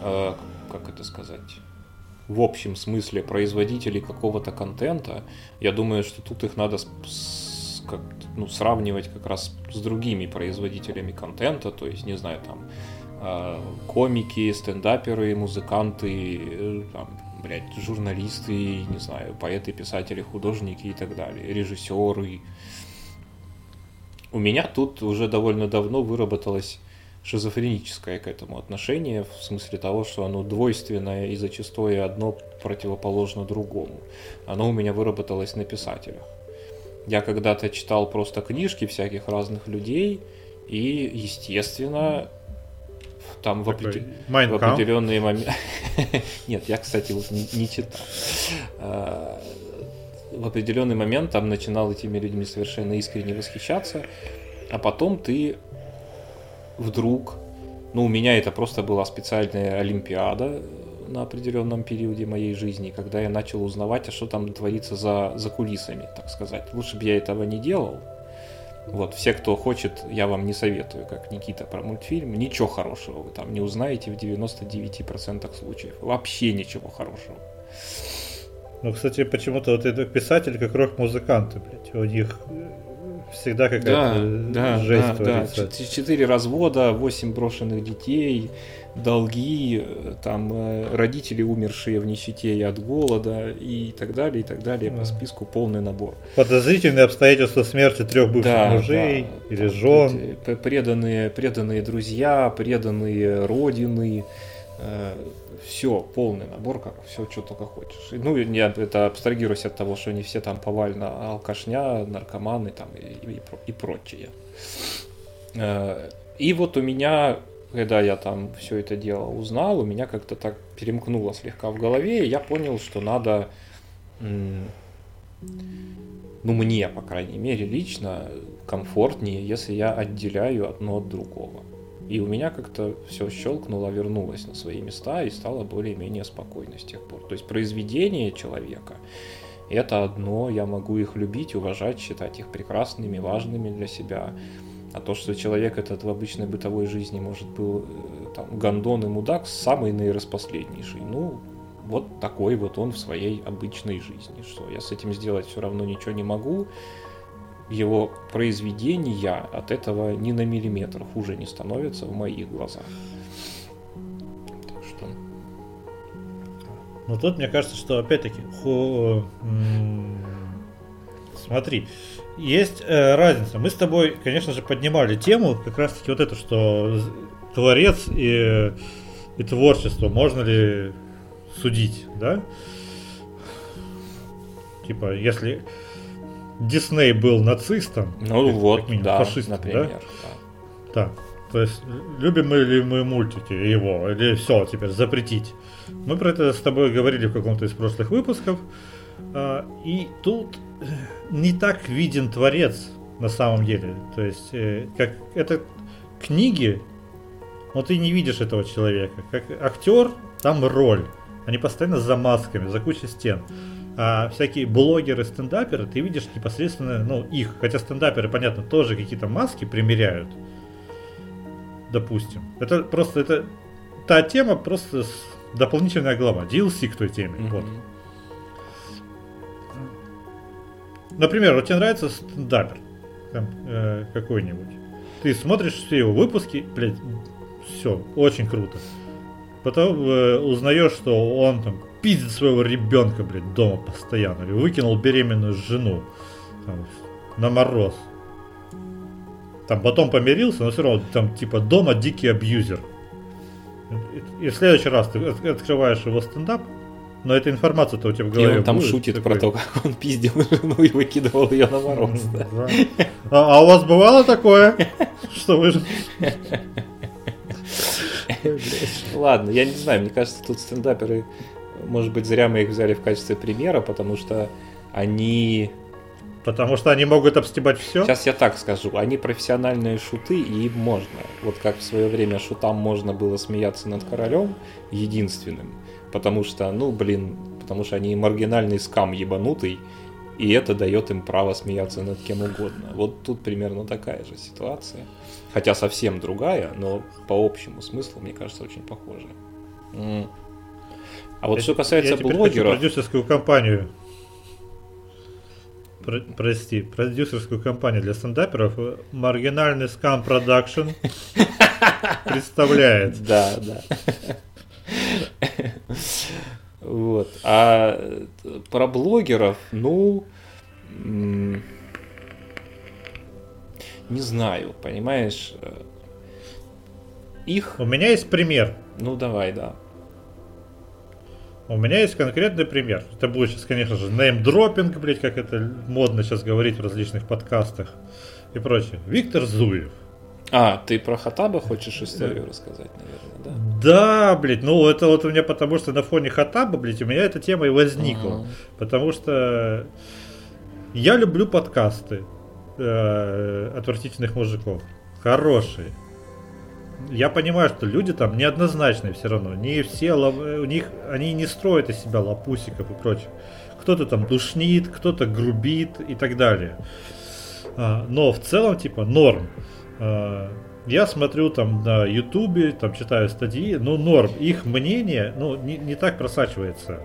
э, как это сказать, в общем смысле производителей какого-то контента, я думаю, что тут их надо с, как, ну, сравнивать как раз с другими производителями контента, то есть, не знаю, там, э, комики, стендаперы, музыканты, э, там, блядь, журналисты, не знаю, поэты, писатели, художники и так далее, режиссеры. У меня тут уже довольно давно выработалось шизофреническое к этому отношение, в смысле того, что оно двойственное и зачастую одно противоположно другому. Оно у меня выработалось на писателях. Я когда-то читал просто книжки всяких разных людей, и, естественно, там в, опред... в определенные моменты... Нет, я, кстати, вот не, не читал. А, в определенный момент там начинал этими людьми совершенно искренне восхищаться, а потом ты вдруг, ну, у меня это просто была специальная олимпиада на определенном периоде моей жизни, когда я начал узнавать, а что там творится за, за кулисами, так сказать. Лучше бы я этого не делал. Вот, все, кто хочет, я вам не советую, как Никита про мультфильм. Ничего хорошего вы там не узнаете в 99% случаев. Вообще ничего хорошего. Ну, кстати, почему-то вот этот писатель как рок-музыканты, блядь, у них всегда какая-то да, жесть да, творится. Да. Четыре развода, восемь брошенных детей, долги, там э, родители умершие в нищете и от голода и так далее, и так далее. Да. По списку полный набор. Подозрительные обстоятельства смерти трех бывших да, мужей да, или жен. Преданные, преданные друзья, преданные родины э, все, полный набор, как все, что только хочешь. Ну, я это абстрагируюсь от того, что они все там повально алкашня, наркоманы там и, и, и прочее. Э, и вот у меня, когда я там все это дело узнал, у меня как-то так перемкнуло слегка в голове, и я понял, что надо, ну, мне, по крайней мере, лично комфортнее, если я отделяю одно от другого. И у меня как-то все щелкнуло, вернулось на свои места и стало более-менее спокойно с тех пор. То есть произведение человека – это одно, я могу их любить, уважать, считать их прекрасными, важными для себя. А то, что человек этот в обычной бытовой жизни, может, был э, там, гондон и мудак, самый наираспоследнейший. Ну, вот такой вот он в своей обычной жизни. Что я с этим сделать все равно ничего не могу его произведения от этого ни на миллиметр хуже не становятся в моих глазах. Так что... Ну тут мне кажется, что опять-таки, ху... смотри, есть э, разница. Мы с тобой, конечно же, поднимали тему, как раз таки вот это, что творец и, и творчество можно ли судить, да? Типа, если Дисней был нацистом. Ну вот, минимум, да, фашистом, например. Да? да. То есть, любим мы ли мы мультики его, или все, теперь запретить. Мы про это с тобой говорили в каком-то из прошлых выпусков. А, и тут не так виден творец на самом деле. То есть, э, как это книги, но ты не видишь этого человека. Как актер, там роль. Они постоянно за масками, за кучей стен а всякие блогеры, стендаперы, ты видишь непосредственно, ну, их, хотя стендаперы, понятно, тоже какие-то маски примеряют, допустим. Это просто, это та тема, просто дополнительная глава, DLC к той теме, mm-hmm. вот. Например, вот тебе нравится стендапер там, э, какой-нибудь. Ты смотришь все его выпуски, блядь, все, очень круто. Потом э, узнаешь, что он там пиздит своего ребенка, блядь, дома постоянно. Или выкинул беременную жену там, на мороз. Там потом помирился, но все равно там типа дома дикий абьюзер. И, в следующий раз ты открываешь его стендап, но эта информация-то у тебя в голове И он там будет, шутит такой... про то, как он пиздил жену и выкидывал ее на мороз. Да. А, а у вас бывало такое, что вы... Ладно, я не знаю, мне кажется, тут стендаперы может быть, зря мы их взяли в качестве примера, потому что они... Потому что они могут обстебать все? Сейчас я так скажу. Они профессиональные шуты, и им можно. Вот как в свое время шутам можно было смеяться над королем единственным. Потому что, ну, блин, потому что они маргинальный скам ебанутый, и это дает им право смеяться над кем угодно. Вот тут примерно такая же ситуация. Хотя совсем другая, но по общему смыслу, мне кажется, очень похожая. А вот я, что касается я блогеров... Хочу продюсерскую компанию про, прости, продюсерскую компанию для стендаперов маргинальный скам продакшн представляет. Да, да. Вот. А про блогеров, ну, не знаю, понимаешь, их... У меня есть пример. Ну, давай, да. У меня есть конкретный пример. Это будет сейчас, конечно же, неймдропинг, блять, как это модно сейчас говорить в различных подкастах и прочее. Виктор Зуев. А, ты про Хатаба хочешь историю рассказать, наверное, да? Да, блядь, ну это вот у меня потому что на фоне Хатаба, блядь, у меня эта тема и возникла. Uh-huh. Потому что я люблю подкасты э, отвратительных мужиков. Хорошие я понимаю, что люди там неоднозначные все равно. Не все, у них, они не строят из себя лапусиков и прочее. Кто-то там душнит, кто-то грубит и так далее. А, но в целом, типа, норм. А, я смотрю там на ютубе, там читаю статьи, ну норм. Их мнение, ну, не, не так просачивается.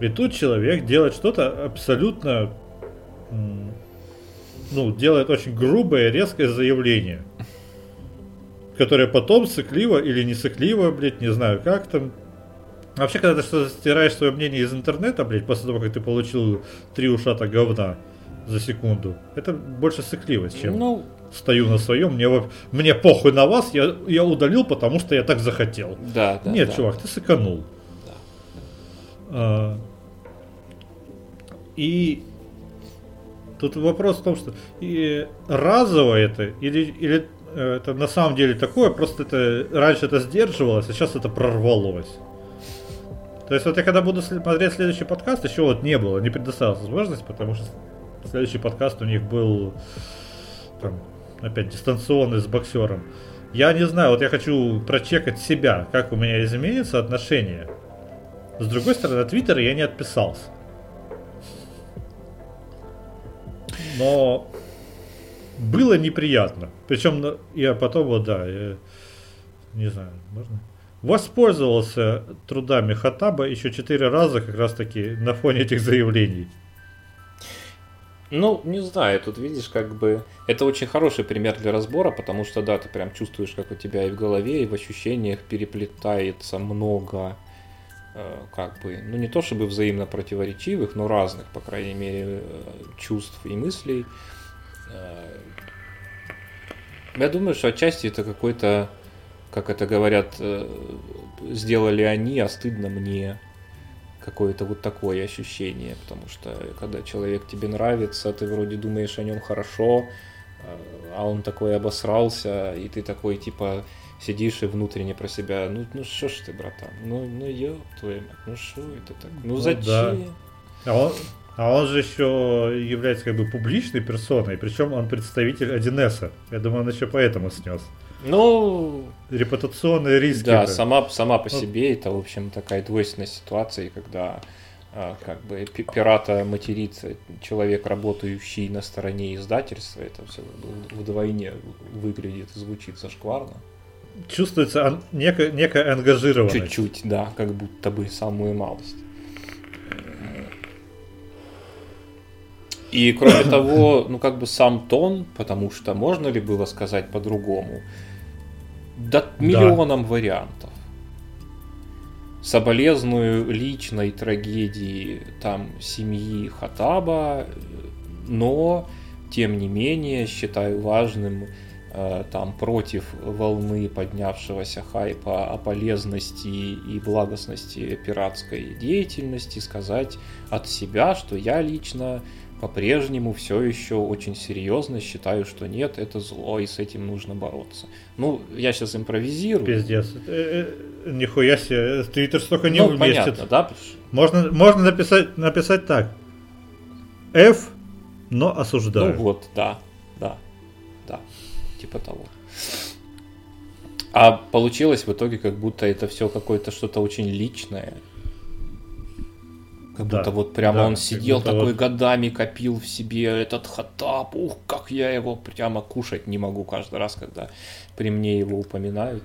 И тут человек делает что-то абсолютно, ну, делает очень грубое, резкое заявление которая потом сыкливо или не сыкливо, блядь, не знаю как там. Вообще, когда ты что стираешь свое мнение из интернета, блядь, после того, как ты получил три ушата говна за секунду, это больше сыкливость, чем ну, стою на своем, мне, мне похуй на вас, я, я удалил, потому что я так захотел. Да, да. Нет, да. чувак, ты сэканул. Да. А, и тут вопрос в том, что и разово это или, или Э, это на самом деле такое, просто это раньше это сдерживалось, а сейчас это прорвалось. То есть вот я когда буду смотреть следующий подкаст, еще вот не было, не предоставилась возможность, потому что следующий подкаст у них был там, опять дистанционный с боксером. Я не знаю, вот я хочу прочекать себя, как у меня изменится отношение. С другой стороны, от Твиттера я не отписался. Но было неприятно. Причем я потом, вот да, я, не знаю, можно. Воспользовался трудами Хатаба еще четыре раза как раз таки на фоне этих заявлений. Ну, не знаю, тут видишь, как бы это очень хороший пример для разбора, потому что да, ты прям чувствуешь, как у тебя и в голове, и в ощущениях переплетается много, э, как бы, ну не то чтобы взаимно противоречивых, но разных, по крайней мере, э, чувств и мыслей. Э, я думаю, что отчасти это какой-то, как это говорят, сделали они, а стыдно мне. Какое-то вот такое ощущение, потому что когда человек тебе нравится, ты вроде думаешь о нем хорошо, э, а он такой обосрался, и ты такой типа сидишь и внутренне про себя, ну, ну что ж ты, братан, ну, ну ёб твою мать, ну что это так, ну, ну зачем? Да. А он, а он же еще является как бы публичной персоной, причем он представитель 1С. Я думаю, он еще поэтому снес. Ну, репутационные риски. Да, сама, сама по ну, себе это, в общем, такая двойственная ситуация, когда а, как бы пирата матерится человек, работающий на стороне издательства, это все вдвойне выглядит звучит зашкварно. Чувствуется некая, некая ангажированность. Чуть-чуть, да, как будто бы самую малость. И кроме того, ну как бы сам тон, потому что можно ли было сказать по-другому, да миллионом да. вариантов. Соболезную личной трагедии там семьи Хатаба, но тем не менее считаю важным э, там против волны поднявшегося хайпа о полезности и благостности пиратской деятельности сказать от себя, что я лично по-прежнему все еще очень серьезно считаю, что нет, это зло, и с этим нужно бороться. Ну, я сейчас импровизирую. Пиздец. Э, э, нихуя себе, Твиттер столько не ну, уместит. понятно, да? Можно, можно написать, написать так. F, но осуждаю. Ну вот, да, да, да, типа того. А получилось в итоге, как будто это все какое-то что-то очень личное, Как будто Да, вот прямо да, он сидел будто такой вот- годами, копил в себе этот хатап. Ух, как я его прямо кушать не могу каждый раз, когда при мне его упоминают.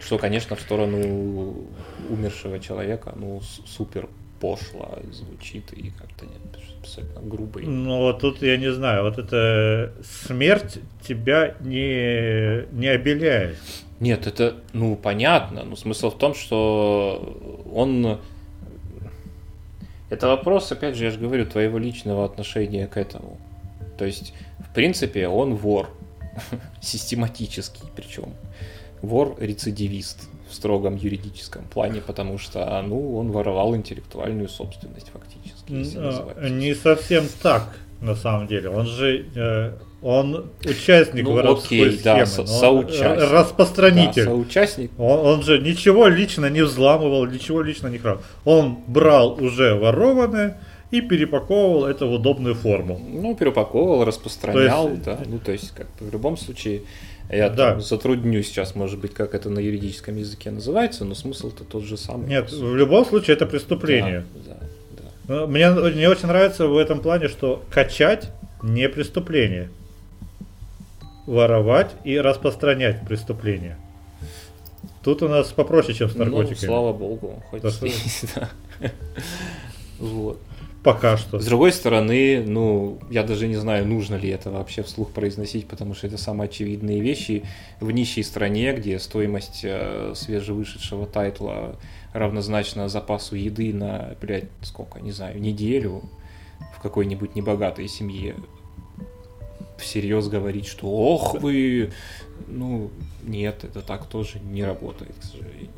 Что, конечно, в сторону умершего человека, ну, супер пошло звучит и как-то нет, абсолютно грубо. и- Ну вот тут я не знаю, вот эта смерть тебя не, не обеляет. Нет, это, ну, понятно, но смысл в том, что он... Это вопрос, опять же, я же говорю, твоего личного отношения к этому. То есть, в принципе, он вор. Систематический причем. Вор-рецидивист в строгом юридическом плане, потому что, ну, он воровал интеллектуальную собственность фактически, а, Не совсем так, на самом деле. Он же э, он участник Ну, воровской окей, да, схемы, но он, соучастник. э, Да, распространитель. соучастник. Он, он же ничего лично не взламывал, ничего лично не крал. Он брал уже ворованное и перепаковывал это в удобную форму. Ну, перепаковывал, распространял, То есть- да. Ну, то есть, как в любом случае, я Да. там затрудню сейчас, может быть, как это на юридическом языке называется, но смысл-то тот же самый. Нет, в любом случае это преступление. Да, да, да. Мне, мне очень нравится в этом плане, что качать не преступление. Воровать и распространять преступление. Тут у нас попроще, чем с Ну, наркотиками. слава богу, хоть Да, здесь, да. Вот. Пока что. С другой стороны, ну, я даже не знаю, нужно ли это вообще вслух произносить, потому что это самые очевидные вещи в нищей стране, где стоимость э, свежевышедшего тайтла равнозначна запасу еды на, блядь, сколько, не знаю, неделю в какой-нибудь небогатой семье. Всерьез говорить, что ох вы, ну, нет, это так тоже не работает, к сожалению.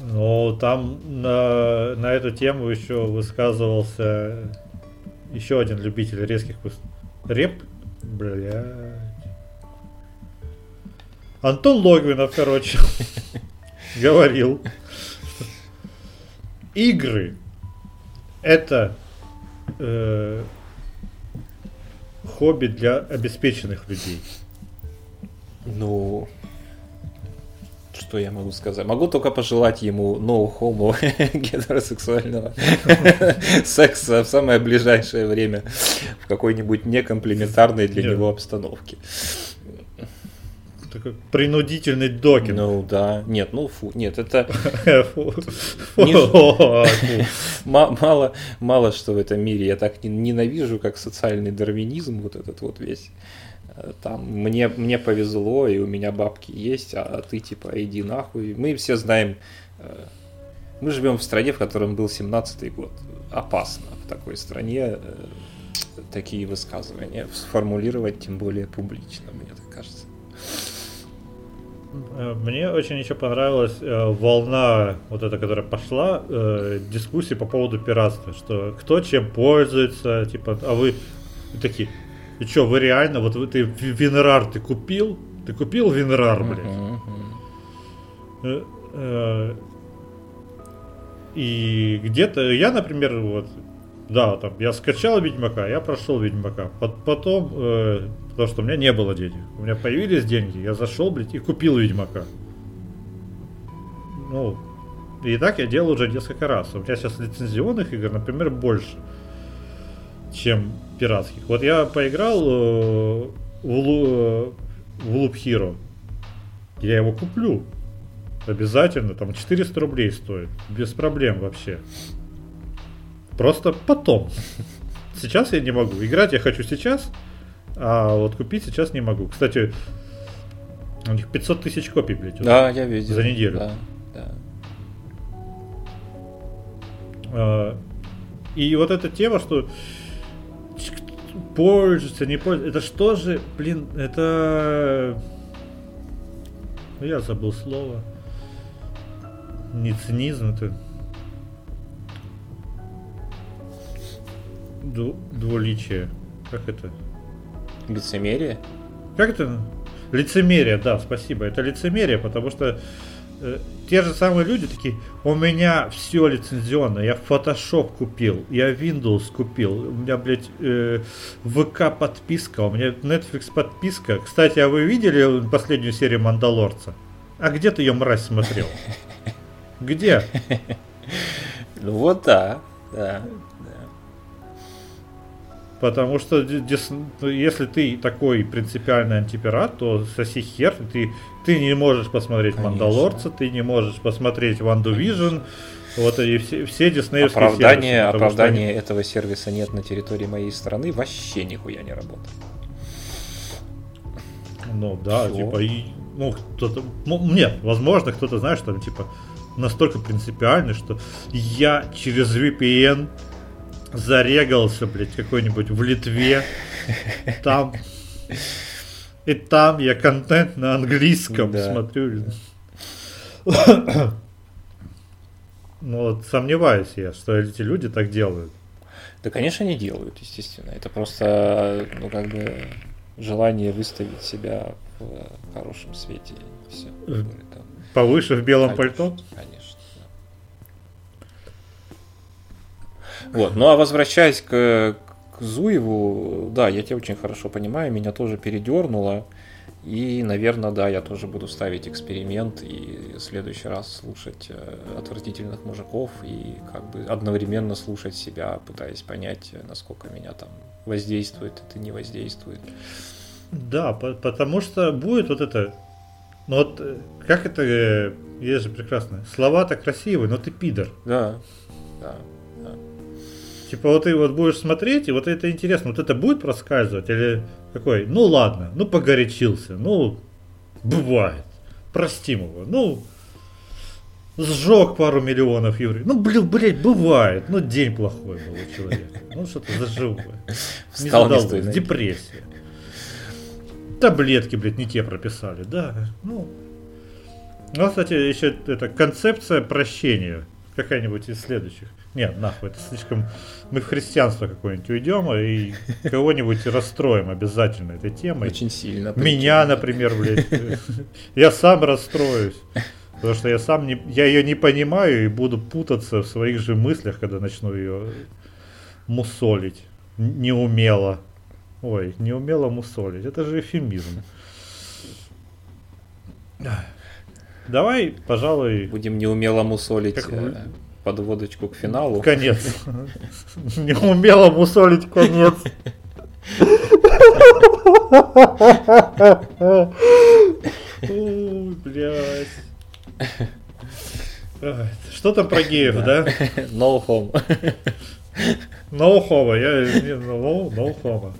Ну, там на, на эту тему еще высказывался еще один любитель резких. Реп? Блядь. Антон Логвинов, короче, говорил, игры это э, хобби для обеспеченных людей. Ну, что я могу сказать? Могу только пожелать ему no homo гетеросексуального секса в самое ближайшее время в какой-нибудь некомплементарной для него обстановке. Такой принудительный докинг. Ну да, нет, ну фу, нет, это мало, мало что в этом мире я так не- ненавижу, как социальный дарвинизм, вот этот вот весь. Э, Там мне, мне повезло, и у меня бабки есть, а ты типа иди нахуй. Мы все знаем, э, мы живем в стране, в котором был 17-й год. Опасно в такой стране э, такие высказывания сформулировать, тем более публично, мне Мне очень еще понравилась э, волна, вот эта, которая пошла, э, дискуссии по поводу пиратства, что кто чем пользуется, типа, а вы, такие, и что, вы реально, вот вы, ты ви- Винрар ты купил? Ты купил Винрар, блядь? Э, э, И где-то, я, например, вот, да, там, я скачал Ведьмака, я прошел Ведьмака. Пот- Потом, э, потому что у меня не было денег, у меня появились деньги, я зашел, блядь, и купил Ведьмака. Ну, и так я делал уже несколько раз. У меня сейчас лицензионных игр, например, больше, чем пиратских. Вот я поиграл э, в, Лу- в Loop Hero. Я его куплю. Обязательно, там 400 рублей стоит. Без проблем вообще. Просто потом. Сейчас я не могу. Играть я хочу сейчас, а вот купить сейчас не могу. Кстати, у них 500 тысяч копий, блядь. Да, я видел. За неделю. Да, да. А, И вот эта тема, что пользуется, не пользуется, это что же, блин, это... Ну, Я забыл слово. Не цинизм, это... Двуличие. Как это? Лицемерие? Как это? Лицемерие, да, спасибо. Это лицемерие, потому что э, те же самые люди такие, у меня все лицензионно, я Photoshop купил, я Windows купил, у меня, блядь, э, ВК подписка, у меня Netflix подписка. Кстати, а вы видели последнюю серию Мандалорца? А где ты ее, мразь, смотрел? Где? Ну вот да. Да, Потому что дис, если ты такой принципиальный антипират, то соси хер, ты, ты не можешь посмотреть Конечно. Мандалорца, ты не можешь посмотреть WandaVision, вот и все, все диснеевские оправдание, сервисы. Оправдания они... этого сервиса нет на территории моей страны, вообще нихуя не работает. Ну да, Все. типа, и, ну, кто-то, ну, нет, возможно, кто-то, знаешь, там, типа, настолько принципиальный, что я через VPN зарегался, блядь, какой-нибудь в Литве, там, и там я контент на английском да. смотрю. Ну вот сомневаюсь я, что эти люди так делают. Да, конечно, не делают, естественно. Это просто, ну, как бы, желание выставить себя в хорошем свете. Все. Повыше в белом конечно, пальто? Конечно. Да. Вот. Ну а возвращаясь к, к Зуеву, да, я тебя очень хорошо понимаю, меня тоже передернуло. И, наверное, да, я тоже буду ставить эксперимент и в следующий раз слушать э, отвратительных мужиков и как бы одновременно слушать себя, пытаясь понять, насколько меня там воздействует, это не воздействует. Да, по- потому что будет вот это, ну вот э, как это, э, есть же прекрасно, слова-то красивые, но ты пидор. Да, да. Типа вот ты вот будешь смотреть, и вот это интересно, вот это будет проскальзывать, или какой, ну ладно, ну погорячился, ну бывает, простим его, ну сжег пару миллионов евро. Ну, блин, блядь, бывает. Ну, день плохой был у человека. Ну, что-то заживое. Не задалось, депрессия. Таблетки, блядь, не те прописали, да. Ну, ну, кстати, еще это концепция прощения. Какая-нибудь из следующих. Нет, нахуй, это слишком... Мы в христианство какое-нибудь уйдем и кого-нибудь расстроим обязательно этой темой. Очень сильно. Меня, например, блядь. Я сам расстроюсь. Потому что я сам не, я ее не понимаю и буду путаться в своих же мыслях, когда начну ее мусолить. Неумело. Ой, неумело мусолить. Это же эфемизм. Давай, пожалуй... Будем неумело мусолить как. Э, подводочку к финалу. Конец. Неумело мусолить конец. Ой, блядь. Что там про геев, да? No home. No homo, я не no, no homo.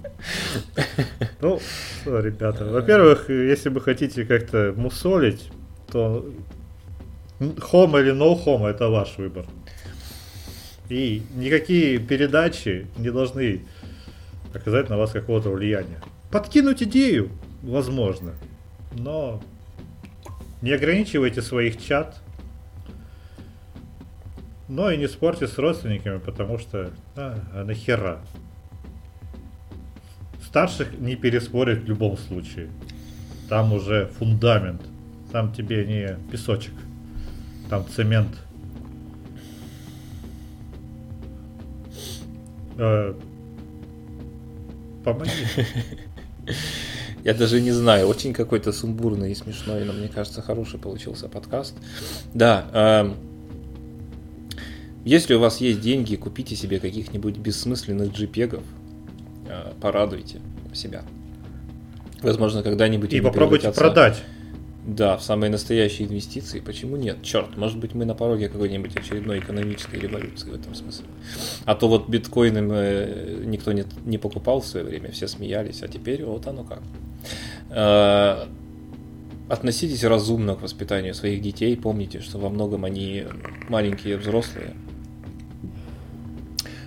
Ну, что, ребята, во-первых, если вы хотите как-то мусолить, то хомо или no homo это ваш выбор. И никакие передачи не должны оказать на вас какого-то влияния. Подкинуть идею, возможно, но не ограничивайте своих чат, но и не спорьте с родственниками, потому что а, а нахера. Старших не переспорить в любом случае. Там уже фундамент. Там тебе не песочек. Там цемент. Э, помоги. Я даже не знаю, очень какой-то сумбурный и смешной, но мне кажется, хороший получился подкаст. Да, э, если у вас есть деньги, купите себе каких-нибудь бессмысленных джипегов, э, порадуйте себя. Возможно, когда-нибудь... И попробуйте продать. Да, в самые настоящие инвестиции. Почему нет? Черт, может быть мы на пороге какой-нибудь очередной экономической революции в этом смысле. А то вот биткоином э, никто не, не покупал в свое время, все смеялись, а теперь вот оно как. Э, относитесь разумно к воспитанию своих детей. Помните, что во многом они маленькие взрослые.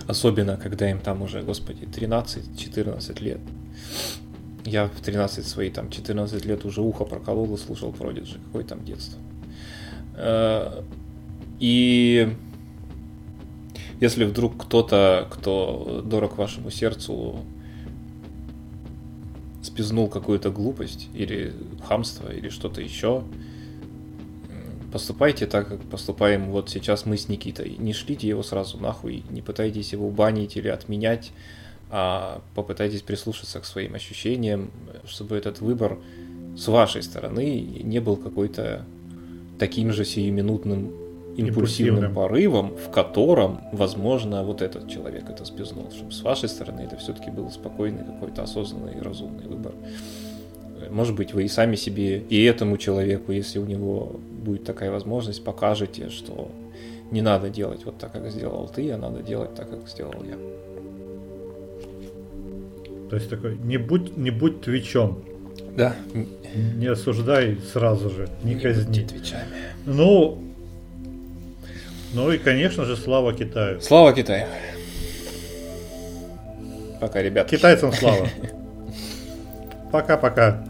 Особенно, когда им там уже, господи, 13-14 лет. Я в 13 свои там 14 лет уже ухо проколол и слушал Продиджи. Какое там детство. Э, и если вдруг кто-то, кто дорог вашему сердцу, спизнул какую-то глупость или хамство или что-то еще, поступайте так, как поступаем вот сейчас мы с Никитой. Не шлите его сразу нахуй, не пытайтесь его банить или отменять, а попытайтесь прислушаться к своим ощущениям, чтобы этот выбор с вашей стороны не был какой-то таким же сиюминутным импульсивным, Импульсивным. порывом, в котором, возможно, вот этот человек это спизнул. Чтобы с вашей стороны это все-таки был спокойный, какой-то осознанный и разумный выбор. Может быть, вы и сами себе, и этому человеку, если у него будет такая возможность, покажете, что не надо делать вот так, как сделал ты, а надо делать так, как сделал я. То есть такой, не будь, не будь твичом, Да, не осуждай сразу же, не казни. твичами. Ну, ну и, конечно же, слава Китаю. Слава Китаю. Пока, ребят. Китайцам слава. Пока-пока.